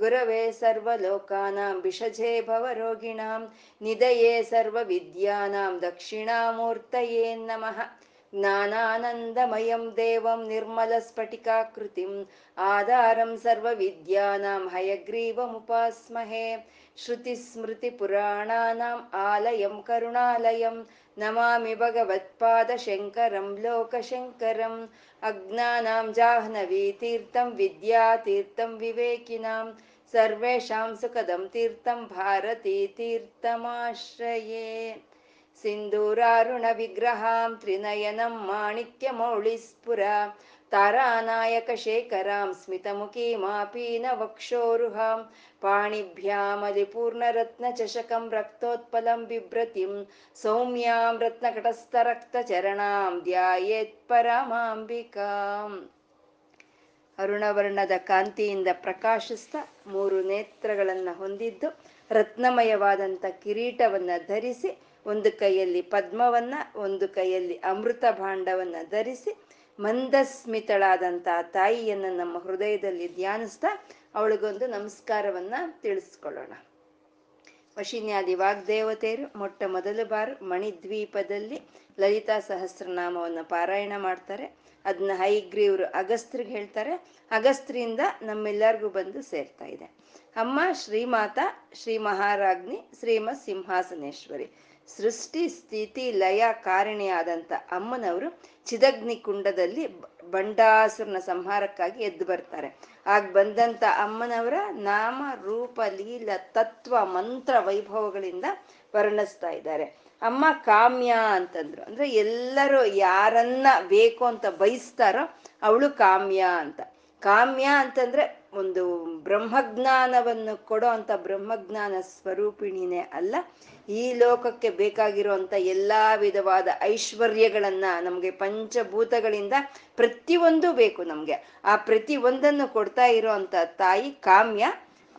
गुरवे सर्वलोकानां विषजे भवरोगिणां निधये सर्वविद्यानां दक्षिणामूर्तये नमः ज्ञानानन्दमयं देवं निर्मलस्फटिकाकृतिम् आधारं सर्वविद्यानां हयग्रीवमुपास्महे श्रुतिस्मृतिपुराणानाम् आलयं करुणालयं नमामि भगवत्पादशङ्करं लोकशङ्करम् अज्ञानां जाह्नवीतीर्थं विद्यातीर्थं विवेकिनां सर्वेषां सुखदं तीर्थं भारती तीर्थमाश्रये सिन्दूरारुणविग्रहां त्रिनयनं माणिक्यमौळिस्फुरा तारानायकशेखरां स्मितमुखीमापीनवक्षोरुहां पाणिभ्यामलिपूर्णरत्नचषकं रक्तोत्पलं बिभ्रतिं सौम्यां रत्नकटस्थरक्तचरणां ध्यायेत्परमाम्बिकाम् ಅರುಣವರ್ಣದ ಕಾಂತಿಯಿಂದ ಪ್ರಕಾಶಿಸ್ತಾ ಮೂರು ನೇತ್ರಗಳನ್ನು ಹೊಂದಿದ್ದು ರತ್ನಮಯವಾದಂಥ ಕಿರೀಟವನ್ನ ಧರಿಸಿ ಒಂದು ಕೈಯಲ್ಲಿ ಪದ್ಮವನ್ನ, ಒಂದು ಕೈಯಲ್ಲಿ ಅಮೃತ ಭಾಂಡವನ್ನ ಧರಿಸಿ ಮಂದಸ್ಮಿತಳಾದಂಥ ತಾಯಿಯನ್ನು ನಮ್ಮ ಹೃದಯದಲ್ಲಿ ಧ್ಯಾನಿಸ್ತಾ ಅವಳಿಗೊಂದು ನಮಸ್ಕಾರವನ್ನ ತಿಳಿಸ್ಕೊಳ್ಳೋಣ. ವಶಿನ್ಯಾದಿ ವಾಗ್ದೇವತೆಯರು ಮೊಟ್ಟ ಮೊದಲ ಬಾರು ಮಣಿದ್ವೀಪದಲ್ಲಿ ಲಲಿತಾ ಸಹಸ್ರನಾಮವನ್ನು ಪಾರಾಯಣ ಮಾಡ್ತಾರೆ. ಅದನ್ನ ಹೈಗ್ರೀವ್ರು ಅಗಸ್ತ್ರಿಗೆ ಹೇಳ್ತಾರೆ. ಅಗಸ್ತ್ರಿಯಿಂದ ನಮ್ಮೆಲ್ಲರಿಗೂ ಬಂದು ಸೇರ್ತಾ ಇದೆ. ಅಮ್ಮ ಶ್ರೀಮಾತ, ಶ್ರೀ ಮಹಾರಾಜ್ನಿ, ಶ್ರೀಮತ್ ಸಿಂಹಾಸನೇಶ್ವರಿ. ಸೃಷ್ಟಿ, ಸ್ಥಿತಿ, ಲಯ ಕಾರಣಿಯಾದಂಥ ಅಮ್ಮನವರು ಚಿದಗ್ನಿ ಕುಂಡದಲ್ಲಿ ಬಂಡಾಸುರನ ಸಂಹಾರಕ್ಕಾಗಿ ಎದ್ದು ಬರ್ತಾರೆ. ಆಗ ಬಂದಂತ ಅಮ್ಮನವರ ನಾಮ, ರೂಪ, ಲೀಲ, ತತ್ವ, ಮಂತ್ರ, ವೈಭವಗಳಿಂದ ವರ್ಣಿಸ್ತಾ ಇದ್ದಾರೆ. ಅಮ್ಮ ಕಾಮ್ಯ ಅಂತಂದ್ರು. ಅಂದ್ರೆ ಎಲ್ಲರೂ ಯಾರನ್ನ ಬೇಕು ಅಂತ ಬಯಸ್ತಾರೋ ಅವಳು ಕಾಮ್ಯ ಅಂತ. ಕಾಮ್ಯ ಅಂತಂದ್ರೆ ಒಂದು ಬ್ರಹ್ಮಜ್ಞಾನವನ್ನು ಕೊಡೋ ಅಂತ ಬ್ರಹ್ಮಜ್ಞಾನ ಸ್ವರೂಪಿಣಿನೇ ಅಲ್ಲ. ಈ ಲೋಕಕ್ಕೆ ಬೇಕಾಗಿರುವಂತ ಎಲ್ಲಾ ವಿಧವಾದ ಐಶ್ವರ್ಯಗಳನ್ನ ನಮ್ಗೆ ಪಂಚಭೂತಗಳಿಂದ ಪ್ರತಿಯೊಂದು ಬೇಕು ನಮ್ಗೆ. ಆ ಪ್ರತಿ ಒಂದನ್ನು ಕೊಡ್ತಾ ಇರುವಂತ ತಾಯಿ ಕಾಮ್ಯ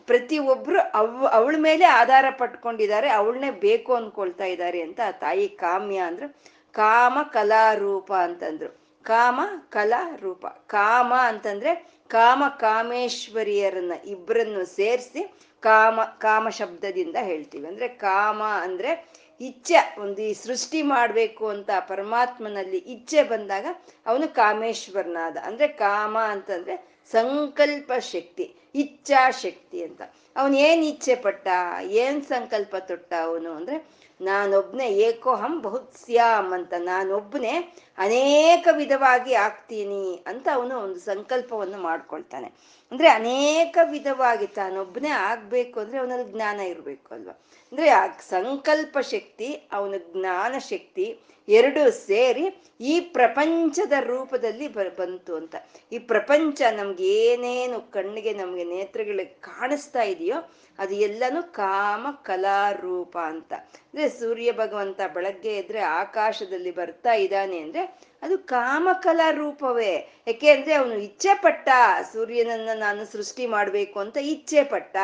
ಪ್ರತಿ ಒಬ್ರು ಅವ್, ಅವಳ ಮೇಲೆ ಆಧಾರ ಪಟ್ಕೊಂಡಿದ್ದಾರೆ, ಅವಳನ್ನೇ ಬೇಕು ಅನ್ಕೊಳ್ತಾ ಇದ್ದಾರೆ ಅಂತ ಆ ತಾಯಿ ಕಾಮ್ಯ ಅಂದ್ರು. ಕಾಮ ಕಲಾರೂಪ ಅಂತಂದ್ರು. ಕಾಮ ಕಲಾ ರೂಪ ಕಾಮ ಅಂತಂದ್ರೆ ಕಾಮ ಕಾಮೇಶ್ವರಿಯರನ್ನ ಇಬ್ಬರನ್ನು ಸೇರಿಸಿ ಕಾಮ ಕಾಮ ಶಬ್ದದಿಂದ ಹೇಳ್ತೀವಿ. ಅಂದ್ರೆ ಕಾಮ ಅಂದ್ರೆ ಇಚ್ಛೆ, ಒಂದು ಈ ಸೃಷ್ಟಿ ಮಾಡಬೇಕು ಅಂತ ಪರಮಾತ್ಮನಲ್ಲಿ ಇಚ್ಛೆ ಬಂದಾಗ ಅವನು ಕಾಮೇಶ್ವರನಾದ. ಅಂದ್ರೆ ಕಾಮ ಅಂತಂದ್ರೆ ಸಂಕಲ್ಪ ಶಕ್ತಿ, ಇಚ್ಛಾ ಶಕ್ತಿ ಅಂತ. ಅವನು ಏನ್ ಇಚ್ಛೆ ಪಟ್ಟ, ಏನ್ ಸಂಕಲ್ಪ ತೊಟ್ಟ ಅವನು ಅಂದ್ರೆ ನಾನೊಬ್ನೇ ಏಕೋಹಂ ಬಹುತ್ಸ್ಯಾಮ್ ಅಂತ ನಾನೊಬ್ಬನೇ ಅನೇಕ ವಿಧವಾಗಿ ಆಗ್ತೀನಿ ಅಂತ ಅವನು ಒಂದು ಸಂಕಲ್ಪವನ್ನು ಮಾಡ್ಕೊಳ್ತಾನೆ. ಅಂದ್ರೆ ಅನೇಕ ವಿಧವಾಗಿ ತಾನೊಬ್ಬನೇ ಆಗ್ಬೇಕು ಅಂದ್ರೆ ಅವನಲ್ಲಿ ಜ್ಞಾನ ಇರಬೇಕು ಅಲ್ವಾ? ಅಂದ್ರೆ ಆ ಸಂಕಲ್ಪ ಶಕ್ತಿ, ಅವನ ಜ್ಞಾನ ಶಕ್ತಿ ಎರಡು ಸೇರಿ ಈ ಪ್ರಪಂಚದ ರೂಪದಲ್ಲಿ ಬ, ಬಂತು ಅಂತ. ಈ ಪ್ರಪಂಚ ನಮ್ಗೆ ಏನೇನು ಕಣ್ಣಿಗೆ ನಮ್ಗೆ ನೇತ್ರಗಳಿಗೆ ಕಾಣಿಸ್ತಾ ಇದೆಯೋ ಅದು ಎಲ್ಲನೂ ಕಾಮ ಕಲಾರೂಪ ಅಂತ. ಅಂದ್ರೆ ಸೂರ್ಯ ಭಗವಂತ ಬೆಳಗ್ಗೆ ಎದ್ರೆ ಆಕಾಶದಲ್ಲಿ ಬರ್ತಾ ಇದ್ದಾನೆ ಅಂದ್ರೆ ಅದು ಕಾಮಕಲಾ ರೂಪವೇ. ಯಾಕೆ ಅಂದ್ರೆ ಅವನು ಇಚ್ಛೆ ಪಟ್ಟ ಸೂರ್ಯನನ್ನ ನಾನು ಸೃಷ್ಟಿ ಮಾಡ್ಬೇಕು ಅಂತ ಇಚ್ಛೆ ಪಟ್ಟ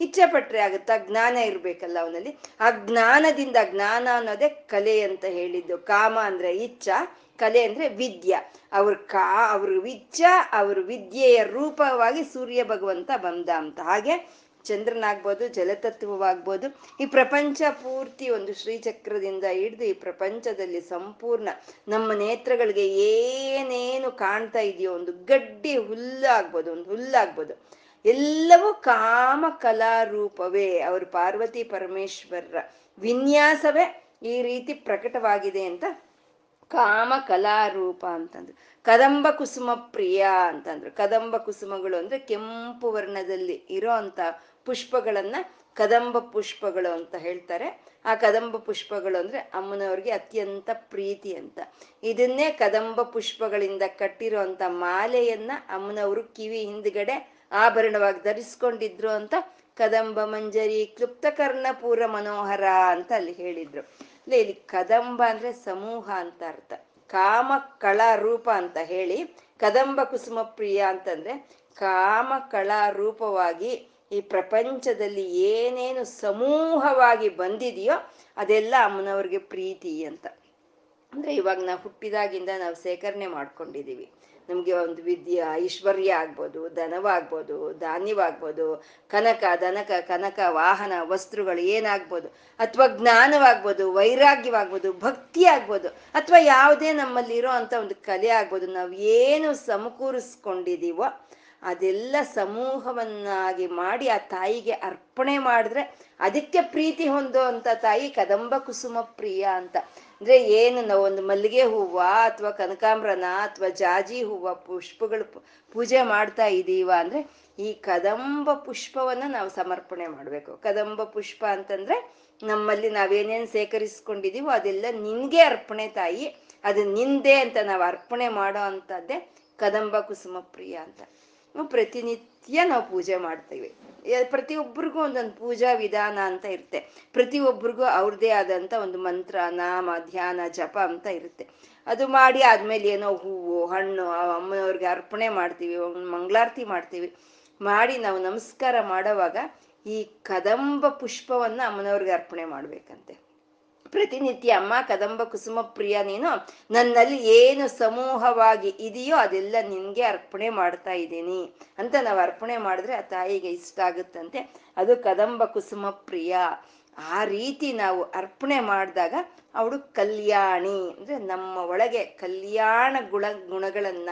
ಇಚ್ಛೆ ಪಟ್ರೆ ಆಗುತ್ತಾ ಜ್ಞಾನ ಇರ್ಬೇಕಲ್ಲ ಅವನಲ್ಲಿ. ಆ ಜ್ಞಾನದಿಂದ ಜ್ಞಾನ ಅನ್ನೋದೇ ಕಲೆ ಅಂತ ಹೇಳಿದ್ದು. ಕಾಮ ಅಂದ್ರೆ ಇಚ್ಛ, ಕಲೆ ಅಂದ್ರೆ ವಿದ್ಯೆ. ಅವ್ರ ಕಾ, ಅವ್ರ ವಿಚ್ಛ ಅವ್ರ ವಿದ್ಯೆಯ ರೂಪವಾಗಿ ಸೂರ್ಯ ಭಗವಂತ ಬಂದ ಅಂತ. ಹಾಗೆ ಚಂದ್ರನಾಗ್ಬೋದು, ಜಲತತ್ವವಾಗ್ಬೋದು. ಈ ಪ್ರಪಂಚ ಪೂರ್ತಿ ಒಂದು ಶ್ರೀಚಕ್ರದಿಂದ ಹಿಡಿದು ಈ ಪ್ರಪಂಚದಲ್ಲಿ ಸಂಪೂರ್ಣ ನಮ್ಮ ನೇತ್ರಗಳಿಗೆ ಏನೇನು ಕಾಣ್ತಾ ಇದೆಯೋ ಒಂದು ಗಡ್ಡಿ ಹುಲ್ಲಾಗ್ಬೋದು, ಒಂದು ಹುಲ್ಲಾಗ್ಬೋದು. ಎಲ್ಲವೂ ಕಾಮ ಕಲಾರೂಪವೇ ಅವರು ಪಾರ್ವತಿ ಪರಮೇಶ್ವರರ ವಿನ್ಯಾಸವೇ ಈ ರೀತಿ ಪ್ರಕಟವಾಗಿದೆ ಅಂತ ಕಾಮ ಕಲಾರೂಪ ಅಂತಂದ್ರು ಕದಂಬ ಕುಸುಮ ಪ್ರಿಯ ಅಂತಂದ್ರು. ಕದಂಬ ಕುಸುಮಗಳು ಅಂದ್ರೆ ಕೆಂಪು ವರ್ಣದಲ್ಲಿ ಇರೋ ಅಂತ ಪುಷ್ಪಗಳನ್ನ ಕದಂಬ ಪುಷ್ಪಗಳು ಅಂತ ಹೇಳ್ತಾರೆ. ಆ ಕದಂಬ ಪುಷ್ಪಗಳು ಅಂದ್ರೆ ಅಮ್ಮನವ್ರಿಗೆ ಅತ್ಯಂತ ಪ್ರೀತಿ ಅಂತ. ಇದನ್ನೇ ಕದಂಬ ಪುಷ್ಪಗಳಿಂದ ಕಟ್ಟಿರೋ ಅಂತ ಮಾಲೆಯನ್ನ ಅಮ್ಮನವರು ಕಿವಿ ಹಿಂದ್ಗಡೆ ಆಭರಣವಾಗಿ ಧರಿಸ್ಕೊಂಡಿದ್ರು ಅಂತ ಕದಂಬ ಮಂಜರಿ ಕ್ಲುಪ್ತ ಕರ್ಣಪೂರ ಮನೋಹರ ಅಂತ ಅಲ್ಲಿ ಹೇಳಿದ್ರು. ಇಲ್ಲಿ ಕದಂಬ ಅಂದ್ರೆ ಸಮೂಹ ಅಂತ ಅರ್ಥ. ಕಾಮ ಕಳ ರೂಪ ಅಂತ ಹೇಳಿ, ಕದಂಬ ಕುಸುಮ ಪ್ರಿಯ ಅಂತಂದ್ರೆ ಕಾಮ ಕಳ ರೂಪವಾಗಿ ಈ ಪ್ರಪಂಚದಲ್ಲಿ ಏನೇನು ಸಮೂಹವಾಗಿ ಬಂದಿದೆಯೋ ಅದೆಲ್ಲ ಅಮ್ಮನವ್ರಿಗೆ ಪ್ರೀತಿ ಅಂತ. ಅಂದ್ರೆ ಇವಾಗ ನಾವು ಹುಟ್ಟಿದಾಗಿಂದ ನಾವು ಸೇಕರಣೆ ಮಾಡ್ಕೊಂಡಿದೀವಿ. ನಮ್ಗೆ ಒಂದು ವಿದ್ಯೆ, ಐಶ್ವರ್ಯ ಆಗ್ಬೋದು, ಧನವಾಗ್ಬೋದು, ಧಾನ್ಯವಾಗ್ಬೋದು, ಕನಕ, ದನಕ, ಕನಕ, ವಾಹನ, ವಸ್ತ್ರಗಳು ಏನಾಗ್ಬೋದು, ಅಥವಾ ಜ್ಞಾನವಾಗ್ಬೋದು, ವೈರಾಗ್ಯವಾಗ್ಬೋದು, ಭಕ್ತಿ ಆಗ್ಬೋದು, ಅಥವಾ ಯಾವುದೇ ನಮ್ಮಲ್ಲಿರೋ ಅಂತ ಒಂದು ಕಲೆ ಆಗ್ಬೋದು ನಾವು ಏನು ಸಮಕೂರಿಸ್ಕೊಂಡಿದೀವೋ ಅದೆಲ್ಲ ಸಮೂಹವನ್ನಾಗಿ ಮಾಡಿ ಆ ತಾಯಿಗೆ ಅರ್ಪಣೆ ಮಾಡಿದ್ರೆ ಅದಕ್ಕೆ ಪ್ರೀತಿ ಹೊಂದುವಂತ ತಾಯಿ ಕದಂಬ ಕುಸುಮ ಪ್ರಿಯ ಅಂತ. ಅಂದ್ರೆ ಏನು ನಾವು ಒಂದು ಮಲ್ಲಿಗೆ ಹೂವ ಅಥವಾ ಕನಕಾಂಬ್ರನ ಅಥವಾ ಜಾಜಿ ಹೂವ ಪುಷ್ಪಗಳು ಪೂಜೆ ಮಾಡ್ತಾ ಇದೀವ ಅಂದ್ರೆ ಈ ಕದಂಬ ಪುಷ್ಪವನ್ನ ನಾವು ಸಮರ್ಪಣೆ ಮಾಡ್ಬೇಕು. ಕದಂಬ ಪುಷ್ಪ ಅಂತಂದ್ರೆ ನಮ್ಮಲ್ಲಿ ನಾವೇನೇನ್ ಸೇಕರಿಸ್ಕೊಂಡಿದೀವೋ ಅದೆಲ್ಲ ನಿನ್ಗೆ ಅರ್ಪಣೆ ತಾಯಿ, ಅದು ನಿಂದೆ ಅಂತ ನಾವು ಅರ್ಪಣೆ ಮಾಡೋ ಅಂತದ್ದೇ ಕದಂಬ ಕುಸುಮ ಪ್ರಿಯ ಅಂತ. ಪ್ರತಿನಿತ್ಯ ನಾವು ಪೂಜೆ ಮಾಡ್ತೀವಿ. ಪ್ರತಿಯೊಬ್ಬರಿಗೂ ಒಂದೊಂದು ಪೂಜಾ ವಿಧಾನ ಅಂತ ಇರುತ್ತೆ. ಪ್ರತಿಯೊಬ್ಬರಿಗೂ ಅವ್ರದ್ದೇ ಆದಂತ ಒಂದು ಮಂತ್ರ, ನಾಮ, ಧ್ಯಾನ, ಜಪ ಅಂತ ಇರುತ್ತೆ. ಅದು ಮಾಡಿ ಆದ್ಮೇಲೆ ಏನೋ ಹೂವು, ಹಣ್ಣು ಅಮ್ಮನವ್ರಿಗೆ ಅರ್ಪಣೆ ಮಾಡ್ತೀವಿ ಮಂಗಳಾರತಿ ಮಾಡ್ತೀವಿ. ಮಾಡಿ ನಾವು ನಮಸ್ಕಾರ ಮಾಡೋವಾಗ ಈ ಕದಂಬ ಪುಷ್ಪವನ್ನ ಅಮ್ಮನವ್ರಿಗೆ ಅರ್ಪಣೆ ಮಾಡ್ಬೇಕಂತೆ. ಪ್ರತಿನಿತ್ಯ ಅಮ್ಮ ಕದಂಬ ಕುಸುಮ ಪ್ರಿಯ, ನೀನು ನನ್ನಲ್ಲಿ ಏನು ಸಮೂಹವಾಗಿ ಇದೆಯೋ ಅದೆಲ್ಲ ನಿನ್ಗೆ ಅರ್ಪಣೆ ಮಾಡ್ತಾ ಇದ್ದೀನಿ. ಅಂತ ನಾವು ಅರ್ಪಣೆ ಮಾಡಿದ್ರೆ ಆ ತಾಯಿಗೆ ಇಷ್ಟ ಆಗುತ್ತಂತೆ. ಅದು ಕದಂಬ ಕುಸುಮ ಪ್ರಿಯ. ಆ ರೀತಿ ನಾವು ಅರ್ಪಣೆ ಮಾಡಿದಾಗ ಅವಳು ಕಲ್ಯಾಣಿ. ಅಂದ್ರೆ ನಮ್ಮ ಒಳಗೆ ಕಲ್ಯಾಣ ಗುಣ ಗುಣಗಳನ್ನ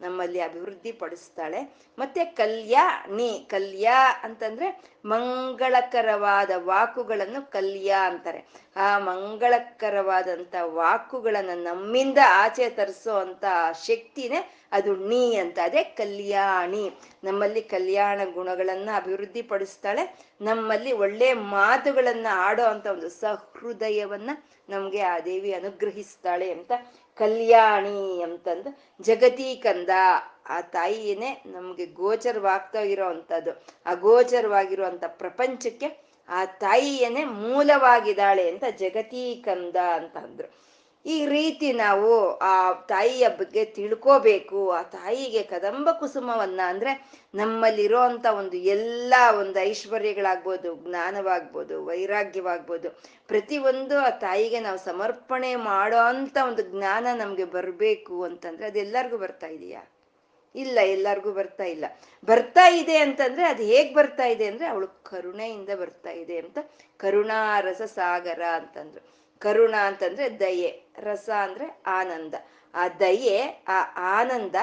ನಮ್ಮಲ್ಲಿ ಅಭಿವೃದ್ಧಿ ಪಡಿಸ್ತಾಳೆ ಮತ್ತೆ ಕಲ್ಯಾಣಿ ಕಲ್ಯಾ ಅಂತಂದ್ರೆ ಮಂಗಳಕರವಾದ ವಾಕುಗಳನ್ನು ಕಲ್ಯ ಅಂತಾರೆ. ಆ ಮಂಗಳಕರವಾದಂತ ವಾಕುಗಳನ್ನ ನಮ್ಮಿಂದ ಆಚೆ ತರಿಸೋ ಅಂತ ಶಕ್ತಿನೇ ಅದು ಣಿ ಅಂತ. ಅದೇ ಕಲ್ಯಾಣಿ. ನಮ್ಮಲ್ಲಿ ಕಲ್ಯಾಣ ಗುಣಗಳನ್ನ ಅಭಿವೃದ್ಧಿ ಪಡಿಸ್ತಾಳೆ ನಮ್ಮಲ್ಲಿ ಒಳ್ಳೆ ಮಾತುಗಳನ್ನ ಆಡೋ ಅಂತ ಒಂದು ಸಹೃದಯವನ್ನ ನಮ್ಗೆ ಆ ದೇವಿ ಅನುಗ್ರಹಿಸ್ತಾಳೆ ಅಂತ ಕಲ್ಯಾಣಿ ಅಂತಂದು ಜಗತಿ ಕಂದ ಆ ತಾಯಿಯೇ ನಮ್ಗೆ ಗೋಚರವಾಗ್ತಾ ಇರೋ ಆ ಅಗೋಚರವಾಗಿರುವಂತ ಪ್ರಪಂಚಕ್ಕೆ ಆ ತಾಯಿಯೇನೆ ಮೂಲವಾಗಿದ್ದಾಳೆ ಅಂತ ಜಗತಿ ಕಂದ ಅಂತ ಈ ರೀತಿ ನಾವು ಆ ತಾಯಿಯ ಬಗ್ಗೆ ತಿಳ್ಕೋಬೇಕು, ಆ ತಾಯಿಗೆ ಕದಂಬ ಕುಸುಮವನ್ನ ಅಂದ್ರೆ ನಮ್ಮಲ್ಲಿರೋ ಅಂತ ಒಂದು ಎಲ್ಲ ಒಂದು ಐಶ್ವರ್ಯಗಳಾಗ್ಬೋದು, ಜ್ಞಾನವಾಗ್ಬೋದು, ವೈರಾಗ್ಯವಾಗ್ಬೋದು, ಪ್ರತಿಯೊಂದು ಆ ತಾಯಿಗೆ ನಾವು ಸಮರ್ಪಣೆ ಮಾಡೋ ಅಂತ ಒಂದು ಜ್ಞಾನ ನಮ್ಗೆ ಬರಬೇಕು ಅಂತಂದ್ರೆ ಅದೆಲ್ಲರಿಗೂ ಬರ್ತಾ ಇದೆಯಾ? ಇಲ್ಲ, ಎಲ್ಲರಿಗೂ ಬರ್ತಾ ಇಲ್ಲ. ಬರ್ತಾ ಇದೆ ಅಂತಂದ್ರೆ ಅದು ಹೇಗ್ ಬರ್ತಾ ಇದೆ ಅಂದ್ರೆ ಅವಳು ಕರುಣೆಯಿಂದ ಬರ್ತಾ ಇದೆ ಅಂತ ಕರುಣಾರಸ ಸಾಗರ ಅಂತಂದ್ರು. ಕರುಣ ಅಂತಂದ್ರೆ ದಯೆ, ರಸ ಅಂದ್ರೆ ಆನಂದ. ಆ ದಯೆ, ಆ ಆನಂದ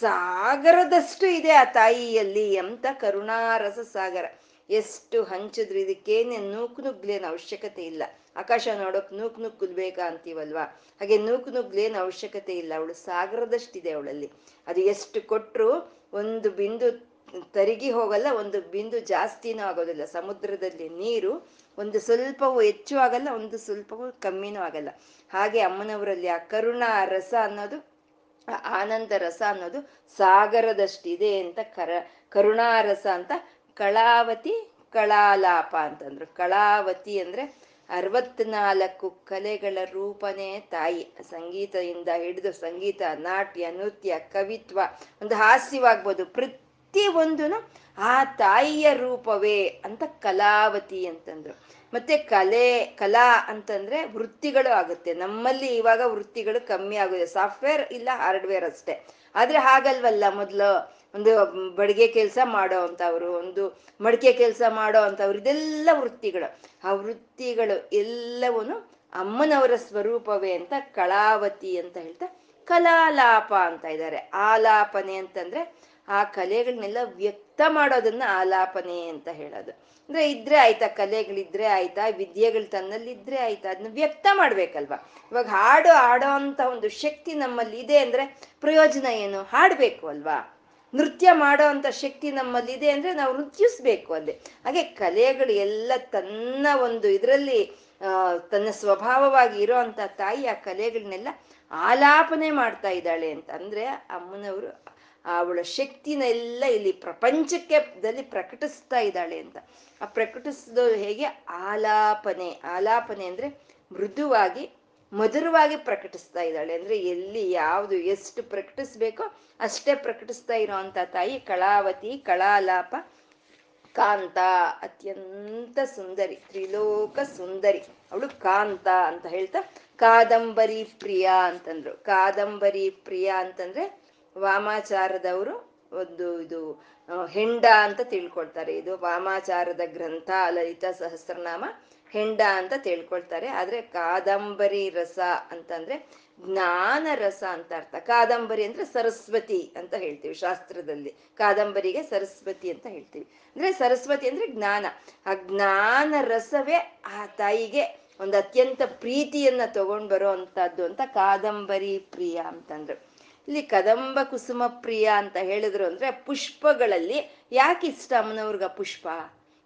ಸಾಗರದಷ್ಟು ಇದೆ ಆ ತಾಯಿಯಲ್ಲಿ ಎಂತ ಕರುಣಾರಸ ಸಾಗರ. ಎಷ್ಟು ಹಂಚಿದ್ರು ಇದಕ್ಕೇನೆ ನೂಕು ನುಗ್ಲೇನ ಅವಶ್ಯಕತೆ ಇಲ್ಲ. ಆಕಾಶ ನೋಡೋಕ್ ನೂಕ್ ನುಗ್ಗುಲ್ಬೇಕಾ ಅಂತೀವಲ್ವಾ? ಹಾಗೆ ನೂಕು ನುಗ್ಲೇನು ಅವಶ್ಯಕತೆ ಇಲ್ಲ. ಅವಳು ಸಾಗರದಷ್ಟಿದೆ ಅವಳಲ್ಲಿ. ಅದು ಎಷ್ಟು ಕೊಟ್ರು ಒಂದು ಬಿಂದು ತರಿಗಿ ಹೋಗಲ್ಲ, ಒಂದು ಬಿಂದು ಜಾಸ್ತಿನೂ ಆಗೋದಿಲ್ಲ. ಸಮುದ್ರದಲ್ಲಿ ನೀರು ಒಂದು ಸ್ವಲ್ಪವೂ ಹೆಚ್ಚು ಆಗಲ್ಲ, ಒಂದು ಸ್ವಲ್ಪವೂ ಕಮ್ಮಿನೂ ಆಗಲ್ಲ. ಹಾಗೆ ಅಮ್ಮನವರಲ್ಲಿ ಆ ಕರುಣಾ ರಸ ಅನ್ನೋದು ಆನಂದ ರಸ ಅನ್ನೋದು ಸಾಗರದಷ್ಟಿದೆ ಅಂತ ಕರ ಕರುಣಾರಸ ಅಂತ ಕಳಾವತಿ ಕಳಾಲಾಪ ಅಂತಂದ್ರು. ಕಳಾವತಿ ಅಂದ್ರೆ ಅರವತ್ನಾಲ್ಕು ಕಲೆಗಳ ರೂಪನೇ ತಾಯಿ. ಸಂಗೀತದಿಂದ ಹಿಡಿದು ಸಂಗೀತ, ನಾಟ್ಯ, ನೃತ್ಯ, ಕವಿತ್ವ ಒಂದು ಹಾಸ್ಯವಾಗ್ಬೋದು. ಒಂದನು ಆ ತಾಯಿಯ ರೂಪವೇ ಅಂತ ಕಲಾವತಿ ಅಂತಂದ್ರು. ಮತ್ತೆ ಕಲೆ, ಕಲಾ ಅಂತಂದ್ರೆ ವೃತ್ತಿಗಳು ಆಗುತ್ತೆ. ನಮ್ಮಲ್ಲಿ ಇವಾಗ ವೃತ್ತಿಗಳು ಕಮ್ಮಿ ಆಗುತ್ತೆ ಸಾಫ್ಟ್ವೇರ್ ಇಲ್ಲ, ಹಾರ್ಡ್ವೇರ್ ಅಷ್ಟೇ. ಆದ್ರೆ ಹಾಗಲ್ವಲ್ಲ ಮೊದಲು? ಒಂದು ಬಡಿಗೆ ಕೆಲಸ ಮಾಡೋ ಅಂತವ್ರು ಒಂದು ಮಡಿಕೆ ಕೆಲಸ ಮಾಡೋ ಅಂತವ್ರು ಇದೆಲ್ಲ ವೃತ್ತಿಗಳು. ಆ ವೃತ್ತಿಗಳು ಎಲ್ಲವೂ ಅಮ್ಮನವರ ಸ್ವರೂಪವೇ ಅಂತ ಕಳಾವತಿ ಅಂತ ಹೇಳ್ತಾ ಕಲಾಲಾಪ ಅಂತ ಇದ್ದಾರೆ. ಆಲಾಪನೆ ಅಂತಂದ್ರೆ ಆ ಕಲೆಗಳನ್ನೆಲ್ಲ ವ್ಯಕ್ತ ಮಾಡೋದನ್ನ ಆಲಾಪನೆ ಅಂತ ಹೇಳೋದು. ಅಂದ್ರೆ ಇದ್ರೆ ಆಯ್ತಾ, ಕಲೆಗಳಿದ್ರೆ ಆಯ್ತಾ, ವಿದ್ಯೆಗಳು ತನ್ನಲ್ಲಿದ್ರೆ ಆಯ್ತಾ ಅದನ್ನ ವ್ಯಕ್ತ ಮಾಡ್ಬೇಕಲ್ವಾ? ಇವಾಗ ಹಾಡು ಆಡೋ ಅಂತ ಒಂದು ಶಕ್ತಿ ನಮ್ಮಲ್ಲಿ ಇದೆ ಅಂದ್ರೆ ಪ್ರಯೋಜನ ಏನು? ಹಾಡ್ಬೇಕು ಅಲ್ವಾ? ನೃತ್ಯ ಮಾಡೋ ಅಂತ ಶಕ್ತಿ ನಮ್ಮಲ್ಲಿ ಇದೆ ಅಂದ್ರೆ ನಾವು ನೃತ್ಯಿಸ್ಬೇಕು ಅಲ್ಲಿ. ಹಾಗೆ ಕಲೆಗಳು ಎಲ್ಲ ತನ್ನ ಒಂದು ಇದರಲ್ಲಿ ತನ್ನ ಸ್ವಭಾವವಾಗಿ ಇರೋ ತಾಯಿ ಆ ಕಲೆಗಳನ್ನೆಲ್ಲ ಆಲಾಪನೆ ಮಾಡ್ತಾ ಇದ್ದಾಳೆ ಅಂತ. ಅಂದ್ರೆ ಅಮ್ಮನವರು ಅವಳ ಶಕ್ತಿನೆಲ್ಲ ಇಲ್ಲಿ ಪ್ರಪಂಚಕ್ಕೆ ದಲ್ಲಿ ಪ್ರಕಟಿಸ್ತಾ ಇದ್ದಾಳೆ ಅಂತ. ಆ ಪ್ರಕಟಿಸಿದ ಹೇಗೆ? ಆಲಾಪನೆ. ಆಲಾಪನೆ ಅಂದ್ರೆ ಮೃದುವಾಗಿ, ಮಧುರವಾಗಿ ಪ್ರಕಟಿಸ್ತಾ ಇದ್ದಾಳೆ. ಅಂದ್ರೆ ಎಲ್ಲಿ ಯಾವುದು ಎಷ್ಟು ಪ್ರಕಟಿಸ್ಬೇಕೋ ಅಷ್ಟೇ ಪ್ರಕಟಿಸ್ತಾ ಇರೋವಂಥ ತಾಯಿ ಕಳಾವತಿ, ಕಳಾಲಾಪ, ಕಾಂತ. ಅತ್ಯಂತ ಸುಂದರಿ, ತ್ರಿಲೋಕ ಸುಂದರಿ. ಅವಳು ಕಾಂತ ಅಂತ ಹೇಳ್ತಾ ಕಾದಂಬರಿ ಪ್ರಿಯ ಅಂತಂದ್ರು. ಕಾದಂಬರಿ ಪ್ರಿಯ ಅಂತಂದ್ರೆ ವಾಮಾಚಾರದವರು ಒಂದು ಇದು ಹೆಂಡ ಅಂತ ತಿಳ್ಕೊಳ್ತಾರೆ. ಇದು ವಾಮಾಚಾರದ ಗ್ರಂಥ, ಲಲಿತ ಸಹಸ್ರನಾಮ, ಹೆಂಡ ಅಂತ ತಿಳ್ಕೊಳ್ತಾರೆ. ಆದ್ರೆ ಕಾದಂಬರಿ ರಸ ಅಂತಂದ್ರೆ ಜ್ಞಾನ ರಸ ಅಂತ ಅರ್ಥ. ಕಾದಂಬರಿ ಅಂದ್ರೆ ಸರಸ್ವತಿ ಅಂತ ಹೇಳ್ತೀವಿ ಶಾಸ್ತ್ರದಲ್ಲಿ. ಕಾದಂಬರಿಗೆ ಸರಸ್ವತಿ ಅಂತ ಹೇಳ್ತೀವಿ. ಅಂದ್ರೆ ಸರಸ್ವತಿ ಅಂದ್ರೆ ಜ್ಞಾನ. ಆ ಜ್ಞಾನ ರಸವೇ ಆ ತಾಯಿಗೆ ಒಂದು ಅತ್ಯಂತ ಪ್ರೀತಿಯನ್ನ ತಗೊಂಡ್ ಬರೋ ಅಂತದ್ದು ಅಂತ ಕಾದಂಬರಿ ಪ್ರಿಯ ಅಂತಂದ್ರು. ಇಲ್ಲಿ ಕದಂಬ ಕುಸುಮ ಪ್ರಿಯ ಅಂತ ಹೇಳಿದ್ರು ಅಂದ್ರೆ ಪುಷ್ಪಗಳಲ್ಲಿ ಯಾಕೆ ಇಷ್ಟ ಅಮ್ಮನವ್ರಿಗೆ ಪುಷ್ಪ?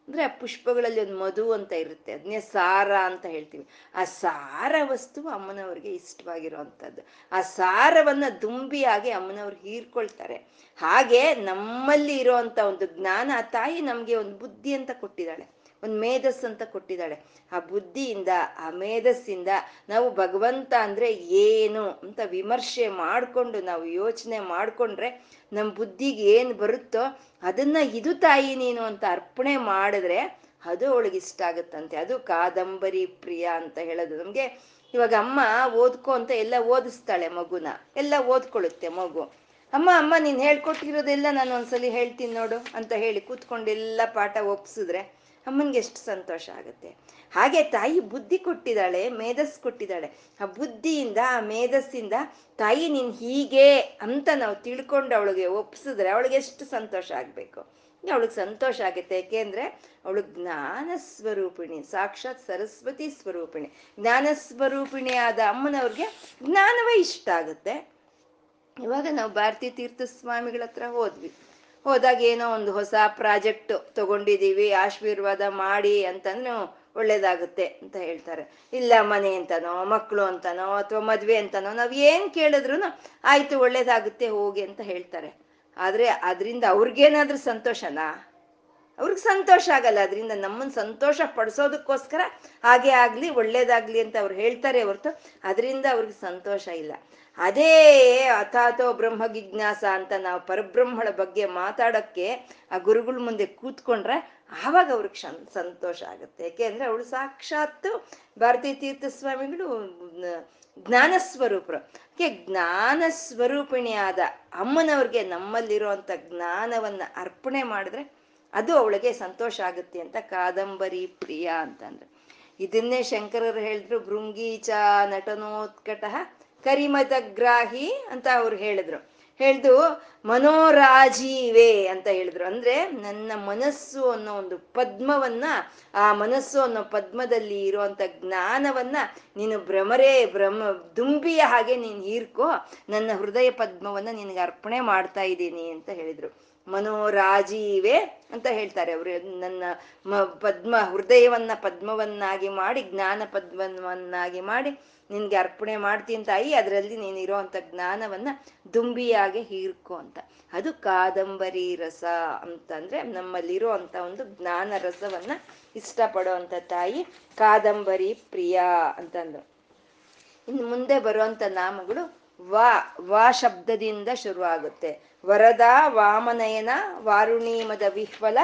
ಅಂದ್ರೆ ಆ ಪುಷ್ಪಗಳಲ್ಲಿ ಒಂದು ಮಧು ಅಂತ ಇರುತ್ತೆ ಅದನ್ನೇ ಸಾರ ಅಂತ ಹೇಳ್ತೀವಿ. ಆ ಸಾರ ವಸ್ತು ಅಮ್ಮನವ್ರಿಗೆ ಇಷ್ಟವಾಗಿರುವಂಥದ್ದು ಆ ಸಾರವನ್ನ ದುಂಬಿಯಾಗಿ ಅಮ್ಮನವ್ರು ಹೀರ್ಕೊಳ್ತಾರೆ. ಹಾಗೆ ನಮ್ಮಲ್ಲಿ ಇರುವಂತ ಒಂದು ಜ್ಞಾನ ತಾಯಿ ನಮ್ಗೆ ಒಂದು ಬುದ್ಧಿ ಅಂತ ಕೊಟ್ಟಿದ್ದಾಳೆ. ಒಂದು ಮೇಧಸ್ ಅಂತ ಕೊಟ್ಟಿದ್ದಾಳೆ. ಆ ಬುದ್ಧಿಯಿಂದ, ಆ ಮೇಧಸ್ಸಿಂದ ನಾವು ಭಗವಂತ ಅಂದ್ರೆ ಏನು ಅಂತ ವಿಮರ್ಶೆ ಮಾಡಿಕೊಂಡು ನಾವು ಯೋಚನೆ ಮಾಡಿಕೊಂಡ್ರೆ ನಮ್ಮ ಬುದ್ಧಿಗೆ ಏನು ಬರುತ್ತೋ ಅದನ್ನ ಇದು ತಾಯಿ ನೀನು ಅಂತ ಅರ್ಪಣೆ ಮಾಡಿದ್ರೆ ಅದು ಅವಳಿಗೆ ಇಷ್ಟ ಆಗುತ್ತಂತೆ. ಅದು ಕಾದಂಬರಿ ಪ್ರಿಯ ಅಂತ ಹೇಳೋದು. ನಮಗೆ ಇವಾಗ ಅಮ್ಮ ಓದ್ಕೊ ಅಂತ ಎಲ್ಲ ಓದಿಸ್ತಾಳೆ ಮಗುನ. ಎಲ್ಲ ಓದ್ಕೊಳ್ಳುತ್ತೆ ಮಗು. ಅಮ್ಮ ಅಮ್ಮ, ನೀನು ಹೇಳ್ಕೊಟ್ಟಿರೋದೆಲ್ಲ ನಾನು ಒಂದ್ಸಲಿ ಹೇಳ್ತೀನಿ ನೋಡು ಅಂತ ಹೇಳಿ ಕೂತ್ಕೊಂಡು ಎಲ್ಲ ಪಾಠ ಒಪ್ಸಿದ್ರೆ ಅಮ್ಮನ್ಗೆ ಎಷ್ಟು ಸಂತೋಷ ಆಗುತ್ತೆ. ಹಾಗೆ ತಾಯಿ ಬುದ್ಧಿ ಕೊಟ್ಟಿದ್ದಾಳೆ, ಮೇಧಸ್ ಕೊಟ್ಟಿದ್ದಾಳೆ. ಆ ಬುದ್ಧಿಯಿಂದ, ಆ ಮೇಧಸ್ಸಿಂದ ತಾಯಿ ನೀನು ಹೀಗೆ ಅಂತ ನಾವು ತಿಳ್ಕೊಂಡು ಅವಳಿಗೆ ಒಪ್ಪಿಸಿದ್ರೆ ಅವಳಿಗೆ ಎಷ್ಟು ಸಂತೋಷ ಆಗಬೇಕು. ಅವಳಿಗೆ ಸಂತೋಷ ಆಗುತ್ತೆ ಯಾಕೆಂದ್ರೆ ಅವಳು ಜ್ಞಾನ ಸ್ವರೂಪಿಣಿ, ಸಾಕ್ಷಾತ್ ಸರಸ್ವತಿ ಸ್ವರೂಪಿಣಿ. ಜ್ಞಾನ ಸ್ವರೂಪಿಣಿ ಆದ ಅಮ್ಮನವ್ರಿಗೆ ಜ್ಞಾನವೇ ಇಷ್ಟ ಆಗುತ್ತೆ. ಇವಾಗ ನಾವು ಭಾರತೀಯ ತೀರ್ಥ ಸ್ವಾಮಿಗಳ ಹತ್ರ ಹೋದ್ವಿ. ಹೋದಾಗ ಏನೋ ಒಂದು ಹೊಸ ಪ್ರಾಜೆಕ್ಟ್ ತಗೊಂಡಿದೀವಿ ಆಶೀರ್ವಾದ ಮಾಡಿ ಅಂತಂದ್ರೆ ಒಳ್ಳೇದಾಗುತ್ತೆ ಅಂತ ಹೇಳ್ತಾರೆ. ಇಲ್ಲ ಮನೆ ಅಂತನೋ ಮಕ್ಕಳು ಅಂತನೋ, ಅಥವಾ ಮದ್ವೆ ಅಂತನೋ, ನಾವು ಏನ್ ಕೇಳಿದ್ರು ಆಯ್ತು, ಒಳ್ಳೇದಾಗುತ್ತೆ, ಹೋಗಿ ಅಂತ ಹೇಳ್ತಾರೆ. ಆದ್ರೆ ಅದರಿಂದ ಅವ್ರಿಗೇನಾದ್ರೂ ಸಂತೋಷನಾ? ಅವ್ರಿಗೆ ಸಂತೋಷ ಆಗಲ್ಲ. ಅದರಿಂದ ನಮ್ಮನ್ನ ಸಂತೋಷ ಪಡಿಸೋದಕ್ಕೋಸ್ಕರ ಹಾಗೆ ಆಗ್ಲಿ, ಒಳ್ಳೇದಾಗ್ಲಿ ಅಂತ ಅವ್ರು ಹೇಳ್ತಾರೆ ಹೊರ್ತು ಅದರಿಂದ ಅವ್ರಿಗೆ ಸಂತೋಷ ಇಲ್ಲ. ಅದೇ ಅಥಾತೋ ಬ್ರಹ್ಮ ಜಿಜ್ಞಾಸ ಅಂತ ನಾವು ಪರಬ್ರಹ್ಮಳ ಬಗ್ಗೆ ಮಾತಾಡೋಕ್ಕೆ ಆ ಗುರುಗಳ ಮುಂದೆ ಕೂತ್ಕೊಂಡ್ರೆ ಆವಾಗ ಅವ್ರಿಗೆ ಸಂತೋಷ ಆಗುತ್ತೆ. ಯಾಕೆಂದ್ರೆ ಅವಳು ಸಾಕ್ಷಾತ್ ಭಾರತೀ ತೀರ್ಥ ಸ್ವಾಮಿಗಳು ಜ್ಞಾನ ಸ್ವರೂಪರು ಯಾಕೆ ಜ್ಞಾನ ಸ್ವರೂಪಿಣಿಯಾದ ಅಮ್ಮನವ್ರಿಗೆ ನಮ್ಮಲ್ಲಿರುವಂತ ಜ್ಞಾನವನ್ನ ಅರ್ಪಣೆ ಮಾಡಿದ್ರೆ ಅದು ಅವಳಿಗೆ ಸಂತೋಷ ಆಗುತ್ತೆ ಅಂತ ಕಾದಂಬರಿ ಪ್ರಿಯ ಅಂತಂದ್ರೆ. ಇದನ್ನೇ ಶಂಕರರು ಹೇಳಿದ್ರು ಭೃಂಗೀಚ ನಟನೋತ್ಕಟ ಕರಿಮತಗ್ರಾಹಿ ಅಂತ ಅವ್ರು ಹೇಳಿದ್ರು. ಹೇಳ್ದು, ಮನೋರಾಜೀವೇ ಅಂತ ಹೇಳಿದ್ರು. ಅಂದ್ರೆ ನನ್ನ ಮನಸ್ಸು ಅನ್ನೋ ಒಂದು ಪದ್ಮವನ್ನ, ಆ ಮನಸ್ಸು ಅನ್ನೋ ಪದ್ಮದಲ್ಲಿ ಇರುವಂತ ಜ್ಞಾನವನ್ನ ನೀನು ಭ್ರಮರೇ, ಭ್ರಮ, ದುಂಬಿಯ ಹಾಗೆ ನೀನ್ ಹೀರ್ಕೋ, ನನ್ನ ಹೃದಯ ಪದ್ಮವನ್ನ ನಿನಗೆ ಅರ್ಪಣೆ ಮಾಡ್ತಾ ಇದ್ದೀನಿ ಅಂತ ಹೇಳಿದ್ರು. ಮನೋರಾಜೀವೇ ಅಂತ ಹೇಳ್ತಾರೆ ಅವರು. ನನ್ನ ಪದ್ಮ, ಹೃದಯವನ್ನ ಪದ್ಮವನ್ನಾಗಿ ಮಾಡಿ, ಜ್ಞಾನ ಪದ್ಮವನ್ನಾಗಿ ಮಾಡಿ ನಿನ್ಗೆ ಅರ್ಪಣೆ ಮಾಡ್ತೀನಿ ತಾಯಿ, ಅದರಲ್ಲಿ ನೀನು ಇರೋಂತ ಜ್ಞಾನವನ್ನ ದುಂಬಿಯಾಗೆ ಹೀರ್ಕೊ ಅಂತ. ಅದು ಕಾದಂಬರಿ ರಸ ಅಂತಂದ್ರೆ ನಮ್ಮಲ್ಲಿರೋ ಒಂದು ಜ್ಞಾನ ರಸವನ್ನ ಇಷ್ಟಪಡುವಂತ ತಾಯಿ ಕಾದಂಬರಿ ಪ್ರಿಯ ಅಂತಂದ್ರು. ಇನ್ನು ಮುಂದೆ ಬರುವಂತ ನಾಮಗಳು ವಾ ವಾ ಶಬ್ದದಿಂದ ಶುರುವಾಗುತ್ತೆ. ವರದ, ವಾಮನಯನ, ವಾರುಣೀಮದ ವಿಹ್ವಲ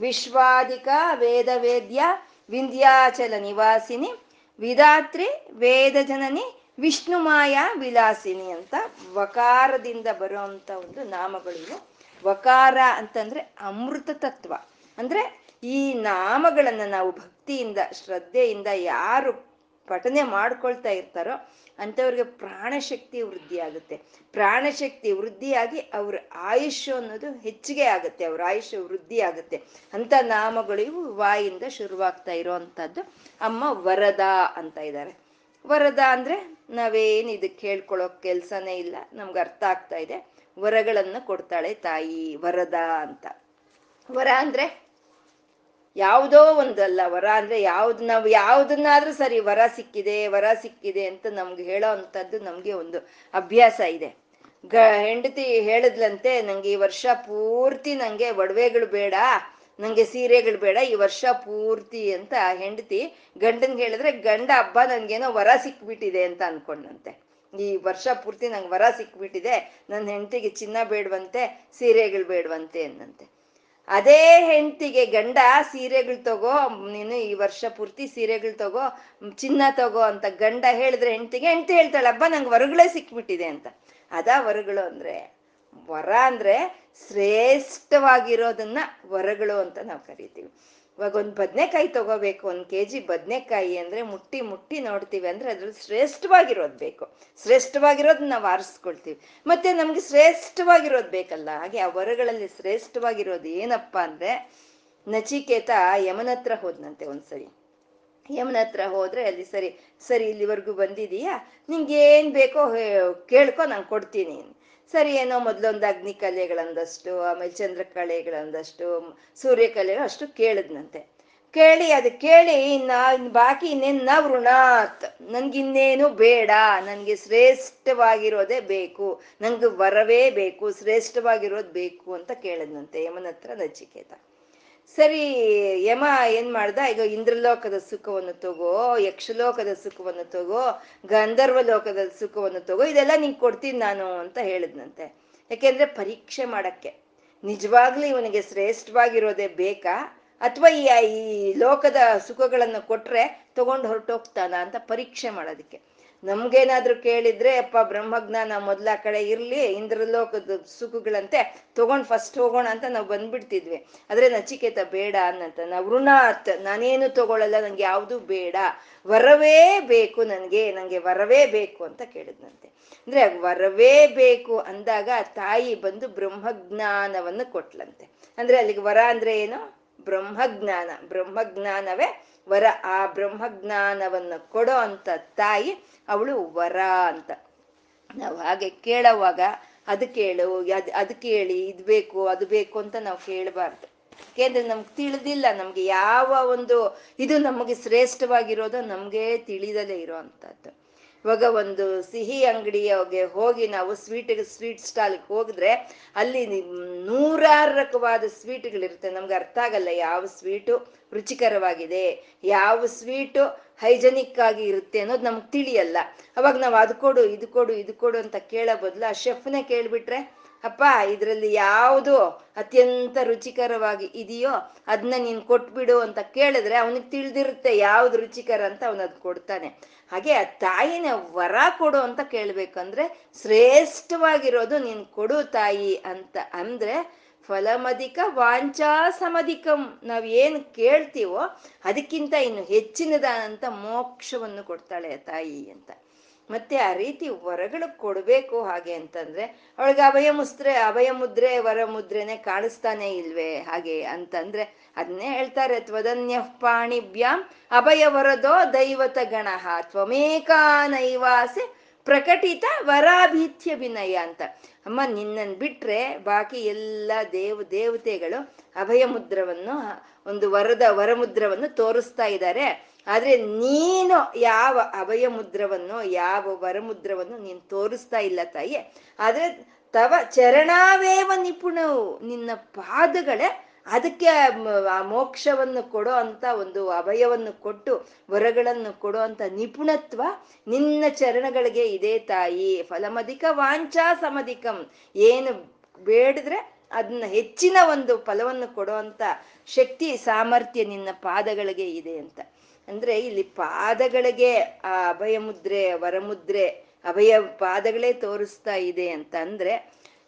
ವಿಶ್ವಾದಿಕ ವೇದವೇದ್ಯ, ವಿಂಧ್ಯಾಚಲ ನಿವಾಸಿನಿ ವಿಧಾತ್ರಿ ವೇದ ಜನನಿ ವಿಷ್ಣುಮಾಯ ವಿಲಾಸಿನಿ ಅಂತ ವಕಾರದಿಂದ ಬರುವಂತ ಒಂದು ನಾಮಗಳು ವಕಾರ ಅಂತಂದ್ರೆ ಅಮೃತ ತತ್ವ. ಅಂದ್ರೆ ಈ ನಾಮಗಳನ್ನ ನಾವು ಭಕ್ತಿಯಿಂದ, ಶ್ರದ್ಧೆಯಿಂದ ಯಾರು ಪಠನೆ ಮಾಡ್ಕೊಳ್ತಾ ಇರ್ತಾರೋ ಅಂಥವ್ರಿಗೆ ಪ್ರಾಣಶಕ್ತಿ ವೃದ್ಧಿ ಆಗುತ್ತೆ. ಪ್ರಾಣಶಕ್ತಿ ವೃದ್ಧಿಯಾಗಿ ಅವ್ರ ಆಯುಷ್ಯ ಅನ್ನೋದು ಹೆಚ್ಚಿಗೆ ಆಗುತ್ತೆ, ಅವ್ರ ಆಯುಷ್ಯ ವೃದ್ಧಿ ಆಗುತ್ತೆ. ಅಂತ ನಾಮಗಳಿಗೂ ವಾಯಿಂದ ಶುರುವಾಗ್ತಾ ಇರೋವಂಥದ್ದು. ಅಮ್ಮ ವರದ ಅಂತ ಇದ್ದಾರೆ. ವರದ ಅಂದ್ರೆ ನಾವೇನು ಇದಕ್ಕೆ ಹೇಳ್ಕೊಳ್ಳೋ ಕೆಲ್ಸನೇ ಇಲ್ಲ, ನಮ್ಗೆ ಅರ್ಥ ಆಗ್ತಾ ಇದೆ. ವರಗಳನ್ನು ಕೊಡ್ತಾಳೆ ತಾಯಿ, ವರದ ಅಂತ. ವರ ಅಂದ್ರೆ ಯಾವುದೋ ಒಂದಲ್ಲ ವರ ಅಂದ್ರೆ ಯಾವ್ದು ನಾವು ಯಾವ್ದನ್ನಾದ್ರೂ ಸರಿ ವರ ಸಿಕ್ಕಿದೆ ವರ ಸಿಕ್ಕಿದೆ ಅಂತ ನಮ್ಗೆ ಹೇಳೋ ಅಂಥದ್ದು ನಮ್ಗೆ ಒಂದು ಅಭ್ಯಾಸ ಇದೆ. ಗ, ಹೆಂಡತಿ ಹೇಳಿದ್ಲಂತೆ ನಂಗೆ ಈ ವರ್ಷ ಪೂರ್ತಿ ನಂಗೆ ಒಡವೆಗಳು ಬೇಡ, ನಂಗೆ ಸೀರೆಗಳು ಬೇಡ, ಈ ವರ್ಷ ಪೂರ್ತಿ ಅಂತ ಹೆಂಡತಿ ಗಂಡನ್ಗೆ ಹೇಳಿದ್ರೆ ಗಂಡ ಹಬ್ಬ ನನ್ಗೇನೋ ವರ ಸಿಕ್ಬಿಟ್ಟಿದೆ ಅಂತ ಅನ್ಕೊಂಡಂತೆ. ಈ ವರ್ಷ ಪೂರ್ತಿ ನಂಗೆ ವರ ಸಿಕ್ಬಿಟ್ಟಿದೆ ನನ್ನ ಹೆಂಡತಿಗೆ ಚಿನ್ನ ಬೇಡವಂತೆ, ಸೀರೆಗಳು ಬೇಡವಂತೆ ಅನ್ನಂತೆ. ಅದೇ ಹೆಂಡತಿಗೆ ಗಂಡ ಸೀರೆಗಳು ತಗೋ, ನೀನು ಈ ವರ್ಷ ಪೂರ್ತಿ ಸೀರೆಗಳು ತಗೋ, ಚಿನ್ನ ತಗೋ ಅಂತ ಗಂಡ ಹೇಳಿದ್ರೆ ಹೆಂಡತಿಗೆ, ಹೆಂಡತಿ ಹೇಳ್ತಾಳೆ ಹಬ್ಬ ನಂಗೆ ವರಗಳೇ ಸಿಕ್ಬಿಟ್ಟಿದೆ ಅಂತ. ಅದ ವರಗಳು ಅಂದ್ರೆ ವರ ಅಂದ್ರೆ ಶ್ರೇಷ್ಠವಾಗಿರೋದನ್ನ ವರಗಳು ಅಂತ ನಾವು ಕರಿತೀವಿ. ಇವಾಗ ಒಂದು ಬದನೆಕಾಯಿ ತಗೋಬೇಕು, ಒಂದು ಕೆ ಜಿ ಬದನೆಕಾಯಿ ಅಂದ್ರೆ ಮುಟ್ಟಿ ಮುಟ್ಟಿ ನೋಡ್ತೀವಿ ಅಂದ್ರೆ ಅದ್ರಲ್ಲಿ ಶ್ರೇಷ್ಠವಾಗಿರೋದು ಬೇಕು. ಶ್ರೇಷ್ಠವಾಗಿರೋದನ್ನ ನಾವು ಆರಿಸ್ಕೊಳ್ತೀವಿ. ಮತ್ತೆ ನಮಗೆ ಶ್ರೇಷ್ಠವಾಗಿರೋದು ಬೇಕಲ್ಲ, ಹಾಗೆ ಆ ವರಗಳಲ್ಲಿ ಶ್ರೇಷ್ಠವಾಗಿರೋದು ಏನಪ್ಪಾ ಅಂದ್ರೆ ನಚಿಕೇತ ಯಮನ ಹತ್ರ ಹೋದ್ನಂತೆ ಒಂದ್ಸರಿ. ಯಮನ ಹತ್ರ ಹೋದ್ರೆ ಅಲ್ಲಿ ಸರಿ ಸರಿ ಇಲ್ಲಿವರೆಗೂ ಬಂದಿದೀಯಾ? ನಿಂಗೆ ಏನ್ ಬೇಕೋ ಕೇಳ್ಕೊ, ನಾನು ಕೊಡ್ತೀನಿ. ಸರಿ, ಏನೋ ಮೊದಲೊಂದು ಅಗ್ನಿ ಕಲೆಗಳಂದಷ್ಟು, ಆಮೇಲೆ ಚಂದ್ರಕಲೆಗಳಂದಷ್ಟು ಸೂರ್ಯಕಲೆಗಳು ಅಷ್ಟು ಕೇಳಿದ್ನಂತೆ. ಕೇಳಿ, ಅದು ಕೇಳಿ, ನಾ, ಬಾಕಿ ಇನ್ನೇನು ನ ವೃಣಾತ್. ನನ್ಗಿನ್ನೇನು ಬೇಡ, ನನಗೆ ಶ್ರೇಷ್ಠವಾಗಿರೋದೇ ಬೇಕು, ನಂಗೆ ವರವೇ ಬೇಕು, ಶ್ರೇಷ್ಠವಾಗಿರೋದು ಬೇಕು ಅಂತ ಕೇಳಿದ್ನಂತೆ ಯಮನ ಹತ್ರ ನಚಿಕೇತ. ಸರಿ, ಯಮ ಏನ್ ಮಾಡ್ದ? ಈಗ ಇಂದ್ರಲೋಕದ ಸುಖವನ್ನು ತಗೋ, ಯಕ್ಷಲೋಕದ ಸುಖವನ್ನು ತಗೋ ಗಂಧರ್ವ ಲೋಕದ ಸುಖವನ್ನು ತಗೋ, ಇದೆಲ್ಲ ನಿಂಗೆ ಕೊಡ್ತೀನಿ ನಾನು ಅಂತ ಹೇಳಿದ್ನಂತೆ. ಯಾಕೆಂದ್ರೆ ಪರೀಕ್ಷೆ ಮಾಡಕ್ಕೆ. ನಿಜವಾಗ್ಲೂ ಇವನಿಗೆ ಶ್ರೇಷ್ಠವಾಗಿರೋದೇ ಬೇಕಾ? ಅಥವಾ ಈ ಲೋಕದ ಸುಖಗಳನ್ನು ಕೊಟ್ರೆ ತಗೊಂಡು ಹೊರಟೋಗ್ತಾನ ಅಂತ ಪರೀಕ್ಷೆ ಮಾಡೋದಕ್ಕೆ. ನಮ್ಗೇನಾದ್ರೂ ಕೇಳಿದ್ರೆ, ಅಪ್ಪ, ಬ್ರಹ್ಮಜ್ಞಾನ ಮೊದ್ಲ ಕಡೆ ಇರ್ಲಿ, ಇಂದ್ರಲೋಕದ ಸುಖಗಳಂತೆ ತಗೊಂಡ್ ಫಸ್ಟ್ ಹೋಗೋಣ ಅಂತ ನಾವು ಬಂದ್ಬಿಡ್ತಿದ್ವಿ. ಆದ್ರೆ ನಚಿಕೇತ ಬೇಡ ಅನ್ನಂತ. ನಾವು ಋಣಾತ್ ನಾನೇನು ತಗೊಳ್ಳಲ್ಲ ನಂಗೆ ಯಾವುದು ಬೇಡ. ವರವೇ ಬೇಕು ನನಗೆ, ನಂಗೆ ವರವೇ ಬೇಕು ಅಂತ ಕೇಳಿದ್ನಂತೆ. ಅಂದ್ರೆ ವರವೇ ಬೇಕು ಅಂದಾಗ ತಾಯಿ ಬಂದು ಬ್ರಹ್ಮಜ್ಞಾನವನ್ನು ಕೊಟ್ಲಂತೆ. ಅಂದ್ರೆ ಅಲ್ಲಿಗೆ ವರ ಅಂದ್ರೆ ಏನು? ಬ್ರಹ್ಮಜ್ಞಾನ. ಬ್ರಹ್ಮಜ್ಞಾನವೇ ವರ ಆ ಬ್ರಹ್ಮಜ್ಞಾನವನ್ನ ಕೊಡೋ ಅಂತ ತಾಯಿ, ಅವಳು ವರ ಅಂತ. ನಾವು ಹಾಗೆ ಕೇಳೋವಾಗ ಅದು ಕೇಳು ಅದ್ ಅದು ಕೇಳಿ, ಇದು ಬೇಕು, ಅದು ಬೇಕು ಅಂತ ನಾವು ಕೇಳಬಾರ್ದು. ಯಾಕೆಂದ್ರೆ ನಮ್ಗೆ ತಿಳಿದಿಲ್ಲ, ನಮ್ಗೆ ಯಾವ ಒಂದು ಇದು ನಮಗೆ ಶ್ರೇಷ್ಠವಾಗಿರೋದು ನಮಗೆ ತಿಳಿದಲೇ ಇರೋ ಇವಾಗ ಒಂದು ಸಿಹಿ ಅಂಗಡಿಯಗೆ ಹೋಗಿ ನಾವು ಸ್ವೀಟ್ ಸ್ವೀಟ್ ಸ್ಟಾಲ್ಗೆ ಹೋಗಿದ್ರೆ ಅಲ್ಲಿ ನೂರಾರು ರಕವಾದ ಸ್ವೀಟ್ಗಳಿರುತ್ತೆ ನಮ್ಗೆ ಅರ್ಥ ಆಗಲ್ಲ ಯಾವ ಸ್ವೀಟು ರುಚಿಕರವಾಗಿದೆ, ಯಾವ ಸ್ವೀಟು ಹೈಜನಿಕ್ ಆಗಿ ಇರುತ್ತೆ ಅನ್ನೋದು ನಮ್ಗೆ ತಿಳಿಯಲ್ಲ. ಅವಾಗ ನಾವು ಅದು ಕೊಡು, ಇದು ಕೊಡು ಇದು ಕೊಡು ಅಂತ ಕೇಳೋ ಬದಲು ಆ ಶೆಫ್ನೇ ಕೇಳ್ಬಿಟ್ರೆ ಅಪ್ಪ, ಇದರಲ್ಲಿ ಯಾವುದು ಅತ್ಯಂತ ರುಚಿಕರವಾಗಿ ಇದೆಯೋ ಅದನ್ನ ನೀನು ಕೊಟ್ಬಿಡು ಅಂತ ಕೇಳಿದ್ರೆ ಅವನಿಗೆ ತಿಳಿದಿರುತ್ತೆ ಯಾವ್ದು ರುಚಿಕರ ಅಂತ ಅವನದ್ ಕೊಡ್ತಾನೆ. ಹಾಗೆ ಆ ತಾಯಿನ ವರ ಕೊಡು ಅಂತ ಕೇಳ್ಬೇಕಂದ್ರೆ ಶ್ರೇಷ್ಠವಾಗಿರೋದು ನೀನು ಕೊಡು ತಾಯಿ ಅಂತ ಅಂದ್ರೆ ಫಲಮಧಿಕ ವಾಂಚಾ ಸಮಧಿಕಂ. ನಾವು ಏನು ಕೇಳ್ತೀವೋ ಅದಕ್ಕಿಂತ ಇನ್ನು ಹೆಚ್ಚಿನದ ಅಂತ ಮೋಕ್ಷವನ್ನು ಕೊಡ್ತಾಳೆ ತಾಯಿ ಅಂತ. ಮತ್ತೆ ಆ ರೀತಿ ವರಗಳು ಕೊಡ್ಬೇಕು ಹಾಗೆ ಅಂತಂದ್ರೆ, ಅವಳಿಗೆ ಅಭಯ ಮುಸ್ತ್ರೆ, ಅಭಯ ಮುದ್ರೆ, ವರ ಮುದ್ರೆನೆ ಕಾಣಿಸ್ತಾನೆ ಇಲ್ವೇ ಹಾಗೆ ಅಂತಂದ್ರೆ ಅದನ್ನೇ ಹೇಳ್ತಾರೆ, ತ್ವದನ್ಯ ಪಾಣಿಭ್ಯಾಂ ಅಭಯ ವರದೋ ದೈವತ ಗಣಃ, ತ್ವಮೇಕಾ ನೈವಾಸೆ ಪ್ರಕಟಿತ ವರಾಭೀತ್ಯ ವಿನಯ ಅಂತ. ಅಮ್ಮ, ನಿನ್ನನ್ ಬಿಟ್ರೆ ಬಾಕಿ ಎಲ್ಲ ದೇವ, ದೇವತೆಗಳು ಅಭಯ ಮುದ್ರವನ್ನು, ಒಂದು ವರದ ವರಮುದ್ರವನ್ನು ತೋರಿಸ್ತಾ ಇದ್ದಾರೆ ಆದ್ರೆ ನೀನು ಯಾವ ಅಭಯ ಮುದ್ರವನ್ನು, ಯಾವ ವರಮುದ್ರವನ್ನು ನೀನು ತೋರಿಸ್ತಾ ಇಲ್ಲ ತಾಯಿ ಆದ್ರೆ ತವ ಚರಣಾವೇವ ನಿಪುಣವು ನಿನ್ನ ಪಾದಗಳೇ, ಅದಕ್ಕೆ ಆ ಮೋಕ್ಷವನ್ನು ಕೊಡೋ ಅಂತ ಒಂದು ಅಭಯವನ್ನು ಕೊಟ್ಟು, ವರಗಳನ್ನು ಕೊಡೋ ಅಂತ ನಿಪುಣತ್ವ ನಿನ್ನ ಚರಣಗಳಿಗೆ ಇದೆ ತಾಯಿ. ಫಲಮಧಿಕ ವಾಂಚಾ ಸಮಧಿಕಂ. ಏನು ಬೇಡಿದ್ರೆ ಅದನ್ನ ಹೆಚ್ಚಿನ ಒಂದು ಫಲವನ್ನು ಕೊಡೋ ಅಂತ ಶಕ್ತಿ, ಸಾಮರ್ಥ್ಯ ನಿನ್ನ ಪಾದಗಳಿಗೆ ಇದೆ ಅಂತ. ಅಂದ್ರೆ ಇಲ್ಲಿ ಪಾದಗಳಿಗೆ ಆ ಅಭಯ ಮುದ್ರೆ ವರಮುದ್ರೆ, ಅಭಯ ಪಾದಗಳೇ ತೋರಿಸ್ತಾ ಇದೆ ಅಂತ ಅಂದ್ರೆ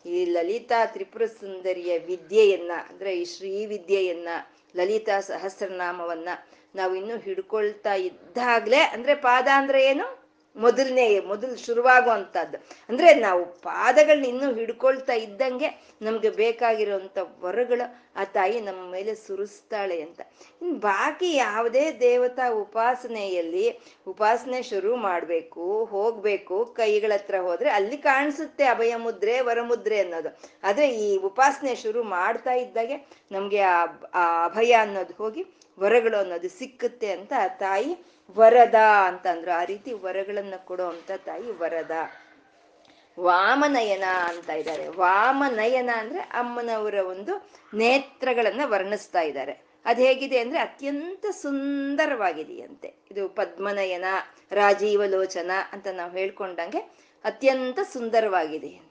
ಈ ಲಲಿತಾ ತ್ರಿಪುರ ಸುಂದರಿಯ ವಿದ್ಯೆಯನ್ನ, ಅಂದ್ರೆ ಈ ಶ್ರೀ ವಿದ್ಯೆಯನ್ನ, ಲಲಿತಾ ಸಹಸ್ರನಾಮವನ್ನ ನಾವು ಇನ್ನು ಹಿಡ್ಕೊಳ್ತಾ ಇದ್ದಾಗ್ಲೆ ಅಂದ್ರೆ ಪಾದ ಅಂದ್ರೆ ಏನು? ಮೊದಲನೇ, ಮೊದಲು ಶುರುವಾಗುವಂಥದ್ದು. ಅಂದ್ರೆ ನಾವು ಪಾದಗಳನ್ನ ಇನ್ನೂ ಹಿಡ್ಕೊಳ್ತಾ ಇದ್ದಂಗೆ ನಮ್ಗೆ ಬೇಕಾಗಿರುವಂಥ ವರಗಳು ಆ ತಾಯಿ ನಮ್ಮ ಮೇಲೆ ಸುರಿಸ್ತಾಳೆ ಅಂತ. ಇನ್ನು ಬಾಕಿ ಯಾವುದೇ ದೇವತಾ ಉಪಾಸನೆಯಲ್ಲಿ, ಉಪಾಸನೆ ಶುರು ಮಾಡಬೇಕು, ಹೋಗ್ಬೇಕು, ಕೈಗಳ ಹತ್ರ ಹೋದ್ರೆ ಅಲ್ಲಿ ಕಾಣಿಸುತ್ತೆ ಅಭಯ ಮುದ್ರೆ ವರಮುದ್ರೆ ಅನ್ನೋದು. ಆದ್ರೆ ಈ ಉಪಾಸನೆ ಶುರು ಮಾಡ್ತಾ ಇದ್ದಾಗೆ ನಮ್ಗೆ ಆ ಅಭಯ ಅನ್ನೋದು ಹೋಗಿ ವರಗಳು ಅನ್ನೋದು ಸಿಕ್ಕುತ್ತೆ ಅಂತ ಆ ತಾಯಿ ವರದ ಅಂತ ಅಂದ್ರು ಆ ರೀತಿ ವರಗಳನ್ನ ಕೊಡೋ ತಾಯಿ ವರದ. ವಾಮನಯನ ಅಂತ ಇದ್ದಾರೆ ವಾಮನಯನ ಅಂದ್ರೆ ಅಮ್ಮನವರ ಒಂದು ನೇತ್ರಗಳನ್ನ ವರ್ಣಿಸ್ತಾ ಇದ್ದಾರೆ ಅದು ಹೇಗಿದೆ ಅಂದ್ರೆ ಅತ್ಯಂತ ಸುಂದರವಾಗಿದೆಯಂತೆ. ಇದು ಪದ್ಮನಯನ, ರಾಜೀವಲೋಚನ ಅಂತ ನಾವು ಹೇಳ್ಕೊಂಡಂಗೆ ಅತ್ಯಂತ ಸುಂದರವಾಗಿದೆ.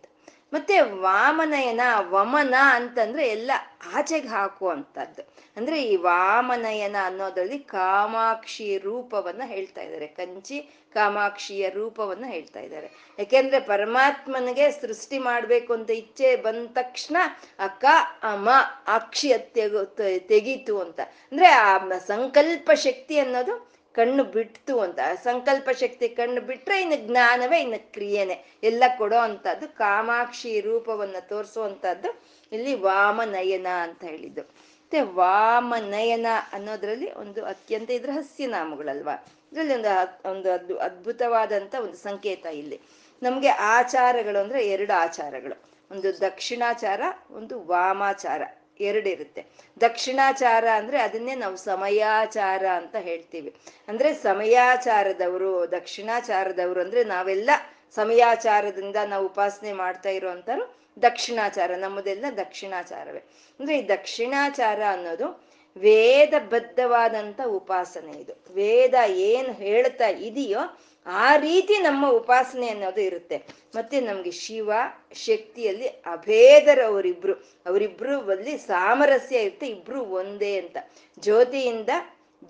ಮತ್ತೆ ವಾಮನಯನ ವಮನ ಅಂತಂದ್ರೆ ಎಲ್ಲ ಆಚೆಗೆ ಹಾಕುವಂಥದ್ದು. ಅಂದ್ರೆ ಈ ವಾಮನಯನ ಅನ್ನೋದ್ರಲ್ಲಿ ಕಾಮಾಕ್ಷಿ ರೂಪವನ್ನ ಹೇಳ್ತಾ ಇದ್ದಾರೆ. ಕಂಚಿ ಕಾಮಾಕ್ಷಿಯ ರೂಪವನ್ನ ಹೇಳ್ತಾ ಇದ್ದಾರೆ. ಯಾಕೆಂದ್ರೆ ಪರಮಾತ್ಮನಿಗೆ ಸೃಷ್ಟಿ ಮಾಡ್ಬೇಕು ಅಂತ ಇಚ್ಛೆ ಬಂದ ತಕ್ಷಣ ಅಕ್ಕ ಅಮ ಅಕ್ಷಿಯ ತೆಗು ತೆಗೀತು ಅಂತ. ಅಂದ್ರೆ ಆ ಸಂಕಲ್ಪ ಶಕ್ತಿ ಅನ್ನೋದು ಕಣ್ಣು ಬಿಡ್ತು ಅಂತ, ಸಂಕಲ್ಪ ಶಕ್ತಿ ಕಣ್ಣು ಬಿಟ್ರೆ ಇನ್ನು ಜ್ಞಾನವೇ, ಇನ್ನು ಕ್ರಿಯೆನೆ. ಎಲ್ಲ ಕೊಡೋ ಅಂತದ್ದು ಕಾಮಾಕ್ಷಿ ರೂಪವನ್ನ ತೋರಿಸುವಂತಹದ್ದು ಇಲ್ಲಿ ವಾಮನಯನ ಅಂತ ಹೇಳಿದ್ದು. ಮತ್ತೆ ವಾಮನಯನ ಅನ್ನೋದ್ರಲ್ಲಿ ಒಂದು ಅತ್ಯಂತ ಇದ್ರ ಹಸ್ಯನಾಮಗಳಲ್ವಾ ಇದರಲ್ಲಿ ಒಂದು ಒಂದು ಅದ್ಭು ಅದ್ಭುತವಾದಂತ ಒಂದು ಸಂಕೇತ ಇಲ್ಲಿ. ನಮ್ಗೆ ಆಚಾರಗಳು ಅಂದ್ರೆ ಎರಡು ಆಚಾರಗಳು. ಒಂದು ದಕ್ಷಿಣಾಚಾರ, ಒಂದು ವಾಮಾಚಾರ. ಎರಡಿರುತ್ತೆ. ದಕ್ಷಿಣಾಚಾರ ಅಂದ್ರೆ ಅದನ್ನೇ ನಾವು ಸಮಯಾಚಾರ ಅಂತ ಹೇಳ್ತೀವಿ. ಅಂದ್ರೆ ಸಮಯಾಚಾರದವರು, ದಕ್ಷಿಣಾಚಾರದವರು ಅಂದ್ರೆ ನಾವೆಲ್ಲ ಸಮಯಾಚಾರದಿಂದ ನಾವು ಉಪಾಸನೆ ಮಾಡ್ತಾ ಇರುವಂತರು ದಕ್ಷಿಣಾಚಾರ, ನಮ್ಮದೆಲ್ಲ ದಕ್ಷಿಣಾಚಾರವೇ. ಅಂದ್ರೆ ಈ ದಕ್ಷಿಣಾಚಾರ ಅನ್ನೋದು ವೇದಬದ್ಧವಾದಂಥ ಉಪಾಸನೆ ಇದು. ವೇದ ಏನು ಹೇಳ್ತಾ ಇದೆಯೋ ಆ ರೀತಿ ನಮ್ಮ ಉಪಾಸನೆ ಅನ್ನೋದು ಇರುತ್ತೆ. ಮತ್ತೆ ನಮ್ಗೆ ಶಿವ ಶಕ್ತಿಯಲ್ಲಿ ಅಭೇದರ ಅವರಿಬ್ರು ಅಲ್ಲಿ ಸಾಮರಸ್ಯ ಇರುತ್ತೆ, ಇಬ್ರು ಒಂದೇ ಅಂತ. ಜ್ಯೋತಿಯಿಂದ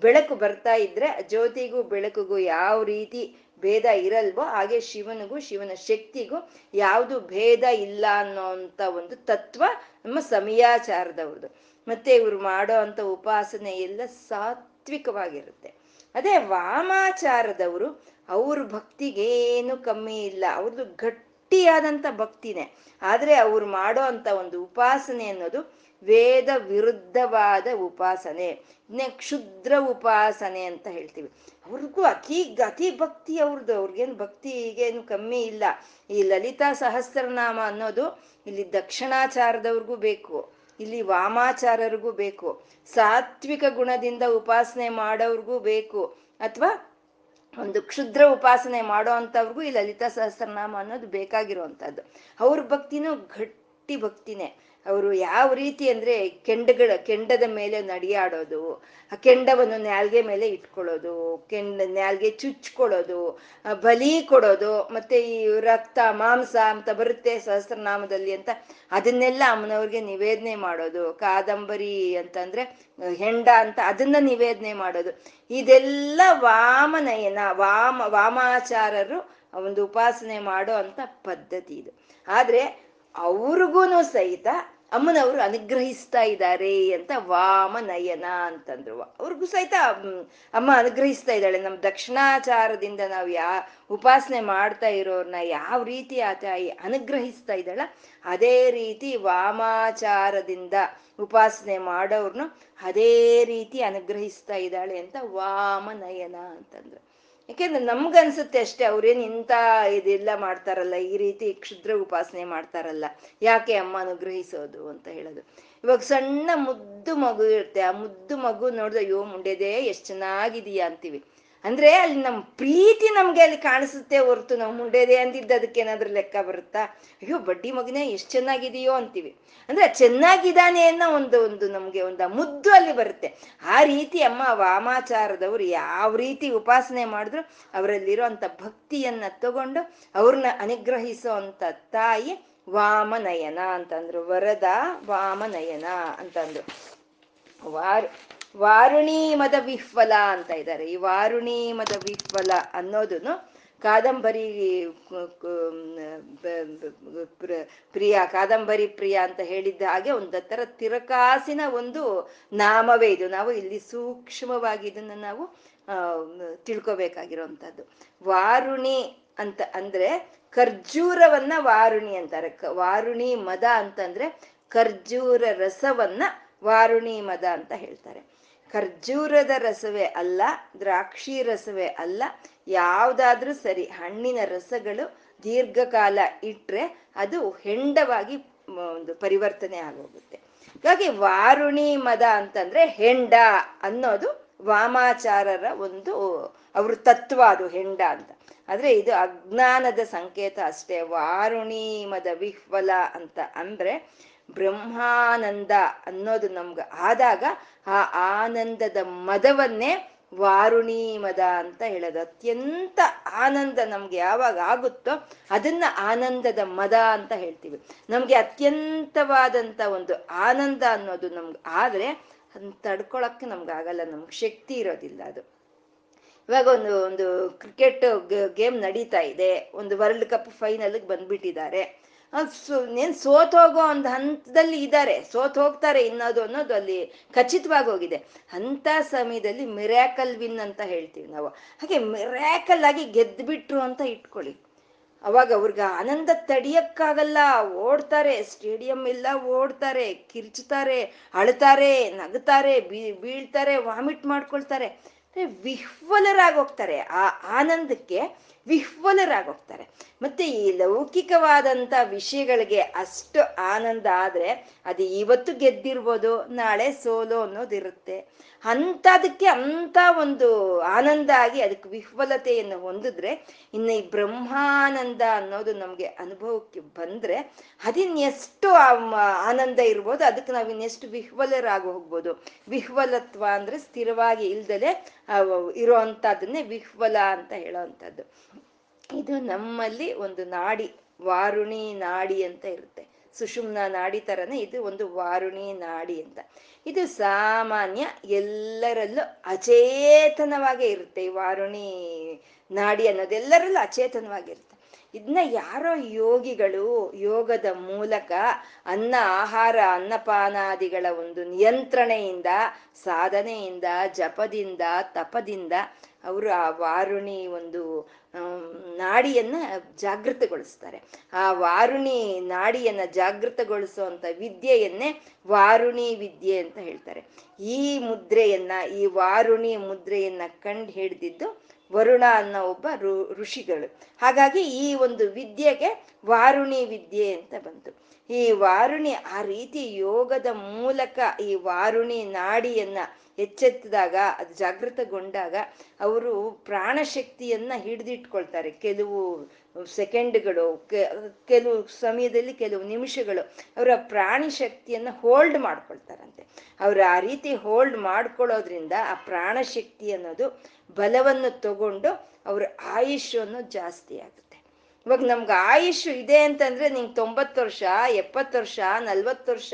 ಬೆಳಕು ಬರ್ತಾ ಇದ್ರೆ ಜ್ಯೋತಿಗೂ ಬೆಳಕಿಗೂ ಯಾವ ರೀತಿ ಭೇದ ಇರಲ್ವೋ ಹಾಗೆ ಶಿವನಿಗೂ, ಶಿವನ ಶಕ್ತಿಗೂ ಯಾವುದು ಭೇದ ಇಲ್ಲ ಅನ್ನೋಂಥ ಒಂದು ತತ್ವ ನಮ್ಮ ಸಮಯಾಚಾರದವ್ರದ್ದು ಮತ್ತೆ ಇವ್ರು ಮಾಡೋ ಅಂತ ಉಪಾಸನೆ ಎಲ್ಲ ಸಾತ್ವಿಕವಾಗಿರುತ್ತೆ. ಅದೇ ವಾಮಾಚಾರದವರು ಅವ್ರ ಭಕ್ತಿಗೇನು ಕಮ್ಮಿ ಇಲ್ಲ. ಅವ್ರದ್ದು ಗಟ್ಟಿಯಾದಂಥ ಭಕ್ತಿನೇ. ಆದರೆ ಅವ್ರು ಮಾಡೋ ಅಂಥ ಒಂದು ಉಪಾಸನೆ ಅನ್ನೋದು ವೇದ ವಿರುದ್ಧವಾದ ಉಪಾಸನೆ. ಇನ್ನೇ ಕ್ಷುದ್ರ ಉಪಾಸನೆ ಅಂತ ಹೇಳ್ತೀವಿ. ಅವ್ರಿಗೂ ಅತಿ ಅತಿ ಭಕ್ತಿ ಅವ್ರದ್ದು ಅವ್ರಿಗೇನು ಭಕ್ತಿಗೇನು ಕಮ್ಮಿ ಇಲ್ಲ. ಈ ಲಲಿತಾ ಸಹಸ್ರನಾಮ ಅನ್ನೋದು ಇಲ್ಲಿ ದಕ್ಷಿಣಾಚಾರದವ್ರಿಗೂ ಬೇಕು. ಇಲ್ಲಿ ವಾಮಾಚಾರರಿಗೂ ಬೇಕು. ಸಾತ್ವಿಕ ಗುಣದಿಂದ ಉಪಾಸನೆ ಮಾಡೋರ್ಗೂ ಬೇಕು. ಅಥವಾ ಒಂದು ಕ್ಷುದ್ರ ಉಪಾಸನೆ ಮಾಡೋ ಅಂಥವ್ರಿಗೂ ಈ ಲಲಿತಾ ಸಹಸ್ರನಾಮ ಅನ್ನೋದು ಬೇಕಾಗಿರುವಂಥದ್ದು. ಅವ್ರ ಭಕ್ತಿನೂ ಗಟ್ಟಿ ಭಕ್ತಿನೇ. ಅವರು ಯಾವ ರೀತಿ ಅಂದ್ರೆ ಕೆಂಡಗಳ, ಕೆಂಡದ ಮೇಲೆ ನಡೆಯಾಡೋದು, ಆ ಕೆಂಡವನ್ನು ನ್ಯಾಲ್ಗೆ ಮೇಲೆ ಇಟ್ಕೊಳ್ಳೋದು, ಕೆಂಡ, ನ್ಯಾಲ್ಗೆ ಚುಚ್ಕೊಳ್ಳೋದು ಬಲಿ ಕೊಡೋದು, ಮತ್ತೆ ಈ ರಕ್ತ, ಮಾಂಸ ಅಂತ ಬರುತ್ತೆ ಸಹಸ್ರನಾಮದಲ್ಲಿ ಅಂತ, ಅದನ್ನೆಲ್ಲ ಅಮ್ಮನವ್ರಿಗೆ ನಿವೇದನೆ ಮಾಡೋದು. ಕಾದಂಬರಿ ಅಂತಂದ್ರೆ ಹೆಂಡ ಅಂತ ಅದನ್ನ ನಿವೇದನೆ ಮಾಡೋದು. ಇದೆಲ್ಲ ವಾಮನಯನ, ವಾಮ, ವಾಮಾಚಾರರು ಒಂದು ಉಪಾಸನೆ ಮಾಡೋ ಅಂತ ಪದ್ಧತಿ ಇದು. ಆದ್ರೆ ಅವ್ರಿಗೂ ಸಹಿತ ಅಮ್ಮನವರು ಅನುಗ್ರಹಿಸ್ತಾ ಇದ್ದಾರೆ ಅಂತ ವಾಮನಯನ ಅಂತಂದ್ರು. ಅವ್ರಿಗೂ ಸಹಿತ ಅಮ್ಮ ಅನುಗ್ರಹಿಸ್ತಾ ಇದ್ದಾಳೆ. ನಮ್ಮ ದಕ್ಷಿಣಾಚಾರದಿಂದ ನಾವು ಯಾ, ಉಪಾಸನೆ ಮಾಡ್ತಾ ಇರೋರ್ನ ಯಾವ ರೀತಿ ಆ ತಾಯಿ ಅನುಗ್ರಹಿಸ್ತಾ ಇದ್ದಾಳ, ಅದೇ ರೀತಿ ವಾಮಾಚಾರದಿಂದ ಉಪಾಸನೆ ಮಾಡೋರ್ನು ಅದೇ ರೀತಿ ಅನುಗ್ರಹಿಸ್ತಾ ಇದ್ದಾಳೆ ಅಂತ ವಾಮನಯನ ಅಂತಂದ್ರು. ಯಾಕೆಂದ್ರೆ ನಮ್ಗನ್ಸುತ್ತೆ ಅಷ್ಟೇ, ಅವ್ರೇನು ಇಂಥ ಇದೆಲ್ಲ ಮಾಡ್ತಾರಲ್ಲ, ಈ ರೀತಿ ಕ್ಷುದ್ರ ಉಪಾಸನೆ ಮಾಡ್ತಾರಲ್ಲ, ಯಾಕೆ ಅಮ್ಮ ಅನುಗ್ರಹಿಸೋದು ಅಂತ ಹೇಳೋದು. ಇವಾಗ ಸಣ್ಣ ಮುದ್ದು ಮಗು ಇರುತ್ತೆ, ಆ ಮುದ್ದು ಮಗು ನೋಡಿದ್ರೆ ಅಯ್ಯೋ, ಮುಂಡೆದೇ ಎಷ್ಟು ಚೆನ್ನಾಗಿದೀಯಾ ಅಂತೀವಿ. ಅಂದ್ರೆ ಅಲ್ಲಿ ನಮ್ಮ ಪ್ರೀತಿ ನಮ್ಗೆ ಅಲ್ಲಿ ಕಾಣಿಸುತ್ತೆ ಹೊರತು ನಾವು ಮುಂಡೇದೆ ಅಂದಿದ್ದ ಅದಕ್ಕೆ ಏನಾದ್ರು ಲೆಕ್ಕ ಬರುತ್ತಾ? ಅಯ್ಯೋ, ಬಡ್ಡಿ ಮಗನೇ, ಎಷ್ಟು ಚೆನ್ನಾಗಿದೆಯೋ ಅಂತೀವಿ. ಅಂದ್ರೆ ಚೆನ್ನಾಗಿದ್ದಾನೆ ಅನ್ನೋ ಒಂದು ಒಂದು ನಮ್ಗೆ ಒಂದು ಮುದ್ದು ಅಲ್ಲಿ ಬರುತ್ತೆ. ಆ ರೀತಿ ಅಮ್ಮ ವಾಮಾಚಾರದವ್ರು ಯಾವ ರೀತಿ ಉಪಾಸನೆ ಮಾಡಿದ್ರು, ಅವರಲ್ಲಿರೋ ಅಂತ ಭಕ್ತಿಯನ್ನ ತಗೊಂಡು ಅವ್ರನ್ನ ಅನುಗ್ರಹಿಸೋ ಅಂತ ತಾಯಿ ವಾಮನಯನ ಅಂತಂದ್ರು. ವರದ ವಾಮನಯನ ಅಂತಂದ್ರು. ವಾರ್ ವಾರುಣಿ ಮದ ವಿಹ್ವಲ ಅಂತ ಇದ್ದಾರೆ. ಈ ವಾರುಣಿ ಮದ ವಿಹ್ವಲ ಅನ್ನೋದನ್ನು ಕಾದಂಬರಿ ಪ್ರಿಯ ಕಾದಂಬರಿ ಪ್ರಿಯ ಅಂತ ಹೇಳಿದ್ದ ಹಾಗೆ ಒಂದು ತರ ತಿರಕಾಸಿನ ಒಂದು ನಾಮವೇ ಇದು. ನಾವು ಇಲ್ಲಿ ಸೂಕ್ಷ್ಮವಾಗಿ ಇದನ್ನ ನಾವು ತಿಳ್ಕೊಬೇಕಾಗಿರುವಂತಹದ್ದು. ವಾರುಣಿ ಅಂತ ಅಂದ್ರೆ ಖರ್ಜೂರವನ್ನ ವಾರುಣಿ ಅಂತಾರೆ. ವಾರುಣಿ ಮದ ಅಂತಂದ್ರೆ ಖರ್ಜೂರ ರಸವನ್ನ ವಾರುಣಿ ಮದ ಅಂತ ಹೇಳ್ತಾರೆ. ಖರ್ಜೂರದ ರಸವೇ ಅಲ್ಲ, ದ್ರಾಕ್ಷಿ ರಸವೇ ಅಲ್ಲ, ಯಾವುದಾದ್ರೂ ಸರಿ ಹಣ್ಣಿನ ರಸಗಳು ದೀರ್ಘಕಾಲ ಇಟ್ರೆ ಅದು ಹೆಂಡವಾಗಿ ಒಂದು ಪರಿವರ್ತನೆ ಆಗೋಗುತ್ತೆ. ಹಾಗಾಗಿ ವಾರುಣಿ ಮದ ಅಂತಂದ್ರೆ ಹೆಂಡ ಅನ್ನೋದು ವಾಮಾಚಾರರ ಒಂದು ಅವ್ರ ತತ್ವ ಅದು ಹೆಂಡ ಅಂತ. ಆದ್ರೆ ಇದು ಅಜ್ಞಾನದ ಸಂಕೇತ ಅಷ್ಟೇ. ವಾರುಣಿ ಮದ ವಿಹ್ವಲ ಅಂತ ಅಂದ್ರೆ ಬ್ರಹ್ಮಾನಂದ ಅನ್ನೋದು ನಮ್ಗೆ. ಆದಾಗ ಆ ಆನಂದದ ಮದವನ್ನೇ ವಾರುಣಿ ಮದ ಅಂತ ಹೇಳೋದು. ಅತ್ಯಂತ ಆನಂದ ನಮ್ಗೆ ಯಾವಾಗ ಆಗುತ್ತೋ ಅದನ್ನ ಆನಂದದ ಮದ ಅಂತ ಹೇಳ್ತೀವಿ. ನಮ್ಗೆ ಅತ್ಯಂತವಾದಂತ ಒಂದು ಆನಂದ ಅನ್ನೋದು ನಮ್ಗೆ. ಆದ್ರೆ ಅದನ್ನ ತಡ್ಕೊಳಕ್ಕೆ ನಮ್ಗೆ ಆಗಲ್ಲ. ನಮ್ಗೆ ಶಕ್ತಿ ಇರೋದಿಲ್ಲ ಅದು. ಇವಾಗ ಒಂದು ಒಂದು ಕ್ರಿಕೆಟ್ ಗೇಮ್ ನಡೀತಾ ಇದೆ. ಒಂದು ವರ್ಲ್ಡ್ ಕಪ್ ಫೈನಲ್ಗೆ ಬಂದ್ಬಿಟ್ಟಿದ್ದಾರೆ. ನೇನ್ ಸೋತ್ ಹೋಗೋ ಒಂದು ಹಂತದಲ್ಲಿ ಇದ್ದಾರೆ ಸೋತ್ ಹೋಗ್ತಾರೆ ಇನ್ನೋದು ಅನ್ನೋದು ಅಲ್ಲಿ ಖಚಿತವಾಗಿ ಹೋಗಿದೆ. ಅಂತ ಸಮಯದಲ್ಲಿ ಮಿರಾಕಲ್ ವಿನ್ ಅಂತ ಹೇಳ್ತೀವಿ ನಾವು. ಹಾಗೆ ಮಿರಾಕಲ್ ಆಗಿ ಗೆದ್ದುಬಿಟ್ರು ಅಂತ ಇಟ್ಕೊಳ್ಳಿ. ಅವಾಗ ಅವ್ರಿಗೆ ಆನಂದ ತಡಿಯಕ್ಕಾಗಲ್ಲ, ಓಡ್ತಾರೆ, ಸ್ಟೇಡಿಯಂ ಎಲ್ಲ ಓಡ್ತಾರೆ, ಕಿರ್ಚ್ತಾರೆ, ಅಳ್ತಾರೆ, ನಗ್ತಾರೆ ಬೀಳ್ತಾರೆ, ವಾಮಿಟ್ ಮಾಡ್ಕೊಳ್ತಾರೆ. ವಿಹ್ವಲರಾಗೋಗ್ತಾರೆ. ಆ ಆನಂದಕ್ಕೆ ವಿಹ್ವಲರಾಗೋಗ್ತಾರೆ. ಮತ್ತೆ ಈ ಲೌಕಿಕವಾದಂತ ವಿಷಯಗಳಿಗೆ ಅಷ್ಟು ಆನಂದ ಆದ್ರೆ ಅದು ಇವತ್ತು ಗೆದ್ದಿರ್ಬೋದು, ನಾಳೆ ಸೋಲು ಅನ್ನೋದಿರುತ್ತೆ. ಅಂಥದಕ್ಕೆ ಅಂತ ಒಂದು ಆನಂದ ಆಗಿ ಅದಕ್ಕೆ ವಿಹ್ವಲತೆಯನ್ನು ಹೊಂದಿದ್ರೆ, ಇನ್ನು ಈ ಬ್ರಹ್ಮಾನಂದ ಅನ್ನೋದು ನಮಗೆ ಅನುಭವಕ್ಕೆ ಬಂದ್ರೆ ಅದಿನ್ನೆಷ್ಟು ಆನಂದ ಇರ್ಬೋದು, ಅದಕ್ಕೆ ನಾವು ಇನ್ನೆಷ್ಟು ವಿಹ್ವಲರಾಗಿ ಹೋಗ್ಬೋದು. ವಿಹ್ವಲತ್ವ ಅಂದ್ರೆ ಸ್ಥಿರವಾಗಿ ಇಲ್ದಲೆ ಇರೋ ಅಂಥದ್ದನ್ನೇ ವಿಹ್ವಲ ಅಂತ ಹೇಳೋವಂಥದ್ದು ಇದು ನಮ್ಮಲ್ಲಿ ಒಂದು ನಾಡಿ, ವಾರುಣಿ ನಾಡಿ ಅಂತ ಇರುತ್ತೆ. ಸುಷುಮ್ನ ನಾಡಿ ತರನೇ ಇದು ಒಂದು ವಾರುಣಿ ನಾಡಿ ಅಂತ. ಇದು ಸಾಮಾನ್ಯ ಎಲ್ಲರಲ್ಲೂ ಅಚೇತನವಾಗೇ ಇರುತ್ತೆ ಈ ವಾರುಣಿ ನಾಡಿ ಅನ್ನೋದು ಎಲ್ಲರಲ್ಲೂ ಅಚೇತನವಾಗಿರುತ್ತೆ. ಇದನ್ನ ಯಾರೋ ಯೋಗಿಗಳು ಯೋಗದ ಮೂಲಕ ಅನ್ನ, ಆಹಾರ, ಅನ್ನಪಾನಾದಿಗಳ ಒಂದು ನಿಯಂತ್ರಣೆಯಿಂದ, ಸಾಧನೆಯಿಂದ, ಜಪದಿಂದ, ತಪದಿಂದ ಅವರು ಆ ವಾರುಣಿ ಒಂದು ನಾಡಿಯನ್ನ ಜಾಗೃತಗೊಳಿಸ್ತಾರೆ. ಆ ವಾರುಣಿ ನಾಡಿಯನ್ನ ಜಾಗೃತಗೊಳಿಸುವಂತ ವಿದ್ಯೆಯನ್ನೇ ವಾರುಣಿ ವಿದ್ಯೆ ಅಂತ ಹೇಳ್ತಾರೆ. ಈ ಮುದ್ರೆಯನ್ನ, ಈ ವಾರುಣಿ ಮುದ್ರೆಯನ್ನ ಕಂಡು ಹಿಡ್ದಿದ್ದು ವರುಣ ಅನ್ನೋ ಒಬ್ಬ ಋಷಿಗಳು. ಹಾಗಾಗಿ ಈ ಒಂದು ವಿದ್ಯೆಗೆ ವಾರುಣಿ ವಿದ್ಯೆ ಅಂತ ಬಂತು. ಈ ವಾರುಣಿ ಆ ರೀತಿ ಯೋಗದ ಮೂಲಕ ಈ ವಾರುಣಿ ನಾಡಿಯನ್ನ ಎಚ್ಚೆತ್ತಿದಾಗ, ಅದು ಜಾಗೃತಗೊಂಡಾಗ ಅವರು ಪ್ರಾಣಶಕ್ತಿಯನ್ನ ಹಿಡಿದಿಟ್ಕೊಳ್ತಾರೆ. ಕೆಲವು ಸೆಕೆಂಡ್ಗಳು ಕೆಲವು ಸಮಯದಲ್ಲಿ ಕೆಲವು ನಿಮಿಷಗಳು ಅವರ ಪ್ರಾಣಿ ಶಕ್ತಿಯನ್ನ ಹೋಲ್ಡ್ ಮಾಡ್ಕೊಳ್ತಾರಂತೆ. ಅವರು ಆ ರೀತಿ ಹೋಲ್ಡ್ ಮಾಡ್ಕೊಳ್ಳೋದ್ರಿಂದ ಆ ಪ್ರಾಣಶಕ್ತಿ ಅನ್ನೋದು ಬಲವನ್ನು ತಗೊಂಡು ಅವ್ರ ಆಯುಷು ಜಾಸ್ತಿ ಆಗುತ್ತೆ. ಇವಾಗ ನಮ್ಗೆ ಆಯುಷ್ ಇದೆ ಅಂತಂದ್ರೆ ನಿಂಗೆ ತೊಂಬತ್ತು ವರ್ಷ, ಎಪ್ಪತ್ತು ವರ್ಷ, ನಲ್ವತ್ತು ವರ್ಷ,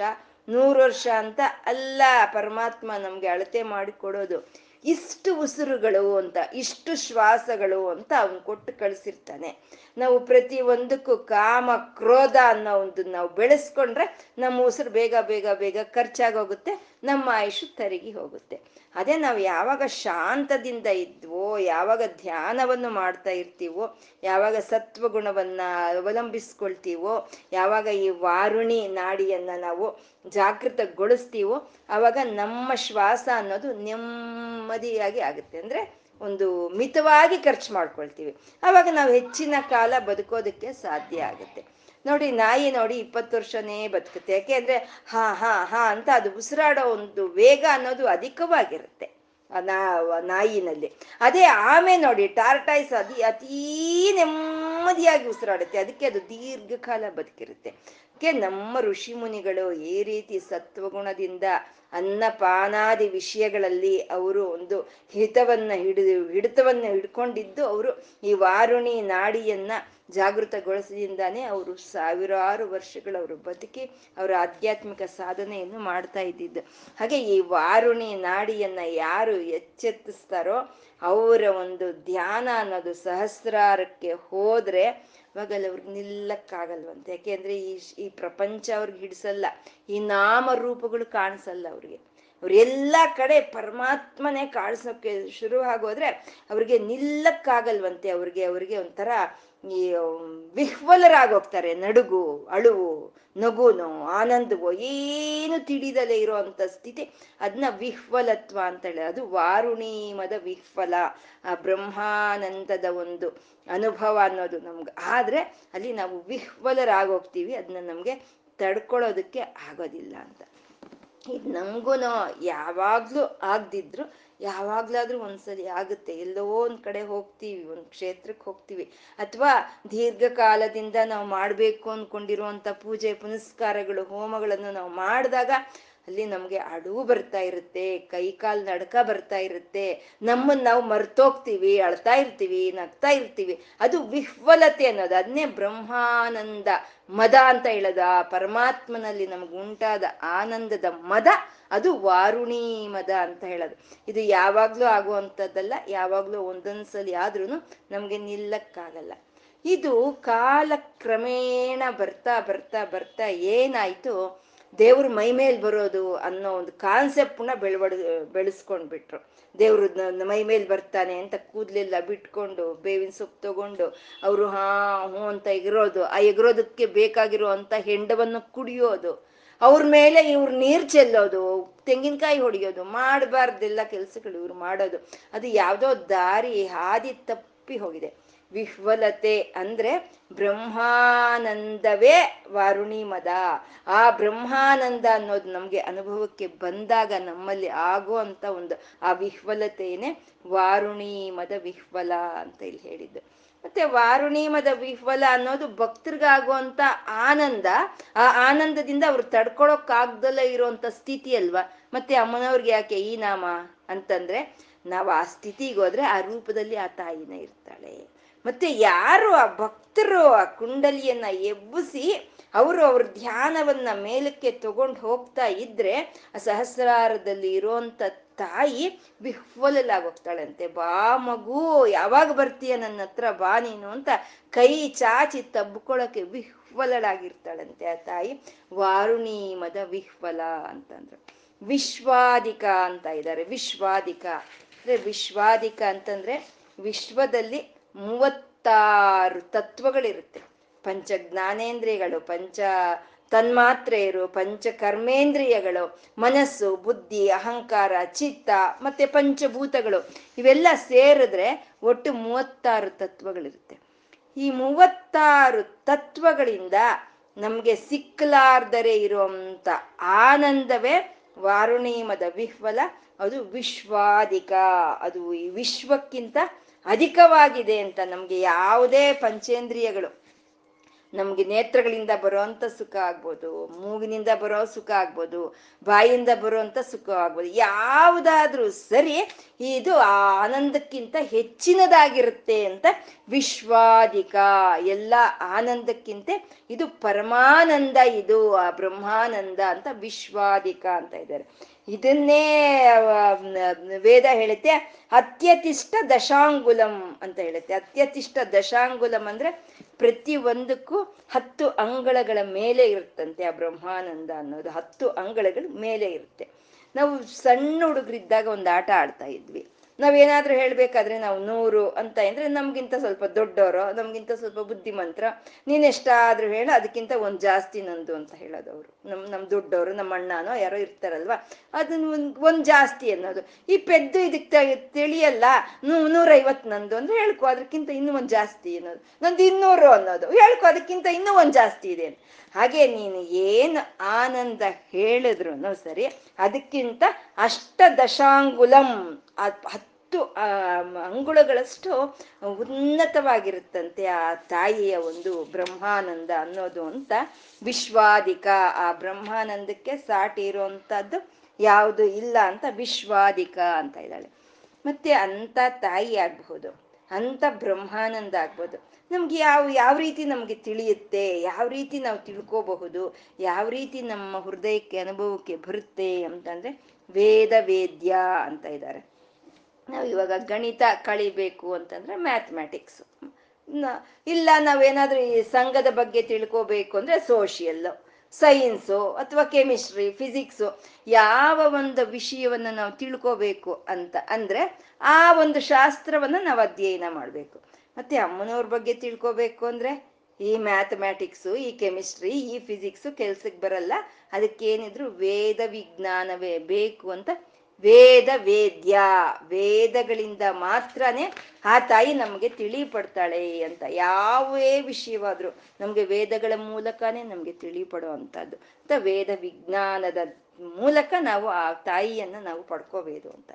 ನೂರು ವರ್ಷ ಅಂತ ಅಲ್ಲ ಪರಮಾತ್ಮ ನಮ್ಗೆ ಅಳತೆ ಮಾಡಿ ಕೊಡೋದು. ಇಷ್ಟು ಉಸಿರುಗಳು ಅಂತ, ಇಷ್ಟು ಶ್ವಾಸಗಳು ಅಂತ ಅವನು ಕೊಟ್ಟು ಕಳಿಸಿರ್ತಾನೆ. ನಾವು ಪ್ರತಿ ಒಂದಕ್ಕೂ ಕಾಮ, ಕ್ರೋಧ ಅನ್ನೋ ಒಂದು ನಾವು ಬೆಳೆಸ್ಕೊಂಡ್ರೆ ನಮ್ಮ ಉಸಿರು ಬೇಗ ಬೇಗ ಬೇಗ ಖರ್ಚಾಗೋಗುತ್ತೆ, ನಮ್ಮ ಆಯುಷು ತರಗಿ ಹೋಗುತ್ತೆ. ಅದೇ ನಾವು ಯಾವಾಗ ಶಾಂತದಿಂದ ಇದ್ವೋ, ಯಾವಾಗ ಧ್ಯಾನವನ್ನು ಮಾಡ್ತಾ ಇರ್ತೀವೋ, ಯಾವಾಗ ಸತ್ವಗುಣವನ್ನ ಅವಲಂಬಿಸ್ಕೊಳ್ತೀವೋ, ಯಾವಾಗ ಈ ವಾರುಣಿ ನಾಡಿಯನ್ನ ನಾವು ಜಾಗೃತಗೊಳಿಸ್ತೀವೋ ಆವಾಗ ನಮ್ಮ ಶ್ವಾಸ ಅನ್ನೋದು ನೆಮ್ಮದಿಯಾಗಿ ಆಗುತ್ತೆ. ಅಂದ್ರೆ ಒಂದು ಮಿತವಾಗಿ ಖರ್ಚು ಮಾಡ್ಕೊಳ್ತೀವಿ. ಆವಾಗ ನಾವು ಹೆಚ್ಚಿನ ಕಾಲ ಬದುಕೋದಕ್ಕೆ ಸಾಧ್ಯ ಆಗುತ್ತೆ. ನೋಡಿ, ನಾಯಿ ನೋಡಿ ಇಪ್ಪತ್ತು ವರ್ಷನೇ ಬದುಕುತ್ತೆ. ಯಾಕೆ ಅಂದ್ರೆ, ಹಾ ಹಾ ಹಾ ಅಂತ ಅದು ಉಸಿರಾಡೋ ಒಂದು ವೇಗ ಅನ್ನೋದು ಅಧಿಕವಾಗಿರುತ್ತೆ. ನಾ ನಾಯಿನಲ್ಲಿ. ಅದೇ ಆಮೆ ನೋಡಿ ಟಾರ್ಟೈಸ್ ಅದಿ, ಅತೀ ನೆಮ್ಮದಿಯಾಗಿ ಉಸಿರಾಡುತ್ತೆ. ಅದಕ್ಕೆ ಅದು ದೀರ್ಘಕಾಲ ಬದುಕಿರುತ್ತೆ. ಅದಕ್ಕೆ ನಮ್ಮ ಋಷಿ ಮುನಿಗಳು ಈ ರೀತಿ ಸತ್ವಗುಣದಿಂದ ಅನ್ನಪಾನಾದಿ ವಿಷಯಗಳಲ್ಲಿ ಅವರು ಒಂದು ಹಿತವನ್ನ ಹಿಡಿದು, ಹಿಡಿತವನ್ನ ಹಿಡ್ಕೊಂಡಿದ್ದು ಅವರು ಈ ವಾರುಣಿ ನಾಡಿಯನ್ನ ಜಾಗೃತಗೊಳಿಸಿದಿಂದಾನೇ ಅವರು ಸಾವಿರಾರು ವರ್ಷಗಳು ಅವರು ಬದುಕಿ ಅವರ ಆಧ್ಯಾತ್ಮಿಕ ಸಾಧನೆಯನ್ನು ಮಾಡ್ತಾ ಇದ್ದಿದ್ದು. ಹಾಗೆ ಈ ವಾರುಣಿ ನಾಡಿಯನ್ನ ಯಾರು ಎಚ್ಚೆತ್ತಿಸ್ತಾರೋ ಅವರ ಒಂದು ಧ್ಯಾನ ಅನ್ನೋದು ಸಹಸ್ರಾರಕ್ಕೆ ಹೋದ್ರೆ ಅವಾಗಲ್ಲಿ ಅವ್ರಿಗೆ ನಿಲ್ಲಕ್ಕಾಗಲ್ವಂತೆ. ಯಾಕೆಂದ್ರೆ ಈ ಈ ಪ್ರಪಂಚ ಅವ್ರಿಗೆ ಹಿಡಿಸಲ್ಲ, ಈ ನಾಮ ರೂಪಗಳು ಕಾಣಿಸಲ್ಲ ಅವ್ರಿಗೆ. ಅವ್ರ ಎಲ್ಲ ಕಡೆ ಪರಮಾತ್ಮನೇ ಕಾಣಿಸೋಕೆ ಶುರು ಆಗೋದ್ರೆ ಅವ್ರಿಗೆ ನಿಲ್ಲಕ್ಕಾಗಲ್ವಂತೆ, ಅವ್ರಿಗೆ ಅವ್ರಿಗೆ ಒಂಥರ ವಿಹ್ವಲರಾಗೋಗ್ತಾರೆ, ನಡುಗು, ಅಳುವು, ನಗುನೋ, ಆನಂದವೋ, ಏನು ತಿಳಿದಲೇ ಇರುವಂತ ಸ್ಥಿತಿ. ಅದನ್ನ ವಿಹ್ವಲತ್ವ ಅಂತ ಹೇಳಿ ಅದು ವಾರುಣೀಮದ ವಿಹ್ವಲ, ಆ ಬ್ರಹ್ಮಾನಂದದ ಒಂದು ಅನುಭವ ಅನ್ನೋದು ನಮ್ಗೆ. ಆದ್ರೆ, ಅಲ್ಲಿ ನಾವು ವಿಹ್ವಲರಾಗೋಗ್ತೀವಿ ಅದನ್ನ ನಮ್ಗೆ ತಡ್ಕೊಳ್ಳೋದಕ್ಕೆ ಆಗೋದಿಲ್ಲ ಅಂತ. ಇದು ನಮಗೂ ಯಾವಾಗ್ಲೂ ಆಗ್ದಿದ್ರು ಯಾವಾಗ್ಲಾದ್ರೂ ಒಂದ್ಸರಿ ಆಗುತ್ತೆ. ಎಲ್ಲೋ ಒಂದ್ ಕಡೆ ಹೋಗ್ತೀವಿ, ಒಂದ್ ಕ್ಷೇತ್ರಕ್ಕೆ ಹೋಗ್ತೀವಿ. ಅಥವಾ ದೀರ್ಘಕಾಲದಿಂದ ನಾವು ಮಾಡ್ಬೇಕು ಅನ್ಕೊಂಡಿರುವಂತ ಪೂಜೆ ಪುನಸ್ಕಾರಗಳು, ಹೋಮಗಳನ್ನು ನಾವು ಮಾಡಿದಾಗ ಅಲ್ಲಿ ನಮ್ಗೆ ಅಡುವು ಬರ್ತಾ ಇರುತ್ತೆ, ಕೈ ಕಾಲ್ ನಡ್ಕ ಬರ್ತಾ ಇರುತ್ತೆ ನಮ್ಮನ್ನ ನಾವು ಮರ್ತೋಗ್ತೀವಿ, ಅಳ್ತಾ ಇರ್ತೀವಿ, ನಗ್ತಾ ಇರ್ತೀವಿ. ಅದು ವಿಹ್ವಲತೆ ಅನ್ನೋದು ಅದನ್ನೇ ಬ್ರಹ್ಮಾನಂದ ಮದ ಅಂತ ಹೇಳೋದು. ಆ ಪರಮಾತ್ಮನಲ್ಲಿ ನಮ್ಗೆ ಉಂಟಾದ ಆನಂದದ ಮದ, ಅದು ವಾರುಣಿ ಮದ ಅಂತ ಹೇಳೋದು. ಇದು ಯಾವಾಗ್ಲೂ ಆಗುವಂಥದ್ದಲ್ಲ, ಯಾವಾಗ್ಲೂ ಒಂದೊಂದ್ಸಲಿ ಆದ್ರೂ ನಮ್ಗೆ ನಿಲ್ಲಕ್ಕಾಗಲ್ಲ. ಇದು ಕಾಲಕ್ರಮೇಣ ಬರ್ತಾ ಬರ್ತಾ ಬರ್ತಾ ಏನಾಯ್ತು? ದೇವ್ರ ಮೈ ಮೇಲೆ ಬರೋದು ಅನ್ನೋ ಒಂದು ಕಾನ್ಸೆಪ್ಟ್ನ ಬೆಳವಡ್, ಬೆಳೆಸ್ಕೊಂಡ್ಬಿಟ್ರು. ದೇವ್ರ ಮೈ ಮೇಲೆ ಬರ್ತಾನೆ ಅಂತ ಕೂದಲೆಲ್ಲ ಬಿಟ್ಕೊಂಡು, ಬೇವಿನ ಸೊಪ್ಪು ತಗೊಂಡು, ಅವರು ಹಾ ಹ್ಞೂ ಅಂತ ಎಗರೋದು. ಆ ಎಗರೋದಕ್ಕೆ ಬೇಕಾಗಿರೋ ಅಂತ ಹೆಂಡವನ್ನು ಕುಡಿಯೋದು. ಅವ್ರ ಮೇಲೆ ಇವ್ರು ನೀರು ಚೆಲ್ಲೋದು, ತೆಂಗಿನಕಾಯಿ ಹೊಡಿಯೋದು, ಮಾಡಬಾರ್ದೆಲ್ಲ ಕೆಲ್ಸಗಳು ಇವ್ರು ಮಾಡೋದು. ಅದು ಯಾವುದೋ ದಾರಿ, ಹಾದಿ ತಪ್ಪಿ ಹೋಗಿದೆ. ವಿಹ್ವಲತೆ ಅಂದ್ರೆ ಬ್ರಹ್ಮಾನಂದವೇ ವಾರುಣಿ ಮದ ಆ ಬ್ರಹ್ಮಾನಂದ ಅನ್ನೋದು ನಮ್ಗೆ ಅನುಭವಕ್ಕೆ ಬಂದಾಗ ನಮ್ಮಲ್ಲಿ ಆಗೋ ಅಂತ ಒಂದು ಆ ವಿಹ್ವಲತೆಯೇ ವಾರುಣಿ ಮದ ವಿಹ್ವಲ ಅಂತ ಇಲ್ಲಿ ಹೇಳಿದ್ದು. ಮತ್ತೆ ವಾರುಣಿ ಮದ ವಿಹ್ವಲ ಅನ್ನೋದು ಭಕ್ತರಿಗಾಗುವಂತ ಆನಂದ, ಆ ಆನಂದದಿಂದ ಅವ್ರು ತಡ್ಕೊಳಕ್ಕಾಗ್ದಲ್ಲ ಇರುವಂತ ಸ್ಥಿತಿ ಅಲ್ವಾ? ಮತ್ತೆ ಅಮ್ಮನವ್ರಿಗೆ ಯಾಕೆ ಈ ನಾಮ ಅಂತಂದ್ರೆ, ನಾವು ಆ ಸ್ಥಿತಿಗೆ ಹೋದ್ರೆ ಆ ರೂಪದಲ್ಲಿ ಆ ತಾಯಿನ ಇರ್ತಾಳೆ. ಮತ್ತೆ ಯಾರು ಆ ಭಕ್ತರು ಆ ಕುಂಡಲಿಯನ್ನ ಎಬ್ಬಿಸಿ ಅವರು ಅವ್ರ ಧ್ಯಾನವನ್ನ ಮೇಲಕ್ಕೆ ತಗೊಂಡು ಹೋಗ್ತಾ ಇದ್ರೆ ಆ ಸಹಸ್ರಾರದಲ್ಲಿ ಇರೋಂಥ ತಾಯಿ ವಿಹ್ವಲಲಾಗೋಗ್ತಾಳಂತೆ ಬಾ ಮಗು, ಯಾವಾಗ ಬರ್ತೀಯ ನನ್ನ ಹತ್ರ ಬಾ ನೀನು ಅಂತ ಕೈ ಚಾಚಿ ತಬ್ಕೊಳಕ್ಕೆ ವಿಹ್ವಲಳಾಗಿರ್ತಾಳಂತೆ ಆ ತಾಯಿ. ವಾರುಣಿ ಮದ ವಿಹ್ವಲ ಅಂತಂದ್ರು. ವಿಶ್ವಾದಿಕ ಅಂತ ಇದ್ದಾರೆ. ವಿಶ್ವಾದಿಕ. ಅಂದ್ರೆ ವಿಶ್ವಾದಿಕ ಅಂತಂದ್ರೆ ವಿಶ್ವದಲ್ಲಿ ಮೂವತ್ತಾರು ತತ್ವಗಳಿರುತ್ತೆ. ಪಂಚ ಜ್ಞಾನೇಂದ್ರಿಯಗಳು ಪಂಚ ತನ್ಮಾತ್ರೆಯರು ಪಂಚ ಕರ್ಮೇಂದ್ರಿಯಗಳು ಮನಸ್ಸು, ಬುದ್ಧಿ, ಅಹಂಕಾರ, ಚಿತ್ತ ಮತ್ತೆ ಪಂಚಭೂತಗಳು ಇವೆಲ್ಲ ಸೇರಿದ್ರೆ ಒಟ್ಟು ಮೂವತ್ತಾರು ತತ್ವಗಳಿರುತ್ತೆ. ಈ ಮೂವತ್ತಾರು ತತ್ವಗಳಿಂದ ನಮ್ಗೆ ಸಿಕ್ಕಲಾರ್ದರೆ ಇರುವಂತ ಆನಂದವೇ ವಾರುಣೀಮದ ವಿಹ್ವಲ, ಅದು ವಿಶ್ವಾದಿಕ ಅದು ಈ ವಿಶ್ವಕ್ಕಿಂತ ಅಧಿಕವಾಗಿದೆ ಅಂತ ನಮ್ಗೆ ಯಾವುದೇ ಪಂಚೇಂದ್ರಿಯಗಳು. ನಮ್ಗೆ ನೇತ್ರಗಳಿಂದ ಬರೋವಂಥ ಸುಖ ಆಗ್ಬೋದು, ಮೂಗಿನಿಂದ ಬರೋ ಸುಖ ಆಗ್ಬೋದು, ಬಾಯಿಂದ ಬರುವಂತ ಸುಖ ಆಗ್ಬೋದು, ಯಾವುದಾದ್ರೂ ಸರಿ ಇದು ಆ ಆನಂದಕ್ಕಿಂತ ಹೆಚ್ಚಿನದಾಗಿರುತ್ತೆ ಅಂತ ವಿಶ್ವಾಧಿಕ ಎಲ್ಲ ಆನಂದಕ್ಕಿಂತ ಇದು ಪರಮಾನಂದ, ಇದು ಆ ಬ್ರಹ್ಮಾನಂದ ಅಂತ ವಿಶ್ವಾಧಿಕ ಅಂತ ಇದ್ದಾರೆ. ಇದನ್ನೇ ವೇದ ಹೇಳುತ್ತೆ, ಅತ್ಯತಿಷ್ಠ ದಶಾಂಗುಲಂ ಅಂತ ಹೇಳುತ್ತೆ. ಅತ್ಯತಿಷ್ಠ ದಶಾಂಗುಲಂ ಅಂದ್ರೆ ಪ್ರತಿ ಒಂದಕ್ಕೂ ಹತ್ತು ಅಂಗಳಗಳ ಮೇಲೆ ಇರುತ್ತಂತೆ ಆ ಬ್ರಹ್ಮಾನಂದ ಅನ್ನೋದು. ಹತ್ತು ಅಂಗಳಗಳ ಮೇಲೆ ಇರುತ್ತೆ. ನಾವು ಸಣ್ಣ ಹುಡುಗರಿದ್ದಾಗ ಒಂದು ಆಟ ಆಡ್ತಾ ಇದ್ವಿ. ನಾವೇನಾದ್ರೂ ಹೇಳ್ಬೇಕಾದ್ರೆ ನಾವು ನೂರು ಅಂತ ಅಂದ್ರೆ ನಮ್ಗಿಂತ ಸ್ವಲ್ಪ ದೊಡ್ಡವರು ನಮ್ಗಿಂತ ಸ್ವಲ್ಪ ಬುದ್ಧಿಮಂತ್ರ, ನೀನ್ ಎಷ್ಟಾದ್ರೂ ಹೇಳ, ಅದಕ್ಕಿಂತ ಒಂದ್ ಜಾಸ್ತಿ ನಂದು ಅಂತ ಹೇಳೋದವ್ರು ನಮ್ ನಮ್ ದೊಡ್ಡವರು ನಮ್ಮ ಅಣ್ಣನೋ ಯಾರೋ ಇರ್ತಾರಲ್ವಾ ಅದನ್ನ ಒಂದ್ ಒಂದ್ ಜಾಸ್ತಿ ಅನ್ನೋದು. ಈ ಪೆದ್ದು ಇದಕ್ಕೆ ತಿಳಿಯಲ್ಲ, ನೂ ನೂರೈವತ್ ನಂದು ಅಂದ್ರೆ ಹೇಳ್ಕೊ ಅದಕ್ಕಿಂತ ಇನ್ನೂ ಒಂದ್ ಜಾಸ್ತಿ ಅನ್ನೋದು. ನಂದು ಇನ್ನೂರು ಅನ್ನೋದು, ಹೇಳ್ಕೊ, ಅದಕ್ಕಿಂತ ಇನ್ನೂ ಒಂದ್ ಜಾಸ್ತಿ ಇದೆ ಹಾಗೆ ನೀನು ಏನು ಆನಂದ ಹೇಳಿದ್ರು ಸರಿ, ಅದಕ್ಕಿಂತ ಅಷ್ಟ ದಶಾಂಗುಲಂ ಹತ್ತು ಅಂಗುಳಗಳಷ್ಟು ಉನ್ನತವಾಗಿರುತ್ತಂತೆ ಆ ತಾಯಿಯ ಒಂದು ಬ್ರಹ್ಮಾನಂದ ಅನ್ನೋದು ಅಂತ ವಿಶ್ವಾದಿಕ. ಆ ಬ್ರಹ್ಮಾನಂದಕ್ಕೆ ಸಾಟಿ ಇರುವಂತಹದ್ದು ಯಾವುದು ಇಲ್ಲ ಅಂತ ವಿಶ್ವಾದಿಕ ಅಂತ ಇದ್ದಾಳೆ. ಮತ್ತೆ ಅಂತ ತಾಯಿ ಆಗ್ಬಹುದು ಅಂತ ಬ್ರಹ್ಮಾನಂದ ಆಗ್ಬೋದು ನಮ್ಗೆ ಯಾವ ಯಾವ ರೀತಿ ನಮ್ಗೆ ತಿಳಿಯುತ್ತೆ, ಯಾವ ರೀತಿ ನಾವು ತಿಳ್ಕೋಬಹುದು, ಯಾವ ರೀತಿ ನಮ್ಮ ಹೃದಯಕ್ಕೆ, ಅನುಭವಕ್ಕೆ ಬರುತ್ತೆ ಅಂತಂದ್ರೆ ವೇದ, ವೇದ್ಯ ಅಂತ ಇದ್ದಾರೆ. ನಾವು ಇವಾಗ ಗಣಿತ ಕಳಿಬೇಕು ಅಂತಂದ್ರೆ ಮ್ಯಾಥಮೆಟಿಕ್ಸ್ ಇಲ್ಲ, ನಾವೇನಾದ್ರೂ ಈ ಸಂಘದ ಬಗ್ಗೆ ತಿಳ್ಕೋಬೇಕು ಅಂದ್ರೆ ಸೋಷಿಯಲ್ಲು ಸೈನ್ಸು ಅಥವಾ ಕೆಮಿಸ್ಟ್ರಿ ಫಿಸಿಕ್ಸು ಯಾವ ಒಂದು ವಿಷಯವನ್ನ ನಾವು ತಿಳ್ಕೋಬೇಕು ಅಂತ ಅಂದ್ರೆ ಆ ಒಂದು ಶಾಸ್ತ್ರವನ್ನ ನಾವು ಅಧ್ಯಯನ ಮಾಡಬೇಕು. ಮತ್ತೆ ಅಮ್ಮನವ್ರ ಬಗ್ಗೆ ತಿಳ್ಕೋಬೇಕು ಅಂದ್ರೆ ಈ ಮ್ಯಾಥಮ್ಯಾಟಿಕ್ಸು ಈ ಕೆಮಿಸ್ಟ್ರಿ ಈ ಫಿಸಿಕ್ಸು ಕೆಲ್ಸಕ್ಕೆ ಬರಲ್ಲ. ಅದಕ್ಕೇನಿದ್ರು ವೇದ ವಿಜ್ಞಾನವೇ ಬೇಕು ಅಂತ ವೇದ ವೇದ್ಯ, ವೇದಗಳಿಂದ ಮಾತ್ರನೇ ಆ ತಾಯಿ ನಮಗೆ ತಿಳಿಪಡ್ತಾಳೆ ಅಂತ. ಯಾವೇ ವಿಷಯವಾದ್ರೂ ನಮಗೆ ವೇದಗಳ ಮೂಲಕನೇ ನಮಗೆ ತಿಳಿಪಡೋ ಅಂಥದ್ದು ಅಂತ ವೇದ ವಿಜ್ಞಾನದ ಮೂಲಕ ನಾವು ಆ ತಾಯಿಯನ್ನ ನಾವು ಪಡ್ಕೋಬೇಕು ಅಂತ.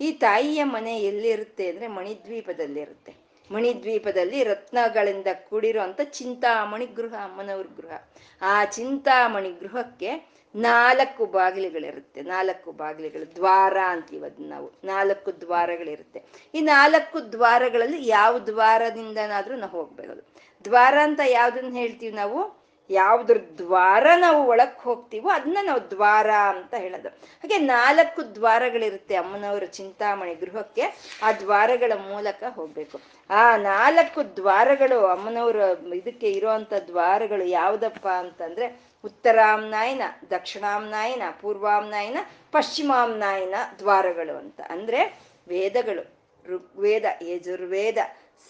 ಈ ತಾಯಿಯ ಮನೆ ಎಲ್ಲಿರುತ್ತೆ ಅಂದ್ರೆ ಮಣಿದ್ವೀಪದಲ್ಲಿರುತ್ತೆ. ಮಣಿದ್ವೀಪದಲ್ಲಿ ರತ್ನಗಳಿಂದ ಕೂಡಿರೋ ಅಂತ ಚಿಂತಾಮಣಿ ಗೃಹ, ಅಮ್ಮನವ್ರ ಗೃಹ. ಆ ಚಿಂತಾಮಣಿ ಗೃಹಕ್ಕೆ ನಾಲ್ಕು ಬಾಗಿಲುಗಳಿರುತ್ತೆ, ನಾಲ್ಕು ಬಾಗಿಲುಗಳು, ದ್ವಾರ ಅಂತೀವಿ ಅದನ್ನ ನಾವು. ನಾಲ್ಕು ದ್ವಾರಗಳಿರುತ್ತೆ. ಈ ನಾಲ್ಕು ದ್ವಾರಗಳಲ್ಲಿ ಯಾವ ದ್ವಾರದಿಂದನಾದ್ರೂ ನಾವು ಹೋಗ್ಬೇಕು ದ್ವಾರ ಅಂತ ಯಾವ್ದನ್ನ ಹೇಳ್ತೀವಿ ನಾವು? ಯಾವ್ದ್ರ ದ್ವಾರ ನಾವು ಒಳಕ್ ಹೋಗ್ತೀವೋ ಅದನ್ನ ನಾವು ದ್ವಾರ ಅಂತ ಹೇಳೋದು. ಹಾಗೆ ನಾಲ್ಕು ದ್ವಾರಗಳಿರುತ್ತೆ ಅಮ್ಮನವರ ಚಿಂತಾಮಣಿ ಗೃಹಕ್ಕೆ, ಆ ದ್ವಾರಗಳ ಮೂಲಕ ಹೋಗ್ಬೇಕು. ಆ ನಾಲ್ಕು ದ್ವಾರಗಳು ಅಮ್ಮನವರ ಇದಕ್ಕೆ ಇರುವಂತ ದ್ವಾರಗಳು ಯಾವ್ದಪ್ಪ ಅಂತಂದ್ರೆ ಉತ್ತರಾಮ್ನಾಯನ ದಕ್ಷಿಣಾಮ್ನಾಯನ ಪೂರ್ವಾಮ್ನಾಯನ ಪಶ್ಚಿಮಾಮ್ನಾಯನ ದ್ವಾರಗಳು ಅಂತ. ಅಂದ್ರೆ ವೇದಗಳು, ಋಗ್ವೇದ, ಯಜುರ್ವೇದ,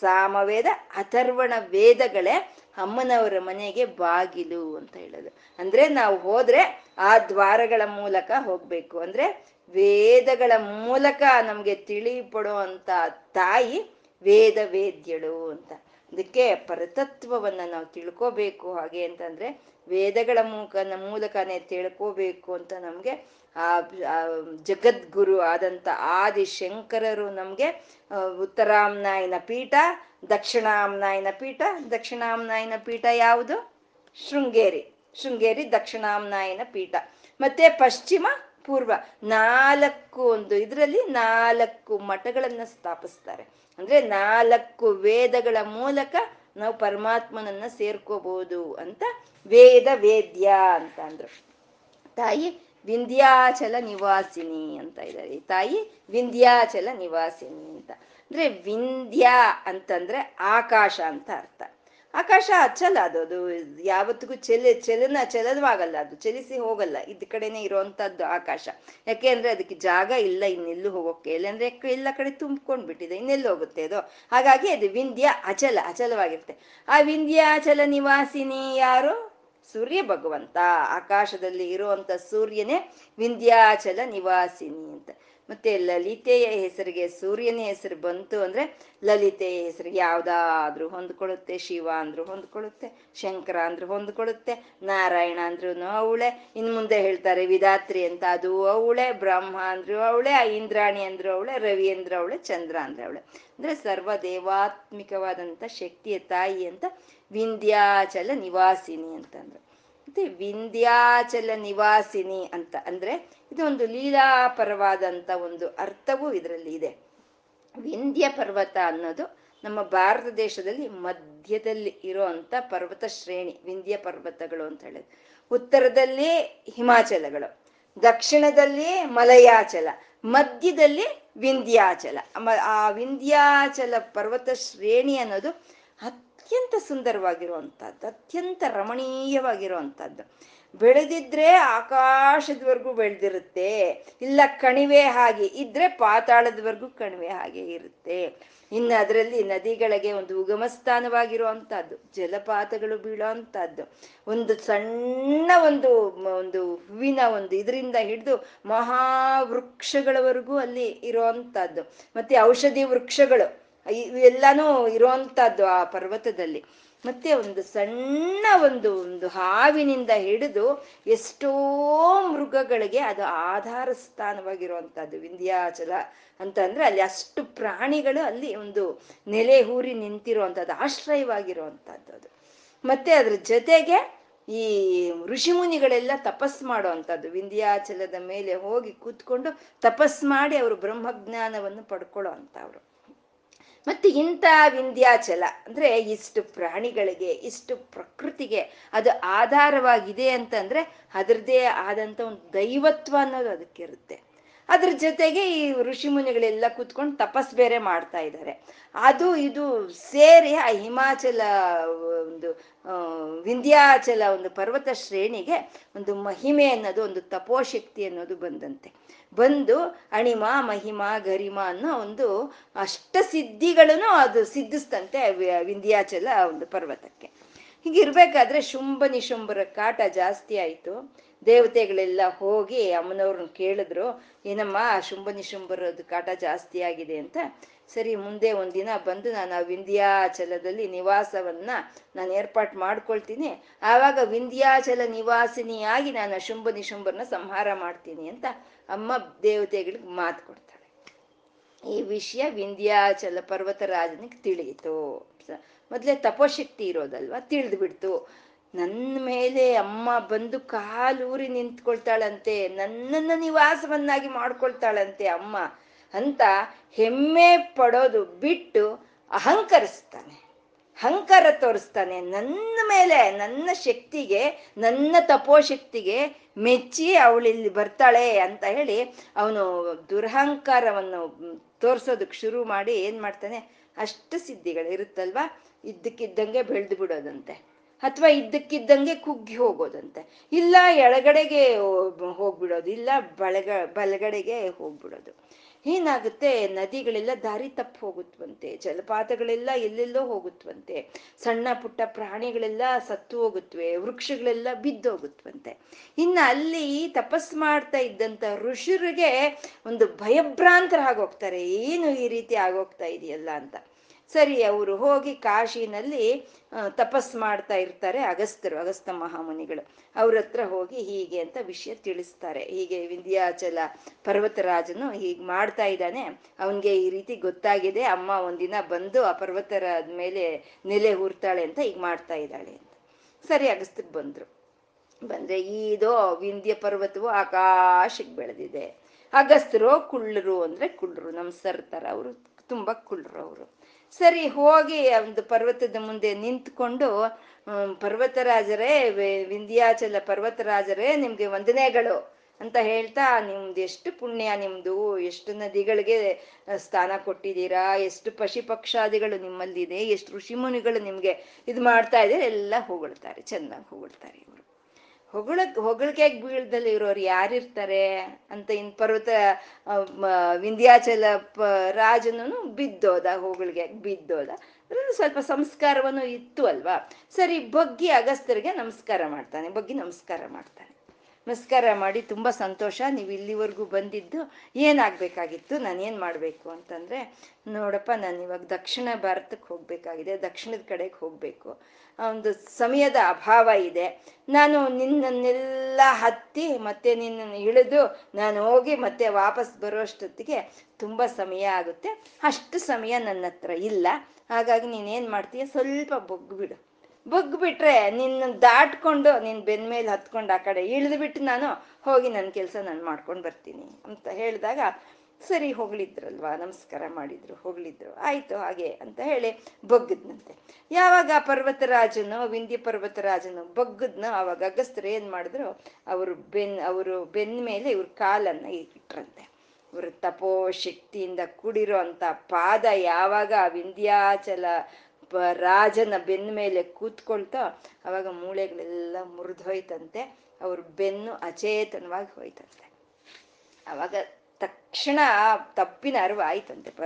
ಸಾಮವೇದ, ಅಥರ್ವಣ ವೇದಗಳೇ ಅಮ್ಮನವರ ಮನೆಗೆ ಬಾಗಿಲು ಅಂತ ಹೇಳೋದು. ಅಂದ್ರೆ ನಾವು ಹೋದ್ರೆ ಆ ದ್ವಾರಗಳ ಮೂಲಕ ಹೋಗ್ಬೇಕು. ಅಂದ್ರೆ ವೇದಗಳ ಮೂಲಕ ನಮ್ಗೆ ತಿಳಿಪಡೋ ಅಂತ ತಾಯಿ ವೇದ ವೇದ್ಯಳು ಅಂತ. ಅದಕ್ಕೆ ಪರತತ್ವವನ್ನ ನಾವು ತಿಳ್ಕೋಬೇಕು ಹಾಗೆ ಅಂತಂದ್ರೆ ವೇದಗಳ ಮೂಲಕ, ಮೂಲಕನೇ ತಿಳ್ಕೋಬೇಕು ಅಂತ ನಮ್ಗೆ ಆ ಜಗದ್ಗುರು ಆದಂತ ಆದಿ ಶಂಕರರು ನಮ್ಗೆ ಉತ್ತರಾಮ್ನಾಯನ ಪೀಠ, ದಕ್ಷಿಣಾಮ್ನಾಯನ ಪೀಠ ದಕ್ಷಿಣಾಮ್ನಾಯನ ಪೀಠ ಯಾವುದು? ಶೃಂಗೇರಿ. ಶೃಂಗೇರಿ, ದಕ್ಷಿಣಾಮ್ನಾಯನ ಪೀಠ. ಮತ್ತೆ ಪಶ್ಚಿಮ, ಪೂರ್ವ ನಾಲ್ಕು ಒಂದು, ಇದರಲ್ಲಿ ನಾಲ್ಕು ಮಠಗಳನ್ನ ಸ್ಥಾಪಿಸ್ತಾರೆ. ಅಂದ್ರೆ ನಾಲ್ಕು ವೇದಗಳ ಮೂಲಕ ನಾವು ಪರಮಾತ್ಮನನ್ನ ಸೇರ್ಕೋಬಹುದು ಅಂತ ವೇದ ವೇದ್ಯ ಅಂತ ಅಂದ್ರು. ತಾಯಿ ವಿಂಧ್ಯಾಚಲ ನಿವಾಸಿನಿ ಅಂತ ಇದ್ದಾರೆ. ತಾಯಿ ವಿಂಧ್ಯಾಚಲ ನಿವಾಸಿನಿ ಅಂತ. ಅಂದ್ರೆ ವಿಂಧ್ಯ ಅಂತಂದ್ರೆ ಆಕಾಶ ಅಂತ ಅರ್ಥ. ಆಕಾಶ ಅಚ್ಚಲ್ಲ ಅದು ಅದು ಯಾವತ್ತಿಗೂ ಚೆಲ ಚಲನ ಚಲನವಾಗಲ್ಲ ಅದು, ಚಲಿಸಿ ಹೋಗಲ್ಲ, ಇದ್ ಕಡೆನೆ ಇರುವಂತದ್ದು ಆಕಾಶ. ಯಾಕೆ ಅಂದ್ರೆ ಅದಕ್ಕೆ ಜಾಗ ಇಲ್ಲ ಇನ್ನೆಲ್ಲೂ ಹೋಗೋಕೆ ಇಲ್ಲಂದ್ರೆ ಎಲ್ಲ ಕಡೆ ತುಂಬ್ಕೊಂಡ್ ಬಿಟ್ಟಿದೆ ಇನ್ನೆಲ್ಲಿ ಹೋಗುತ್ತೆ ಅದು? ಹಾಗಾಗಿ ಅದು ವಿಂಧ್ಯ ಅಚಲ, ಅಚಲವಾಗಿರುತ್ತೆ. ಆ ವಿಂಧ್ಯಾಚಲ ನಿವಾಸಿನಿ ಯಾರು? ಸೂರ್ಯ ಭಗವಂತ. ಆಕಾಶದಲ್ಲಿ ಇರುವಂತ ಸೂರ್ಯನೇ ವಿಂಧ್ಯಾಚಲ ನಿವಾಸಿನಿ ಅಂತ. ಮತ್ತೆ ಲಲಿತೆಯ ಹೆಸರಿಗೆ ಸೂರ್ಯನ ಹೆಸರು ಬಂತು ಅಂದ್ರೆ ಲಲಿತೆಯ ಹೆಸರಿಗೆ ಯಾವ್ದಾದ್ರೂ ಹೊಂದ್ಕೊಳ್ಳುತ್ತೆ, ಶಿವ ಅಂದ್ರು ಹೊಂದ್ಕೊಳ್ಳುತ್ತೆ, ಶಂಕರ ಅಂದ್ರು ಹೊಂದ್ಕೊಳ್ಳುತ್ತೆ, ನಾರಾಯಣ ಅಂದ್ರು ಅವಳೆ. ಇನ್ ಮುಂದೆ ಹೇಳ್ತಾರೆ ವಿಧಾತ್ರಿ ಅಂತ, ಅದು ಅವಳೆ, ಬ್ರಹ್ಮ ಅಂದ್ರು ಅವಳೆ ಇಂದ್ರಾಣಿ ಅಂದ್ರು ಅವಳೆ, ರವಿ ಅಂದ್ರು ಅವಳೆ, ಚಂದ್ರ ಅಂದ್ರೆ ಅವಳೆ. ಅಂದ್ರೆ ಸರ್ವ ದೇವಾತ್ಮಿಕವಾದಂತ ಶಕ್ತಿಯ ತಾಯಿ ಅಂತ ವಿಂಧ್ಯಾಚಲ ನಿವಾಸಿನಿ ಅಂತಂದ್ರು. ಮತ್ತೆ ವಿಂಧ್ಯಾಚಲ ನಿವಾಸಿನಿ ಅಂತ ಅಂದ್ರೆ ಇದು ಒಂದು ಲೀಲಾಪರವಾದಂತ ಒಂದು ಅರ್ಥವೂ ಇದರಲ್ಲಿ ಇದೆ. ವಿಂಧ್ಯ ಪರ್ವತ ಅನ್ನೋದು ನಮ್ಮ ಭಾರತ ದೇಶದಲ್ಲಿ ಮಧ್ಯದಲ್ಲಿ ಇರುವಂತ ಪರ್ವತ ಶ್ರೇಣಿ, ವಿಂಧ್ಯ ಪರ್ವತಗಳು ಅಂತ ಹೇಳೋದು. ಉತ್ತರದಲ್ಲಿ ಹಿಮಾಚಲಗಳು, ದಕ್ಷಿಣದಲ್ಲಿ ಮಲಯಾಚಲ, ಮಧ್ಯದಲ್ಲಿ ವಿಂಧ್ಯಾಚಲ. ಆ ವಿಂಧ್ಯಾಚಲ ಪರ್ವತ ಶ್ರೇಣಿ ಅನ್ನೋದು ಅತ್ಯಂತ ಸುಂದರವಾಗಿರುವಂಥದ್ದು ಅತ್ಯಂತ ರಮಣೀಯವಾಗಿರುವಂತಹದ್ದು. ಬೆಳೆದಿದ್ರೆ ಆಕಾಶದವರೆಗೂ ಬೆಳೆದಿರುತ್ತೆ. ಇಲ್ಲ, ಕಣಿವೆ ಹಾಗೆ ಇದ್ರೆ ಪಾತಾಳದವರೆಗೂ ಕಣಿವೆ ಹಾಗೆ ಇರುತ್ತೆ. ಇನ್ನು ಅದರಲ್ಲಿ ನದಿಗಳಿಗೆ ಒಂದು ಉಗಮ ಸ್ಥಾನವಾಗಿರುವಂತಹದ್ದು ಜಲಪಾತಗಳು ಬೀಳೋ ಅಂತದ್ದು ಒಂದು ಸಣ್ಣ ಒಂದು ಒಂದು ಹೂವಿನ ಒಂದು ಇದರಿಂದ ಹಿಡಿದು ಮಹಾವೃಕ್ಷಗಳವರೆಗೂ ಅಲ್ಲಿ ಇರುವಂತಹದ್ದು ಮತ್ತೆ ಔಷಧಿ ವೃಕ್ಷಗಳು ಇವೆಲ್ಲಾನು ಇರುವಂತಹದ್ದು ಆ ಪರ್ವತದಲ್ಲಿ. ಮತ್ತೆ ಒಂದು ಸಣ್ಣ ಒಂದು ಒಂದು ಹಾವಿನಿಂದ ಹಿಡಿದು ಎಷ್ಟೋ ಮೃಗಗಳಿಗೆ ಅದು ಆಧಾರ ಸ್ಥಾನವಾಗಿರುವಂತಹದ್ದು ವಿಂಧ್ಯಾಚಲ ಅಂತ ಅಂದ್ರೆ ಅಲ್ಲಿ ಅಷ್ಟು ಪ್ರಾಣಿಗಳು ಅಲ್ಲಿ ಒಂದು ನೆಲೆ ಹೂರಿ ನಿಂತಿರುವಂತಹದ್ದು ಆಶ್ರಯವಾಗಿರುವಂತಹದ್ದು ಅದು. ಮತ್ತೆ ಅದ್ರ ಜೊತೆಗೆ ಈ ಋಷಿಮುನಿಗಳೆಲ್ಲ ತಪಸ್ ಮಾಡುವಂಥದ್ದು, ವಿಂಧ್ಯಾಚಲದ ಮೇಲೆ ಹೋಗಿ ಕೂತ್ಕೊಂಡು ತಪಸ್ ಮಾಡಿ ಅವರು ಬ್ರಹ್ಮಜ್ಞಾನವನ್ನು ಪಡ್ಕೊಳ್ಳೋ ಮತ್ತೆ ಇಂಥ ವಿಂಧ್ಯಾಚಲ, ಅಂದ್ರೆ ಇಷ್ಟು ಪ್ರಾಣಿಗಳಿಗೆ, ಇಷ್ಟು ಪ್ರಕೃತಿಗೆ ಅದು ಆಧಾರವಾಗಿದೆ ಅಂತಂದ್ರೆ ಅದರದ್ದೇ ಆದಂತ ಒಂದು ದೈವತ್ವ ಅನ್ನೋದು ಅದಕ್ಕಿರುತ್ತೆ. ಅದ್ರ ಜೊತೆಗೆ ಈ ಋಷಿ ಮುನಿಗಳೆಲ್ಲ ಕೂತ್ಕೊಂಡು ತಪಸ್ ಬೇರೆ ಮಾಡ್ತಾ ಇದ್ದಾರೆ. ಅದು ಇದು ಸೇರಿ ಆ ಹಿಮಾಚಲ ಒಂದು ವಿಂಧ್ಯಾಚಲ ಒಂದು ಪರ್ವತ ಶ್ರೇಣಿಗೆ ಒಂದು ಮಹಿಮೆ ಅನ್ನೋದು, ಒಂದು ತಪೋಶಕ್ತಿ ಅನ್ನೋದು ಬಂದಂತೆ. ಬಂದು ಅಣಿಮ, ಮಹಿಮ, ಗರಿಮ ಅನ್ನೋ ಒಂದು ಅಷ್ಟ ಸಿದ್ಧಿಗಳನ್ನು ಅದು ಸಿದ್ಧಿಸ್ತಂತೆ ವಿಂಧ್ಯಾಚಲ ಒಂದು ಪರ್ವತಕ್ಕೆ. ಹೀಗಿರ್ಬೇಕಾದ್ರೆ ಶುಂಭ ನಿಶುಂಭರ ಕಾಟ ಜಾಸ್ತಿ ಆಯ್ತು. ದೇವತೆಗಳೆಲ್ಲ ಹೋಗಿ ಅಮ್ಮನವ್ರನ್ನ ಕೇಳಿದ್ರು, ಏನಮ್ಮ ಶುಂಭ ನಿಶುಂಭರದ್ದು ಕಾಟ ಜಾಸ್ತಿ ಆಗಿದೆ ಅಂತ. ಸರಿ, ಮುಂದೆ ಒಂದಿನ ಬಂದು ನಾನು ಆ ವಿಂಧ್ಯಾಚಲದಲ್ಲಿ ನಿವಾಸವನ್ನ ನಾನು ಏರ್ಪಾಟ್ ಮಾಡ್ಕೊಳ್ತೀನಿ. ಆವಾಗ ವಿಂಧ್ಯಾಚಲ ನಿವಾಸಿನಿಯಾಗಿ ನಾನು ಶುಂಭ ನಿಶುಂಭರನ್ನ ಸಂಹಾರ ಮಾಡ್ತೀನಿ ಅಂತ ಅಮ್ಮ ದೇವತೆಗಳಿಗೆ ಮಾತು ಕೊಡ್ತಾಳೆ. ಈ ವಿಷಯ ವಿಂಧ್ಯಾಚಲ ಪರ್ವತರಾಜನಿಗೆ ತಿಳಿಯಿತು. ಮೊದಲೇ ತಪೋಶಕ್ತಿ ಇರೋದಲ್ವ? ತಿಳಿದು ಬಿಡ್ತು ನನ್ನ ಮೇಲೆ ಅಮ್ಮ ಬಂದು ಕಾಲೂರಿ ನಿಂತ್ಕೊಳ್ತಾಳಂತೆ. ನನ್ನನ್ನ ನಿವಾಸವನ್ನಾಗಿ ಮಾಡ್ಕೊಳ್ತಾಳಂತೆ ಅಮ್ಮ ಅಂತ ಹೆಮ್ಮೆ ಪಡೋದು ಬಿಟ್ಟು ಅಹಂಕರಿಸ್ತಾನೆ. ಅಹಂಕಾರ ತೋರಿಸ್ತಾನೆ ನನ್ನ ಮೇಲೆ, ನನ್ನ ಶಕ್ತಿಗೆ, ನನ್ನ ತಪೋಶಕ್ತಿಗೆ ಮೆಚ್ಚಿ ಅವಳಿಲ್ಲಿ ಬರ್ತಾಳೆ ಅಂತ ಹೇಳಿ ಅವನು ದುರಹಂಕಾರವನ್ನು ತೋರಿಸೋದಕ್ಕೆ ಶುರು ಮಾಡಿ ಏನು ಮಾಡ್ತಾನೆ? ಅಷ್ಟು ಸಿದ್ಧಿಗಳು ಇರುತ್ತಲ್ವಾ ಇದ್ದಕ್ಕಿದ್ದಂಗೆ ಬೆಳೆದು ಬಿಡೋದಂತೆ. ಅಥವಾ ಇದ್ದಕ್ಕಿದ್ದಂಗೆ ಕುಗ್ಗಿ ಹೋಗೋದಂತೆ. ಇಲ್ಲ ಎಳಗಡೆಗೆ ಹೋಗ್ಬಿಡೋದು, ಇಲ್ಲ ಬಳಗ, ಬಲಗಡೆಗೆ ಹೋಗ್ಬಿಡೋದು. ಏನಾಗುತ್ತೆ, ನದಿಗಳೆಲ್ಲ ದಾರಿ ತಪ್ಪು ಹೋಗುತ್ತವಂತೆ ಜಲಪಾತಗಳೆಲ್ಲ ಎಲ್ಲೆಲ್ಲೋ ಹೋಗುತ್ತವಂತೆ ಸಣ್ಣ ಪುಟ್ಟ ಪ್ರಾಣಿಗಳೆಲ್ಲ ಸತ್ತು ಹೋಗುತ್ತವೆ, ವೃಕ್ಷಗಳೆಲ್ಲ ಬಿದ್ದು ಹೋಗುತ್ತವಂತೆ ಇನ್ನು ಅಲ್ಲಿ ತಪಸ್ ಮಾಡ್ತಾ ಇದ್ದಂಥ ಋಷಿರಿಗೆ ಒಂದು ಭಯಭ್ರಾಂತರಾಗೋಗ್ತಾರೆ ಏನು ಈ ರೀತಿ ಆಗೋಗ್ತಾ ಇದೆಯಲ್ಲ ಅಂತ. ಸರಿ, ಅವರು ಹೋಗಿ ಕಾಶಿನಲ್ಲಿ ತಪಸ್ ಮಾಡ್ತಾ ಇರ್ತಾರೆ ಅಗಸ್ತರು, ಅಗಸ್ತ ಮಹಾಮುನಿಗಳು. ಅವ್ರ ಹತ್ರ ಹೋಗಿ ಹೀಗೆ ಅಂತ ವಿಷಯ ತಿಳಿಸ್ತಾರೆ. ಹೀಗೆ ವಿಂಧ್ಯಾಚಲ ಪರ್ವತರಾಜನು ಹೀಗೆ ಮಾಡ್ತಾ ಇದ್ದಾನೆ. ಅವನಿಗೆ ಈ ರೀತಿ ಗೊತ್ತಾಗಿದೆ, ಅಮ್ಮ ಒಂದಿನ ಬಂದು ಆ ಪರ್ವತರಾದ ಮೇಲೆ ನೆಲೆ ಹೂರ್ತಾಳೆ ಅಂತ ಈಗ ಮಾಡ್ತಾ ಇದ್ದಾಳೆ ಅಂತ. ಸರಿ, ಅಗಸ್ತಕ್ಕೆ ಬಂದ್ರು. ಬಂದ್ರೆ ಈದೋ ವಿಂಧ್ಯ ಪರ್ವತವು ಆಕಾಶಕ್ಕೆ ಬೆಳೆದಿದೆ. ಅಗಸ್ತರು ಕುಳ್ಳರು ಅಂದ್ರೆ ಕುಳ್ಳರು ನಮ್ ಸರ್ತಾರ ಅವರು ತುಂಬಾ ಕುಳ್ಳರು ಅವರು. ಸರಿ, ಹೋಗಿ ಒಂದು ಪರ್ವತದ ಮುಂದೆ ನಿಂತ್ಕೊಂಡು ಪರ್ವತರಾಜರೇ ವಿಂಧ್ಯಾಚಲ ಪರ್ವತರಾಜರೇ, ನಿಮ್ಗೆ ವಂದನೆಗಳು ಅಂತ ಹೇಳ್ತಾ, ನಿಮ್ದು ಎಷ್ಟು ಪುಣ್ಯ, ನಿಮ್ದು ಎಷ್ಟು ನದಿಗಳಿಗೆ ಸ್ಥಾನ ಕೊಟ್ಟಿದ್ದೀರಾ, ಎಷ್ಟು ಪಶು ಪಕ್ಷಾದಿಗಳು ನಿಮ್ಮಲ್ಲಿದೆ, ಎಷ್ಟು ಋಷಿಮುನಿಗಳು ನಿಮ್ಗೆ ಇದು ಮಾಡ್ತಾ ಇದ್ದಾರೆ, ಎಲ್ಲ ಹೊಗಳ್ತಾರೆ, ಚೆನ್ನಾಗಿ ಹೊಗಳ್ತಾರೆ. ಹೊಗಳಿಕೆ ಬೀಳ್ದಲ್ಲಿ ಇರೋರು ಯಾರಿರ್ತಾರೆ ಅಂತ ಇನ್ ಪರ್ವತ ವಿಂಧ್ಯಾಚಲ ಪ ರಾಜನು ಬಿದ್ದೋದ ಹೊಗಳಿಗೆ ಬಿದ್ದೋದ. ಅದ್ರಲ್ಲಿ ಸ್ವಲ್ಪ ಸಂಸ್ಕಾರವನ್ನು ಇತ್ತು ಅಲ್ವಾ? ಸರಿ, ಬಗ್ಗಿ ಅಗಸ್ತ್ಯರಿಗೆ ನಮಸ್ಕಾರ ಮಾಡ್ತಾನೆ, ಬಗ್ಗಿ ನಮಸ್ಕಾರ ಮಾಡ್ತಾನೆ. ನಮಸ್ಕಾರ ಮಾಡಿ ತುಂಬ ಸಂತೋಷ. ನೀವು ಇಲ್ಲಿವರೆಗೂ ಬಂದಿದ್ದು ಏನಾಗಬೇಕಾಗಿತ್ತು? ನಾನು ಏನು ಮಾಡಬೇಕು ಅಂತಂದರೆ, ನೋಡಪ್ಪ, ನಾನು ಇವಾಗ ದಕ್ಷಿಣ ಭಾರತಕ್ಕೆ ಹೋಗಬೇಕಾಗಿದೆ, ದಕ್ಷಿಣದ ಕಡೆಗೆ ಹೋಗಬೇಕು. ಒಂದು ಸಮಯದ ಅಭಾವ ಇದೆ. ನಾನು ನಿನ್ನನ್ನೆಲ್ಲ ಹತ್ತಿ ಮತ್ತೆ ನಿನ್ನನ್ನು ಇಳಿದು ನಾನು ಹೋಗಿ ಮತ್ತೆ ವಾಪಸ್ ಬರೋಷ್ಟೊತ್ತಿಗೆ ತುಂಬ ಸಮಯ ಆಗುತ್ತೆ. ಅಷ್ಟು ಸಮಯ ನನ್ನ ಹತ್ರ ಇಲ್ಲ. ಹಾಗಾಗಿ ನೀನೇನು ಮಾಡ್ತೀಯ? ಸ್ವಲ್ಪ ಬೊಗ್ಬಿಡು ಬಗ್ಬಿಟ್ರೆ ನಿನ್ನ ದಾಟ್ಕೊಂಡು ನಿನ್ನ ಬೆನ್ ಮೇಲೆ ಹತ್ಕೊಂಡು ಆ ಕಡೆ ಇಳಿದ್ಬಿಟ್ಟು ನಾನು ಹೋಗಿ ನನ್ನ ಕೆಲಸ ನಾನು ಮಾಡ್ಕೊಂಡು ಬರ್ತೀನಿ ಅಂತ ಹೇಳಿದಾಗ, ಸರಿ, ಹೋಗ್ಲಿದ್ರಲ್ವಾ? ನಮಸ್ಕಾರ ಮಾಡಿದ್ರು, ಹೋಗ್ಲಿದ್ರು. ಆಯ್ತು, ಹಾಗೆ ಅಂತ ಹೇಳಿ ಬಗ್ಗದ್ನಂತೆ. ಯಾವಾಗ ಪರ್ವತರಾಜನು, ವಿಂಧ್ಯ ಪರ್ವತರಾಜನು ಬಗ್ಗದ್ನ ಅವಾಗ ಅಗಸ್ತರು ಏನ್ ಮಾಡಿದ್ರು? ಅವರು ಬೆನ್, ಅವರು ಬೆನ್ನ ಮೇಲೆ ಇವ್ರ ಕಾಲನ್ನ ಇಟ್ರಂತೆ. ಇವರು ತಪೋ ಶಕ್ತಿಯಿಂದ ಕೂಡಿರೋ ಅಂತ ಪಾದ ಯಾವಾಗ ವಿಂಧ್ಯಾಚಲ ರಾಜನ ಬೆನ್ನ ಮೇಲೆ ಕೂತ್ಕೊಳ್ತಾ ಅವಾಗ ಮೂಳೆಗಳೆಲ್ಲ ಮುರಿದೋಯ್ತಂತೆ ಅವ್ರ ಬೆನ್ನು ಅಚೇತನವಾಗಿ ಹೋಯ್ತಂತೆ. ಅವಾಗ ತಕ್ಷಣ ತಪ್ಪಿನ ಅರಿವು ಆಯ್ತಂತೆ ಪ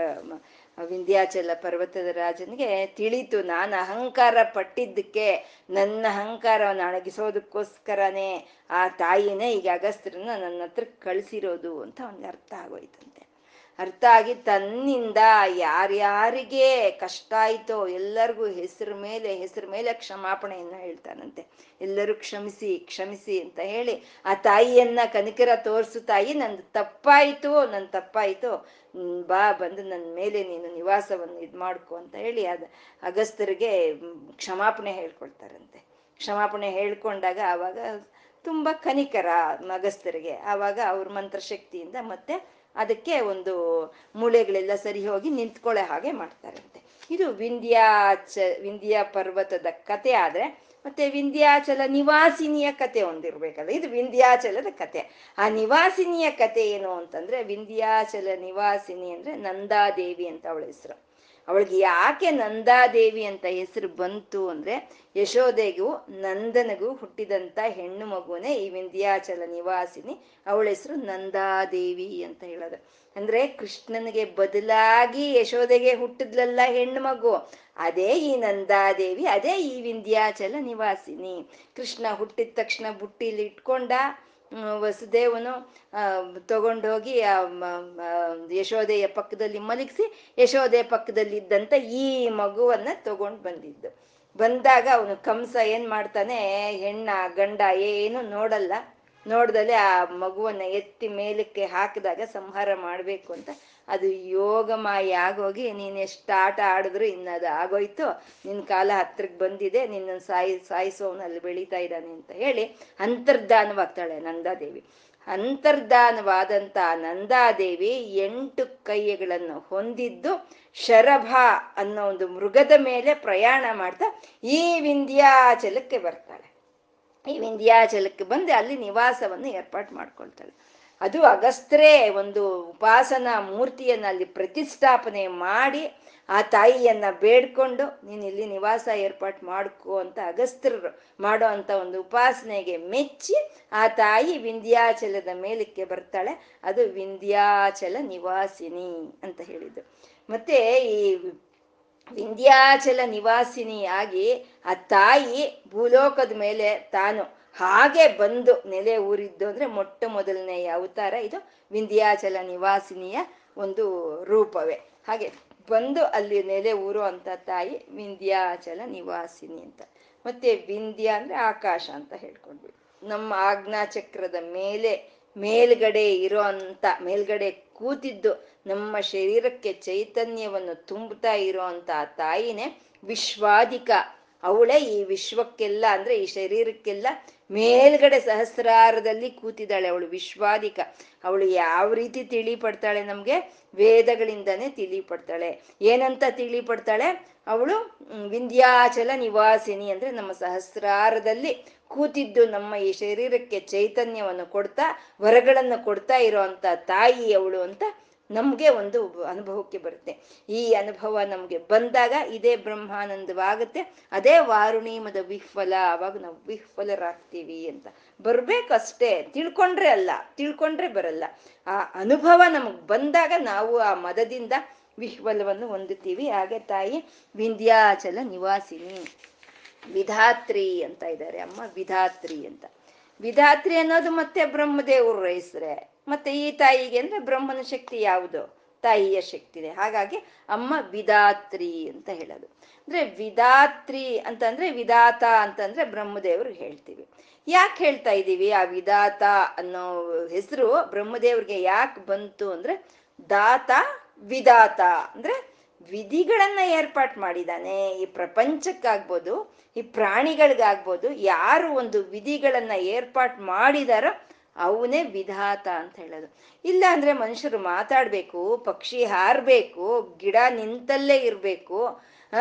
ವಿಂಧ್ಯಾಚಲ ಪರ್ವತದ ರಾಜನಿಗೆ ತಿಳಿತು ನಾನು ಅಹಂಕಾರ ಪಟ್ಟಿದ್ದಕ್ಕೆ ನನ್ನ ಅಹಂಕಾರವನ್ನು ಅಣಗಿಸೋದಕ್ಕೋಸ್ಕರನೇ ಆ ತಾಯಿನೇ ಈಗ ಅಗಸ್ತ್ರನ ನನ್ನ ಹತ್ರ ಕಳಿಸಿರೋದು ಅಂತ ಅವನಿಗೆ ಅರ್ಥ ಆಗೋಯ್ತಂತೆ. ಅರ್ಥ ಆಗಿ ತನ್ನಿಂದ ಯಾರ್ಯಾರಿಗೆ ಕಷ್ಟ ಆಯ್ತೋ ಎಲ್ಲರಿಗೂ ಹೆಸರು ಮೇಲೆ ಹೆಸರು ಮೇಲೆ ಕ್ಷಮಾಪಣೆಯನ್ನು ಹೇಳ್ತಾನಂತೆ. ಎಲ್ಲರೂ ಕ್ಷಮಿಸಿ ಕ್ಷಮಿಸಿ ಅಂತ ಹೇಳಿ ಆ ತಾಯಿಯನ್ನ ಕನಿಕರ ತೋರಿಸು ತಾಯಿ, ನಂದು ತಪ್ಪಾಯಿತು ನನ್ನ ತಪ್ಪಾಯಿತು ಬಾ, ಬಂದು ನನ್ನ ಮೇಲೆ ನೀನು ನಿವಾಸವನ್ನು ಇದು ಮಾಡ್ಕೊ ಅಂತ ಹೇಳಿ ಅದು ಅಗಸ್ತರಿಗೆ ಕ್ಷಮಾಪಣೆ ಹೇಳ್ಕೊಳ್ತಾರಂತೆ. ಕ್ಷಮಾಪಣೆ ಹೇಳ್ಕೊಂಡಾಗ ಆವಾಗ ತುಂಬಾ ಕನಿಕರ ಅಗಸ್ತರಿಗೆ. ಆವಾಗ ಅವ್ರ ಮಂತ್ರಶಕ್ತಿಯಿಂದ ಮತ್ತೆ ಅದಕ್ಕೆ ಒಂದು ಮೂಳೆಗಳೆಲ್ಲ ಸರಿ ಹೋಗಿ ನಿಂತ್ಕೊಳ್ಳೋ ಹಾಗೆ ಮಾಡ್ತಾರಂತೆ. ಇದು ವಿಂಧ್ಯಾಚ, ವಿಂಧ್ಯ ಪರ್ವತದ ಕತೆ ಆದ್ರೆ ಮತ್ತೆ ವಿಂಧ್ಯಾಚಲ ನಿವಾಸಿನಿಯ ಕತೆ ಒಂದಿರ್ಬೇಕಲ್ಲ. ಇದು ವಿಂಧ್ಯಾಚಲದ ಕತೆ. ಆ ನಿವಾಸಿನಿಯ ಕತೆ ಏನು ಅಂತಂದ್ರೆ ವಿಂಧ್ಯಾಚಲ ನಿವಾಸಿನಿ ಅಂದ್ರೆ ನಂದಾದೇವಿ ಅಂತ ಅವಳ ಹೆಸರು. ಅವಳಿಗೆ ಯಾಕೆ ನಂದಾದೇವಿ ಅಂತ ಹೆಸರು ಬಂತು ಅಂದ್ರೆ ಯಶೋದೆಗೂ ನಂದನಗೂ ಹುಟ್ಟಿದಂತ ಹೆಣ್ಣು ಮಗುನೇ ಈ ವಿಂಧ್ಯಾಚಲ ನಿವಾಸಿನಿ. ಅವಳ ಹೆಸರು ನಂದಾದೇವಿ ಅಂತ ಹೇಳೋದು. ಅಂದ್ರೆ ಕೃಷ್ಣನಿಗೆ ಬದಲಾಗಿ ಯಶೋದೆಗೆ ಹುಟ್ಟಿದ್ಲಲ್ಲ ಹೆಣ್ಣು ಮಗು. ಅದೇ ಈ ನಂದಾದೇವಿ, ಅದೇ ಈ ವಿಂಧ್ಯಾಚಲ ನಿವಾಸಿನಿ. ಕೃಷ್ಣ ಹುಟ್ಟಿದ ತಕ್ಷಣ ಬುಟ್ಟಿಲಿ ಇಟ್ಕೊಂಡ ವಸುದೇವನು ತಗೊಂಡೋಗಿ ಯಶೋದೆಯ ಪಕ್ಕದಲ್ಲಿ ಮಲಗಿಸಿ ಯಶೋದೆ ಪಕ್ಕದಲ್ಲಿ ಇದ್ದಂತ ಈ ಮಗುವನ್ನ ತಗೊಂಡು ಬಂದಿದ್ದು. ಬಂದಾಗ ಅವನು ಕಂಸ ಏನ್ ಮಾಡ್ತಾನೆ, ಹೆಣ್ಣ, ಗಂಡ ಏನು ನೋಡಲ್ಲ. ನೋಡ್ದಲೆ ಆ ಮಗುವನ್ನ ಎತ್ತಿ ಮೇಲಕ್ಕೆ ಹಾಕಿದಾಗ ಸಂಹಾರ ಮಾಡಬೇಕು ಅಂತ ಅದು ಯೋಗಮಾಯ ಆಗೋಗಿ ನೀನ್ ಎಷ್ಟು ಆಟ ಆಡಿದ್ರು ಇನ್ನದು ಆಗೋಯ್ತು. ನಿನ್ ಕಾಲ ಹತ್ರಕ್ಕೆ ಬಂದಿದೆ ನಿನ್ನ ಸಾಯಿ ಸಾಯಿಸೋನಲ್ಲಿ ಬೆಳೀತಾ ಇದ್ದಾನೆ ಅಂತ ಹೇಳಿ ಅಂತರ್ಧಾನವಾಗ್ತಾಳೆ ನಂದಾದೇವಿ. ಅಂತರ್ಧಾನವಾದಂತ ನಂದಾದೇವಿ ಎಂಟು ಕೈಗಳನ್ನು ಹೊಂದಿದ್ದು ಶರಭ ಅನ್ನೋ ಒಂದು ಮೃಗದ ಮೇಲೆ ಪ್ರಯಾಣ ಮಾಡ್ತಾ ಈ ವಿಂಧ್ಯಾಚಲಕ್ಕೆ ಬರ್ತಾಳೆ. ಈ ವಿಂಧ್ಯಾಚಲಕ್ಕೆ ಬಂದು ಅಲ್ಲಿ ನಿವಾಸವನ್ನು ಏರ್ಪಾಟ್ ಮಾಡ್ಕೊಳ್ತಾಳೆ. ಅದು ಅಗಸ್ತ್ರೇ ಒಂದು ಉಪಾಸನಾ ಮೂರ್ತಿಯನ್ನ ಅಲ್ಲಿ ಪ್ರತಿಷ್ಠಾಪನೆ ಮಾಡಿ ಆ ತಾಯಿಯನ್ನ ಬೇಡ್ಕೊಂಡು ನೀನು ಇಲ್ಲಿ ನಿವಾಸ ಏರ್ಪಾಟ್ ಮಾಡ್ಕೋ ಅಂತ ಅಗಸ್ತ್ರರು ಮಾಡೋ ಅಂತ ಒಂದು ಉಪಾಸನೆಗೆ ಮೆಚ್ಚಿ ಆ ತಾಯಿ ವಿಂಧ್ಯಾಚಲದ ಮೇಲಕ್ಕೆ ಬರ್ತಾಳೆ. ಅದು ವಿಂಧ್ಯಾಚಲ ನಿವಾಸಿನಿ ಅಂತ ಹೇಳಿದ್ದು. ಮತ್ತೆ ಈ ವಿಂಧ್ಯಾಚಲ ನಿವಾಸಿನಿ ಆಗಿ ಆ ತಾಯಿ ಭೂಲೋಕದ ಮೇಲೆ ತಾನು ಹಾಗೆ ಬಂದು ನೆಲೆ ಊರಿದ್ದು ಅಂದ್ರೆ ಮೊಟ್ಟ ಮೊದಲನೆಯ ಅವತಾರ ಇದು ವಿಂಧ್ಯಾಚಲ ನಿವಾಸಿನಿಯ ಒಂದು ರೂಪವೇ. ಹಾಗೆ ಬಂದು ಅಲ್ಲಿ ನೆಲೆ ಊರು ಅಂತ ತಾಯಿ ವಿಂಧ್ಯಾಚಲ ನಿವಾಸಿನಿ ಅಂತ. ಮತ್ತೆ ವಿಂಧ್ಯ ಅಂದ್ರೆ ಆಕಾಶ ಅಂತ ಹೇಳ್ಕೊಂಡ್ವಿ. ನಮ್ಮ ಆಜ್ಞಾ ಚಕ್ರದ ಮೇಲೆ, ಮೇಲ್ಗಡೆ ಇರೋ ಅಂತ, ಮೇಲ್ಗಡೆ ಕೂತಿದ್ದು ನಮ್ಮ ಶರೀರಕ್ಕೆ ಚೈತನ್ಯವನ್ನು ತುಂಬುತ್ತಾ ಇರೋ ಅಂತ ತಾಯಿನೇ ವಿಶ್ವಾದಿಕ ಅವಳೇ ಈ ವಿಶ್ವಕ್ಕೆಲ್ಲ, ಅಂದ್ರೆ ಈ ಶರೀರಕ್ಕೆಲ್ಲ ಮೇಲ್ಗಡೆ ಸಹಸ್ರಾರದಲ್ಲಿ ಕೂತಿದ್ದಾಳೆ ಅವಳು, ವಿಶ್ವಾದಿಕ. ಅವಳು ಯಾವ ರೀತಿ ತಿಳಿ ಪಡ್ತಾಳೆ ನಮ್ಗೆ? ವೇದಗಳಿಂದನೇ ತಿಳಿ ಏನಂತ ತಿಳಿ ಪಡ್ತಾಳೆ ಅವಳು ವಿಂಧ್ಯಾಚಲ ನಿವಾಸಿನಿ ಅಂದ್ರೆ ನಮ್ಮ ಸಹಸ್ರಾರದಲ್ಲಿ ಕೂತಿದ್ದು ನಮ್ಮ ಈ ಶರೀರಕ್ಕೆ ಚೈತನ್ಯವನ್ನು ಕೊಡ್ತಾ, ವರಗಳನ್ನು ಕೊಡ್ತಾ ಇರೋ ತಾಯಿ ಅವಳು ಅಂತ ನಮ್ಗೆ ಒಂದು ಅನುಭವಕ್ಕೆ ಬರುತ್ತೆ. ಈ ಅನುಭವ ನಮಗೆ ಬಂದಾಗ ಇದೇ ಬ್ರಹ್ಮಾನಂದವಾಗುತ್ತೆ. ಅದೇ ವಾರುಣೀಮದ ವಿಫಲ. ಅವಾಗ ನಾವು ವಿಹ್ವಲರಾಗ್ತೀವಿ ಅಂತ. ಬರ್ಬೇಕಷ್ಟೇ. ತಿಳ್ಕೊಂಡ್ರೆ ಅಲ್ಲ. ತಿಳ್ಕೊಂಡ್ರೆ ಬರಲ್ಲ. ಆ ಅನುಭವ ನಮಗೆ ಬಂದಾಗ ನಾವು ಆ ಮದದಿಂದ ವಿಹ್ವಲವನ್ನು ಹೊಂದುತ್ತೀವಿ. ಹಾಗೆ ತಾಯಿ ವಿಂಧ್ಯಾಚಲ ನಿವಾಸಿನಿ. ವಿಧಾತ್ರಿ ಅಂತ ಇದ್ದಾರೆ. ಅಮ್ಮ ವಿಧಾತ್ರಿ ಅಂತ. ವಿಧಾತ್ರಿ ಅನ್ನೋದು ಮತ್ತೆ ಬ್ರಹ್ಮದೇವ್ರ ಹೆಸ್ರೆ. ಮತ್ತೆ ಈ ತಾಯಿಗೆ ಅಂದ್ರೆ ಬ್ರಹ್ಮನ ಶಕ್ತಿ ಯಾವುದು? ತಾಯಿಯ ಶಕ್ತಿನೇ ಹಾಗಾಗಿ ಅಮ್ಮ ವಿಧಾತ್ರಿ ಅಂತ ಹೇಳೋದು. ಅಂದ್ರೆ ವಿಧಾತ್ರಿ ಅಂತಂದ್ರೆ ವಿಧಾತ ಅಂತಂದ್ರೆ ಬ್ರಹ್ಮದೇವ್ರಿಗೆ ಹೇಳ್ತೀವಿ. ಯಾಕೆ ಹೇಳ್ತಾ ಇದ್ದೀವಿ ಆ ವಿಧಾತ ಅನ್ನೋ ಹೆಸರು ಬ್ರಹ್ಮದೇವ್ರಿಗೆ ಯಾಕೆ ಬಂತು ಅಂದ್ರೆ ದಾತ ವಿಧಾತ ಅಂದ್ರೆ ವಿಧಿಗಳನ್ನ ಏರ್ಪಾಟ್ ಮಾಡಿದಾನೆ. ಈ ಪ್ರಪಂಚಕ್ಕಾಗ್ಬೋದು, ಈ ಪ್ರಾಣಿಗಳಿಗಾಗ್ಬೋದು, ಯಾರು ಒಂದು ವಿಧಿಗಳನ್ನ ಏರ್ಪಾಟ್ ಮಾಡಿದಾರೋ ಅವನೇ ವಿಧಾತ ಅಂತ ಹೇಳೋದು. ಇಲ್ಲ ಅಂದ್ರೆ ಮನುಷ್ಯರು ಮಾತಾಡ್ಬೇಕು, ಪಕ್ಷಿ ಹಾರ್ಬೇಕು, ಗಿಡ ನಿಂತಲ್ಲೇ ಇರ್ಬೇಕು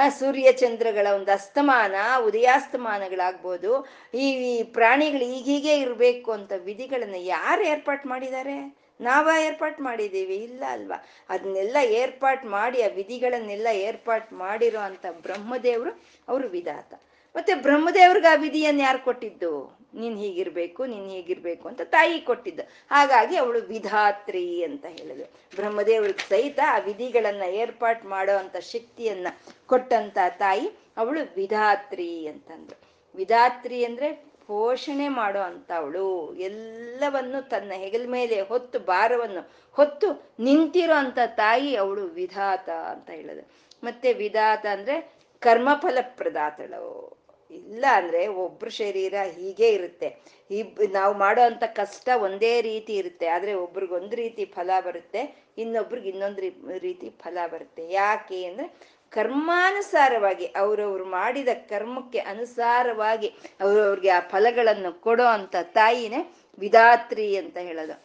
ಸೂರ್ಯ ಚಂದ್ರಗಳ ಒಂದು ಅಸ್ತಮಾನ, ಉದಯಾಸ್ತಮಾನಗಳಾಗ್ಬೋದು, ಈ ಪ್ರಾಣಿಗಳು ಈಗೀಗೆ ಇರಬೇಕು ಅಂತ ವಿಧಿಗಳನ್ನ ಯಾರು ಏರ್ಪಾಟ್ ಮಾಡಿದ್ದಾರೆ? ನಾವ ಏರ್ಪಾಟ್ ಮಾಡಿದ್ದೀವಿ, ಇಲ್ಲ ಅಲ್ವಾ? ಅದನ್ನೆಲ್ಲ ಏರ್ಪಾಟ್ ಮಾಡಿ, ಆ ವಿಧಿಗಳನ್ನೆಲ್ಲ ಏರ್ಪಾಟ್ ಮಾಡಿರೋ ಅಂತ ಬ್ರಹ್ಮದೇವರು, ಅವರು ವಿಧಾತ. ಮತ್ತೆ ಬ್ರಹ್ಮದೇವ್ರಿಗೆ ಆ ವಿಧಿಯನ್ನು ಯಾರು ಕೊಟ್ಟಿದ್ದು? ನೀನ್ ಹೀಗಿರ್ಬೇಕು ನೀನ್ ಹೀಗಿರ್ಬೇಕು ಅಂತ ತಾಯಿ ಕೊಟ್ಟಿದ್ದ. ಹಾಗಾಗಿ ಅವಳು ವಿಧಾತ್ರಿ ಅಂತ ಹೇಳಿದ್ರು ಬ್ರಹ್ಮದೇವ್ರಿಗೆ ಸಹಿತ ಆ ವಿಧಿಗಳನ್ನ ಏರ್ಪಾಟ್ ಮಾಡೋ ಅಂತ ಶಕ್ತಿಯನ್ನ ಕೊಟ್ಟಂತ ತಾಯಿ ಅವಳು ವಿಧಾತ್ರಿ ಅಂತಂದ್ರು ವಿಧಾತ್ರಿ ಅಂದ್ರೆ ಪೋಷಣೆ ಮಾಡೋ ಅಂತ ಅವಳು. ಎಲ್ಲವನ್ನು ತನ್ನ ಹೆಗಲ ಮೇಲೆ ಹೊತ್ತು, ಭಾರವನ್ನು ಹೊತ್ತು ನಿಂತಿರೋ ಅಂತ ತಾಯಿ ಅವಳು ವಿಧಾತ ಅಂತ ಹೇಳೋದು ಮತ್ತೆ ವಿಧಾತ ಅಂದ್ರೆ ಕರ್ಮಫಲ ಪ್ರದಾತಳು ಇಲ್ಲ ಅಂದ್ರೆ ಒಬ್ರು ಶರೀರ ಹೀಗೆ ಇರುತ್ತೆ. ಇಬ್ ನಾವು ಮಾಡೋ ಅಂತ ಕಷ್ಟ ಒಂದೇ ರೀತಿ ಇರುತ್ತೆ. ಆದ್ರೆ ಒಬ್ರಿಗೆ ಒಂದ್ ರೀತಿ ಫಲ ಬರುತ್ತೆ, ಇನ್ನೊಬ್ರಿಗೆ ಇನ್ನೊಂದು ರೀತಿ ಫಲ ಬರುತ್ತೆ. ಯಾಕೆ ಅಂದ್ರೆ ಕರ್ಮಾನುಸಾರವಾಗಿ ಅವ್ರವ್ರು ಮಾಡಿದ ಕರ್ಮಕ್ಕೆ ಅನುಸಾರವಾಗಿ ಅವ್ರವ್ರಿಗೆ ಆ ಫಲಗಳನ್ನು ಕೊಡೋ ಅಂತ ತಾಯಿನೇ ವಿಧಾತ್ರಿ ಅಂತ ಹೇಳೋದು.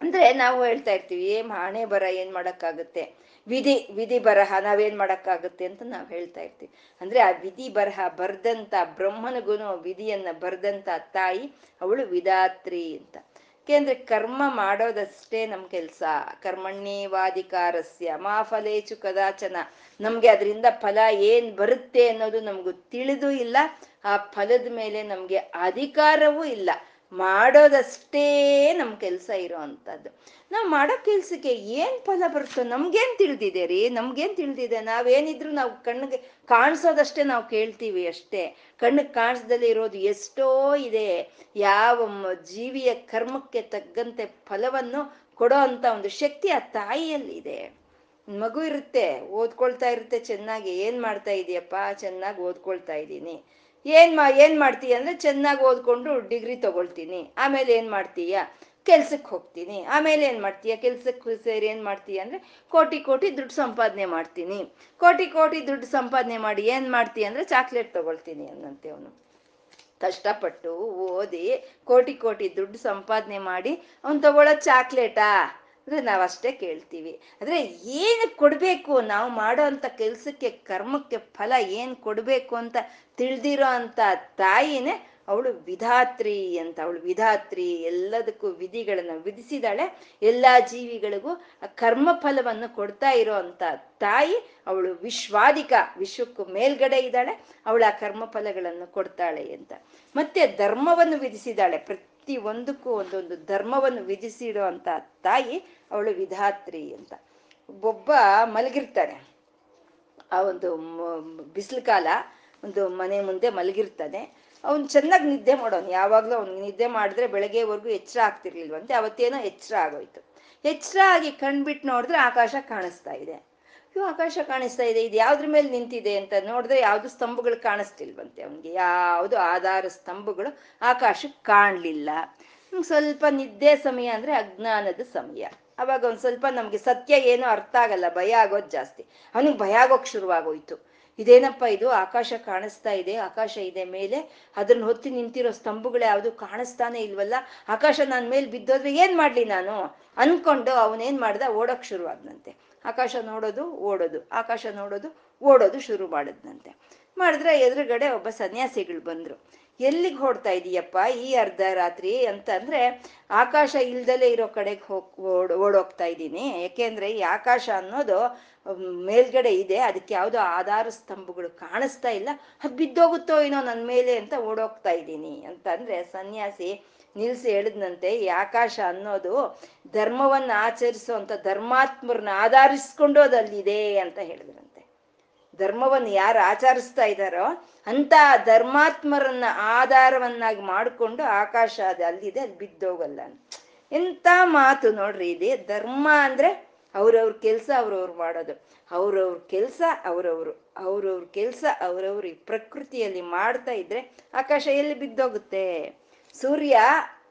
ಅಂದ್ರೆ ನಾವು ಹೇಳ್ತಾ ಇರ್ತೀವಿ, ಏ ಹಣೆ ಬರ ಏನ್ ಮಾಡಕ್ಕಾಗುತ್ತೆ? ವಿಧಿ ವಿಧಿ ಬರಹ ನಾವೇನ್ ಮಾಡಕ್ಕಾಗುತ್ತೆ ಅಂತ ನಾವು ಹೇಳ್ತಾ ಇರ್ತೀವಿ. ಅಂದ್ರೆ ಆ ವಿಧಿ ಬರಹ ಬರ್ದಂತ ಬ್ರಹ್ಮನಿಗೂ ವಿಧಿಯನ್ನ ಬರ್ದಂತ ತಾಯಿ, ಅವಳು ವಿಧಾತ್ರಿ ಅಂತ. ಯಾಕೆಂದ್ರೆ ಕರ್ಮ ಮಾಡೋದಷ್ಟೇ ನಮ್ ಕೆಲ್ಸ. ಕರ್ಮಣ್ಯೇವಾಧಿಕಾರಸ್ಯ ಮಾ ಫಲೇಚು ಕದಾಚನ. ನಮ್ಗೆ ಅದರಿಂದ ಫಲ ಏನ್ ಬರುತ್ತೆ ಅನ್ನೋದು ನಮ್ಗೂ ತಿಳಿದು ಇಲ್ಲ. ಆ ಫಲದ ಮೇಲೆ ನಮ್ಗೆ ಅಧಿಕಾರವೂ ಇಲ್ಲ. ಮಾಡೋದಷ್ಟೇ ನಮ್ ಕೆಲ್ಸ ಇರೋ ಅಂಥದ್ದು ನಾವು ಮಾಡೋ ಕೆಲ್ಸಕ್ಕೆ ಏನ್ ಫಲ ಬರುತ್ತೋ ನಮ್ಗೇನ್ ತಿಳಿದಿದೆ ರೀ? ನಮ್ಗೇನ್ ತಿಳಿದಿದೆ? ನಾವೇನಿದ್ರು ನಾವು ಕಣ್ಣಿಗೆ ಕಾಣಿಸೋದಷ್ಟೇ ನಾವು ಕೇಳ್ತೀವಿ ಅಷ್ಟೇ. ಕಣ್ಣಿಗೆ ಕಾಣಿಸ್ದಲ್ಲಿ ಇರೋದು ಎಷ್ಟೋ ಇದೆ. ಯಾವ ಜೀವಿಯ ಕರ್ಮಕ್ಕೆ ತಕ್ಕಂತೆ ಫಲವನ್ನು ಕೊಡೋ ಅಂತ ಒಂದು ಶಕ್ತಿ ಆ ತಾಯಿಯಲ್ಲಿದೆ. ಮಗು ಇರುತ್ತೆ, ಓದ್ಕೊಳ್ತಾ ಇರುತ್ತೆ ಚೆನ್ನಾಗಿ. ಏನ್ ಮಾಡ್ತಾ ಇದೀಯಪ್ಪ? ಚೆನ್ನಾಗಿ ಓದ್ಕೊಳ್ತಾ ಇದ್ದೀನಿ. ಏನ್ ಮಾ, ಏನ್ ಮಾಡ್ತೀಯ ಅಂದ್ರೆ ಚೆನ್ನಾಗಿ ಓದ್ಕೊಂಡು ಡಿಗ್ರಿ ತಗೊಳ್ತೀನಿ. ಆಮೇಲೆ ಏನ್ ಮಾಡ್ತೀಯ? ಕೆಲ್ಸಕ್ಕೆ ಹೋಗ್ತೀನಿ. ಆಮೇಲೆ ಏನ್ ಮಾಡ್ತೀಯ? ಕೆಲ್ಸಕ್ಕೆ ಸೇರಿ ಏನ್ ಮಾಡ್ತೀಯ ಅಂದ್ರೆ ಕೋಟಿ ಕೋಟಿ ದುಡ್ಡು ಸಂಪಾದನೆ ಮಾಡ್ತೀನಿ. ಕೋಟಿ ಕೋಟಿ ದುಡ್ಡು ಸಂಪಾದನೆ ಮಾಡಿ ಏನ್ ಮಾಡ್ತೀಯ ಅಂದ್ರೆ ಚಾಕ್ಲೇಟ್ ತಗೊಳ್ತೀನಿ ಅನ್ನಂತೆ ಅವನು. ಕಷ್ಟಪಟ್ಟು ಓದಿ ಕೋಟಿ ಕೋಟಿ ದುಡ್ಡು ಸಂಪಾದನೆ ಮಾಡಿ ಅವ್ನು ತಗೊಳ್ಳೋ ಚಾಕ್ಲೇಟಾ? ಅಂದ್ರೆ ನಾವಷ್ಟೇ ಕೇಳ್ತೀವಿ. ಅಂದ್ರೆ ಏನು ಕೊಡ್ಬೇಕು? ನಾವು ಮಾಡೋ ಅಂತ ಕೆಲ್ಸಕ್ಕೆ, ಕರ್ಮಕ್ಕೆ ಫಲ ಏನ್ ಕೊಡ್ಬೇಕು ಅಂತ ತಿಳಿದಿರೋ ಅಂತ ತಾಯಿನೇ ಅವಳು ವಿಧಾತ್ರಿ ಅಂತ, ಅವಳು ವಿಧಾತ್ರಿ ಎಲ್ಲದಕ್ಕೂ ವಿಧಿಗಳನ್ನ ವಿಧಿಸಿದಾಳೆ. ಎಲ್ಲಾ ಜೀವಿಗಳಿಗೂ ಕರ್ಮ ಫಲವನ್ನು ಕೊಡ್ತಾ ಇರೋ ಅಂತ ತಾಯಿ ಅವಳು ವಿಶ್ವಾಧಿಕ, ವಿಶ್ವಕ್ಕೂ ಮೇಲ್ಗಡೆ ಇದ್ದಾಳೆ. ಅವಳು ಆ ಕರ್ಮ ಫಲಗಳನ್ನು ಕೊಡ್ತಾಳೆ ಅಂತ. ಮತ್ತೆ ಧರ್ಮವನ್ನು ವಿಧಿಸಿದಾಳೆ. ಪ್ರತಿ ಒಂದಕ್ಕೂ ಒಂದೊಂದು ಧರ್ಮವನ್ನು ವಿಧಿಸಿಡೋ ಅಂತ ತಾಯಿ ಅವಳು ವಿಧಾತ್ರಿ ಅಂತ. ಒಬ್ಬ ಮಲಗಿರ್ತಾನೆ. ಆ ಒಂದು ಬಿಸಿಲು ಕಾಲ ಒಂದು ಮನೆ ಮುಂದೆ ಮಲಗಿರ್ತಾನೆ. ಅವ್ನು ಚೆನ್ನಾಗಿ ನಿದ್ದೆ ಮಾಡೋನು. ಯಾವಾಗಲೂ ಅವ್ನಿಗೆ ನಿದ್ದೆ ಮಾಡಿದ್ರೆ ಬೆಳಗ್ಗೆವರೆಗೂ ಎಚ್ಚರ ಆಗ್ತಿರ್ಲಿಲ್ವಂತೆ. ಅವತ್ತೇನೋ ಎಚ್ಚರ ಆಗೋಯ್ತು. ಎಚ್ಚರ ಆಗಿ ಕಣ್ಬಿಟ್ಟು ನೋಡಿದ್ರೆ ಆಕಾಶ ಕಾಣಿಸ್ತಾ ಇದೆ. ಇವು ಆಕಾಶ ಕಾಣಿಸ್ತಾ ಇದೆ. ಇದು ಯಾವ್ದ್ರ ಮೇಲೆ ನಿಂತಿದೆ ಅಂತ ನೋಡಿದ್ರೆ ಯಾವುದು ಸ್ತಂಭಗಳು ಕಾಣಿಸ್ತಿಲ್ವಂತೆ ಅವನಿಗೆ. ಯಾವುದು ಆಧಾರ ಸ್ತಂಭಗಳು ಆಕಾಶಕ್ಕೆ ಕಾಣಲಿಲ್ಲ. ಸ್ವಲ್ಪ ನಿದ್ದೆ ಸಮಯ ಅಂದ್ರೆ ಅಜ್ಞಾನದ ಸಮಯ. ಅವಾಗ ಒಂದು ಸ್ವಲ್ಪ ನಮ್ಗೆ ಸತ್ಯ ಏನೋ ಅರ್ಥ ಆಗಲ್ಲ. ಭಯ ಆಗೋದು ಜಾಸ್ತಿ. ಅವನಿಗೆ ಭಯ ಆಗೋಕೆ ಶುರುವಾಗೋಯ್ತು. ಇದೇನಪ್ಪ ಇದು? ಆಕಾಶ ಕಾಣಿಸ್ತಾ ಇದೆ, ಆಕಾಶ ಇದೆ ಮೇಲೆ. ಅದನ್ನ ಹೊತ್ತಿ ನಿಂತಿರೋ ಸ್ತಂಭಗಳು ಯಾವುದು ಕಾಣಿಸ್ತಾನೆ ಇಲ್ವಲ್ಲ? ಆಕಾಶ ನನ್ನ ಮೇಲೆ ಬಿದ್ದೋದ್ರೆ ಏನ್ ಮಾಡ್ಲಿ ನಾನು? ಅನ್ಕೊಂಡು ಅವನೇನ್ ಮಾಡ್ದ? ಓಡೋಕ್ ಶುರುವಾದ್ನಂತೆ. ಆಕಾಶ ನೋಡೋದು, ಓಡೋದು. ಆಕಾಶ ನೋಡೋದು, ಓಡೋದು ಶುರು ಮಾಡಿದ್ನಂತೆ. ಮಾಡಿದ್ರೆ ಎದುರುಗಡೆ ಒಬ್ಬ ಸನ್ಯಾಸಿಗಳು ಬಂದ್ರು. ಎಲ್ಲಿಗೆ ಹೊಡ್ತಾ ಇದೀಯಪ್ಪ ಈ ಅರ್ಧ ರಾತ್ರಿ ಅಂತ ಅಂದ್ರೆ ಆಕಾಶ ಇಲ್ದಲೇ ಇರೋ ಕಡೆಗೆ ಹೋಗ್ ಓಡ್ ಓಡೋಗ್ತಾ ಇದ್ದೀನಿ ಯಾಕೆಂದ್ರೆ ಈ ಆಕಾಶ ಅನ್ನೋದು ಮೇಲ್ಗಡೆ ಇದೆ. ಅದಕ್ಕೆ ಯಾವುದೋ ಆಧಾರ ಸ್ತಂಭಗಳು ಕಾಣಿಸ್ತಾ ಇಲ್ಲ. ಅದು ಬಿದ್ದೋಗುತ್ತೋ ಏನೋ ನನ್ನ ಮೇಲೆ ಅಂತ ಓಡೋಗ್ತಾ ಇದ್ದೀನಿ ಅಂತ ಅಂದ್ರೆ ಸನ್ಯಾಸಿ ನಿಲ್ಸಿ ಹೇಳಿದ್ನಂತೆ, ಈ ಆಕಾಶ ಅನ್ನೋದು ಧರ್ಮವನ್ನ ಆಚರಿಸುವಂತ ಧರ್ಮಾತ್ಮರನ್ನ ಆಧರಿಸ್ಕೊಂಡು ಅದಲ್ಲಿದೆ ಅಂತ ಹೇಳಿದ್ರಂತೆ. ಧರ್ಮವನ್ನು ಯಾರು ಆಚರಿಸ್ತಾ ಇದ್ದಾರೋ ಅಂತ ಧರ್ಮಾತ್ಮರನ್ನ ಆಧಾರವನ್ನಾಗಿ ಮಾಡಿಕೊಂಡು ಆಕಾಶ ಅದು ಅಲ್ಲಿದೆ ಅಲ್ಲಿ ಬಿದ್ದೋಗಲ್ಲ ಎಂತ ಮಾತು ನೋಡ್ರಿ, ಇದೆ ಧರ್ಮ ಅಂದ್ರೆ ಅವ್ರವ್ರ ಕೆಲಸ ಅವ್ರವ್ರು ಮಾಡೋದು. ಅವ್ರವ್ರ ಕೆಲಸ ಅವ್ರವ್ರು. ಅವ್ರವ್ರ ಕೆಲಸ ಅವ್ರವ್ರು ಈ ಪ್ರಕೃತಿಯಲ್ಲಿ ಮಾಡ್ತಾ ಇದ್ರೆ ಆಕಾಶ ಎಲ್ಲಿ ಬಿದ್ದೋಗುತ್ತೆ? ಸೂರ್ಯ